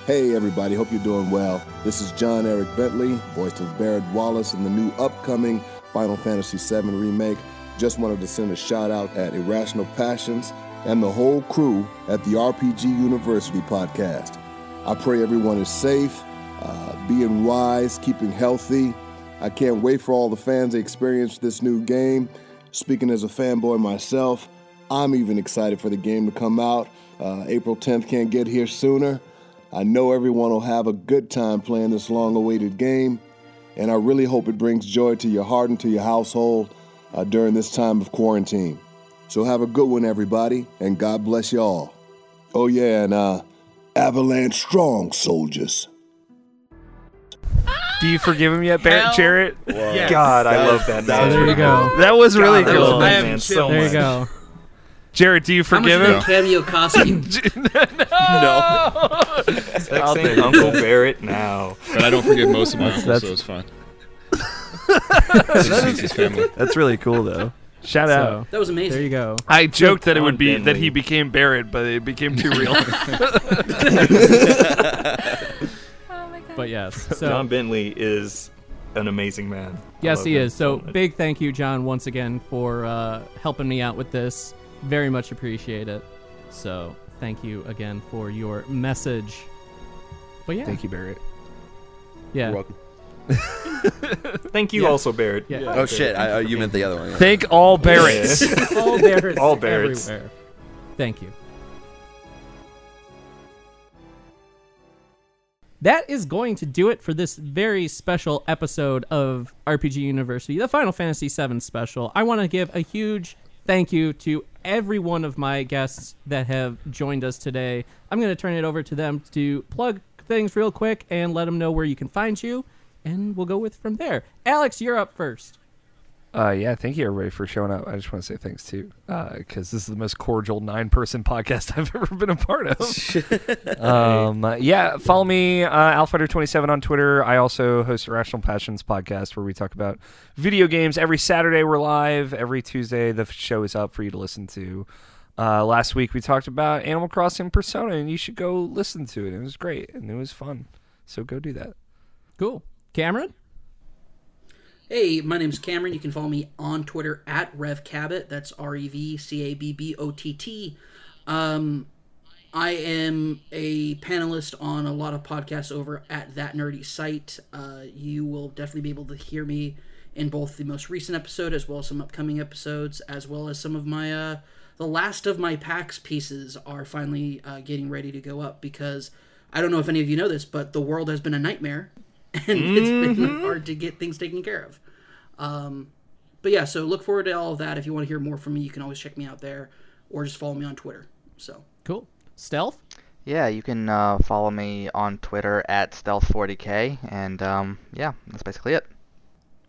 Hey everybody, hope you're doing well. This is John Eric Bentley, voice of Barret Wallace in the new upcoming Final Fantasy VII remake. Just wanted to send a shout out at Irrational Passions and the whole crew at the RPG University podcast. I pray everyone is safe, uh, being wise, keeping healthy. I can't wait for all the fans to experience this new game. Speaking as a fanboy myself, I'm even excited for the game to come out. Uh, April 10th can't get here sooner. I know everyone will have a good time playing this long awaited game, and I really hope it brings joy to your heart and to your household uh, during this time of quarantine. So have a good one, everybody, and God bless you all. Oh, yeah, and uh, Avalanche Strong, soldiers. Do you forgive him yet, Barrett Hell Jarrett? Yes. God, I love that that man. was There you go. That was really God, I cool. love I that am man so chilling. There you much. go. Jared, do you How much forgive is him? that cameo cost you? I'll take Texting it. Uncle Barrett now. But I don't forgive most of my That's- uncles, that's- so it's fine. It's his family. That's really cool, though. Shout So, out. That was amazing. There you go. I joked that it would be John that he became Barrett, but it became too real. But yes, so John Bentley is an amazing man. Yes, he him is. So much. big thank you, John, once again for uh, helping me out with this. Very much appreciate it. So thank you again for your message. But yeah, Thank you, Barrett. Yeah, You're welcome. Thank you Yeah. also, Barrett. Yeah. Oh shit! I, uh, you meant the other one. yeah. Thank all Barretts. all Barretts, All Barretts. everywhere. Thank you. That is going to do it for this very special episode of RPG University, the Final Fantasy VII special. I want to give a huge thank you to every one of my guests that have joined us today. I'm going to turn it over to them to plug things real quick and let them know where you can find you, and we'll go with from there. Alex, you're up first. Uh, yeah, thank you everybody for showing up. I just want to say thanks too, because this is the most cordial nine-person podcast I've ever been a part of. um, uh, yeah, follow me, uh, Alfighter27 on Twitter. I also host Irrational Passions podcast where we talk about video games. Every Saturday we're live. Every Tuesday the show is up for you to listen to. Uh, last week we talked about Animal Crossing Persona, and you should go listen to it. It was great and it was fun. So go do that. Cool. Cameron? Hey, my name's Cameron. You can follow me on Twitter at RevCabbott. That's R E V C A B B O T T. Um, I am a panelist on a lot of podcasts over at That Nerdy Site. Uh, you will definitely be able to hear me in both the most recent episode as well as some upcoming episodes, as well as some of my uh, the last of my PAX pieces are finally uh, getting ready to go up because I don't know if any of you know this, but the world has been a nightmare and it's been hard to get things taken care of. Um, but yeah, so look forward to all of that. If you want to hear more from me, you can always check me out there or just follow me on Twitter. So Cool. Stealth? Yeah, you can uh, follow me on Twitter at Stealth40k, and um, yeah, that's basically it.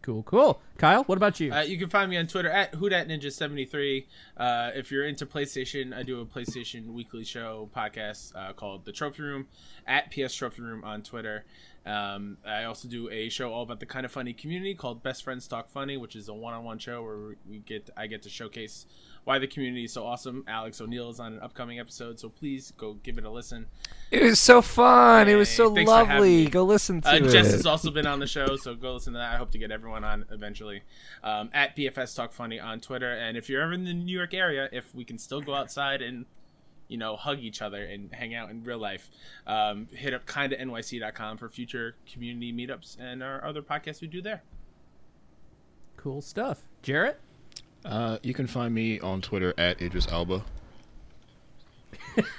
Cool, cool. Kyle, what about you? Uh, you can find me on Twitter at HooDatNinja73. Uh, if you're into PlayStation, I do a PlayStation weekly show podcast uh, called The Trophy Room at PS Trophy Room on Twitter. Um, I also do a show all about the kind of funny community called Best Friends Talk Funny, which is a one-on-one show where we get I get to showcase why the community is so awesome. Alex O'Neill is on an upcoming episode, so please go give it a listen. It was so fun. it was so thanks for having lovely. Go listen to Uh, it. Jess has also been on the show, so go listen to that. I hope to get everyone on eventually. Um, at BFS Talk Funny on Twitter, and if you're ever in the New York area, if we can still go outside and you know hug each other and hang out in real life, um, hit up kindanyc.com for future community meetups and our other podcasts we do there. Cool stuff. Jarrett? Uh, you can find me on Twitter at Idris Elba.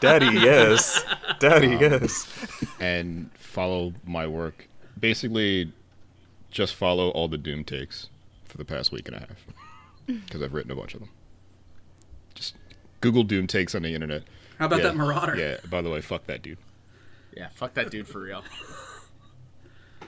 Daddy, yes. Daddy, Um, yes. And follow my work. Basically, just follow all the Doom takes for the past week and a half. Because I've written a bunch of them. Just Google Doom takes on the internet. How about Yeah, that Marauder? Yeah, by the way, fuck that dude. Yeah, fuck that dude for real.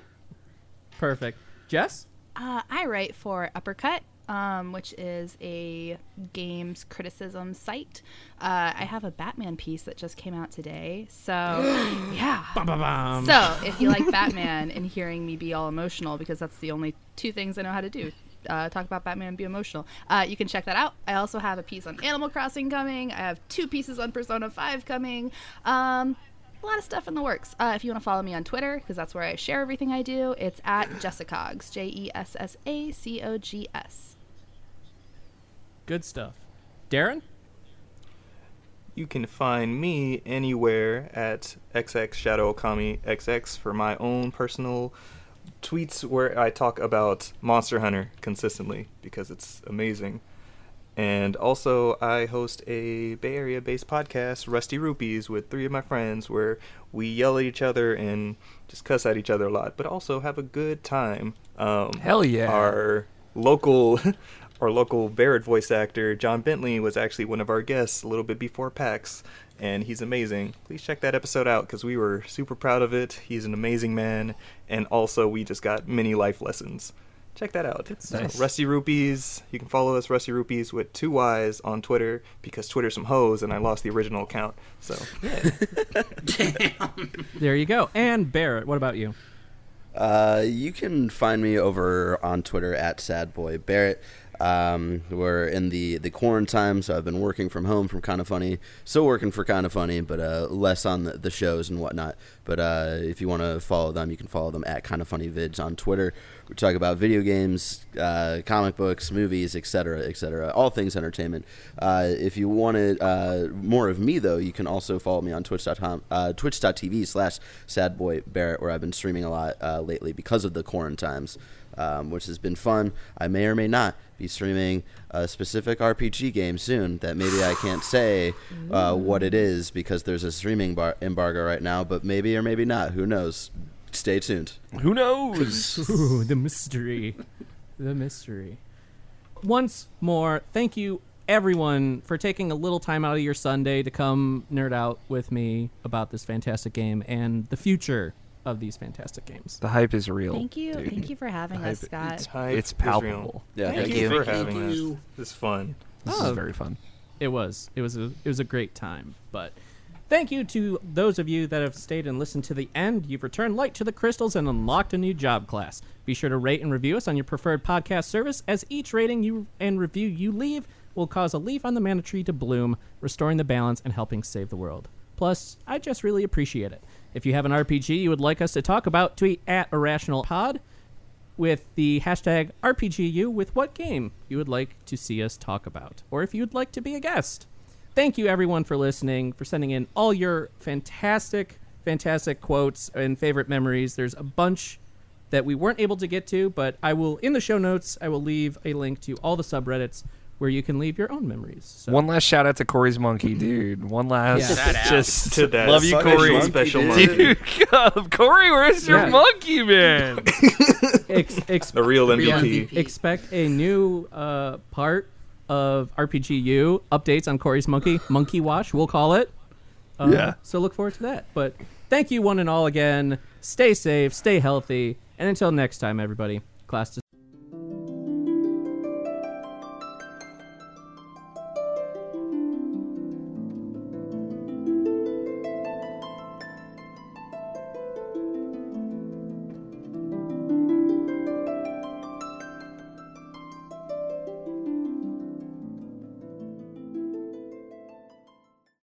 Perfect. Jess? Uh, I write for Uppercut, um, which is a games criticism site. Uh, I have a Batman piece that just came out today. So, yeah. Bum. So, if you like Batman and hearing me be all emotional, because that's the only two things I know how to do. Uh, talk about Batman and be emotional. Uh, you can check that out. I also have a piece on Animal Crossing coming. I have two pieces on Persona 5 coming. Um, a lot of stuff in the works. Uh, if you want to follow me on Twitter, because that's where I share everything I do, it's at Jessacogs. J E S S A C O G S. Good stuff. Darren? You can find me anywhere at XX Shadow Okami XX for my own personal tweets where I talk about Monster Hunter consistently because it's amazing. And also, I host a Bay Area based podcast, Rusty Rupees, with three of my friends where we yell at each other and just cuss at each other a lot, but also have a good time. Um, Hell yeah. Our local. Our local Barrett voice actor, John Bentley, was actually one of our guests a little bit before PAX, and he's amazing. Please check that episode out because we were super proud of it. He's an amazing man, and also we just got many life lessons. Check that out. So, Nice. Rusty Rupees. You can follow us, Rusty Rupees, with two Y's on Twitter because Twitter's some hoes, and I lost the original account. So, yeah. There you go. And Barrett, what about you? Uh, you can find me over on Twitter at SadBoyBarrett. Um, we're in the the quarantine, so I've been working from home from Kind of Funny. Still working for Kind of Funny, but uh, less on the, the shows and whatnot. But uh, if you want to follow them, you can follow them at Kind of Funny Vids on Twitter. We talk about video games, uh, comic books, movies, etc., etc. All things entertainment. Uh, if you wanted uh, more of me, though, you can also follow me on Twitch.com, uh, Twitch.tv slash SadBoyBarrett, where I've been streaming a lot lately because of the quarantines, um, which has been fun. I may or may not be streaming a specific RPG game soon that maybe I can't say uh, what it is because there's a streaming bar- embargo right now, but maybe or maybe not. Who knows? Stay tuned. Who knows? Ooh, the mystery. The mystery. Once more, thank you everyone for taking a little time out of your Sunday to come nerd out with me about this fantastic game and the future of these fantastic games. The hype is real. Thank you. dude. Thank you for having The us, Scott. It's, Hype it's is palpable. Yeah, Thank, thank you you. for having Thank us. you. It's fun. This Oh. is very fun. It was. It was a it was a great time. But thank you to those of you that have stayed and listened to the end. You've returned light to the crystals and unlocked a new job class. Be sure to rate and review us on your preferred podcast service, as each rating you and review you leave will cause a leaf on the mana tree to bloom, restoring the balance and helping save the world. Plus, I just really appreciate it. If you have an RPG you would like us to talk about, tweet at IrrationalPod with the hashtag RPGU with what game you would like to see us talk about, or if you'd like to be a guest. Thank you, everyone, for listening, for sending in all your fantastic, fantastic quotes and favorite memories. There's a bunch that we weren't able to get to, but I will, in the show notes, I will leave a link to all the subreddits where you can leave your own memories. So. One last shout out to Corey's monkey, dude. One last Yeah. Shout out. just To that love you, special Corey. special dude. Dude, Corey, where's your Yeah. monkey, man? Ex- ex- The real Real MVP. MVP. expect a new uh, part of RPGU updates on Corey's Monkey Monkey Wash. We'll call it. Uh, Yeah. So look forward to that. But thank you one and all again. Stay safe, stay healthy, and until next time, everybody. Class.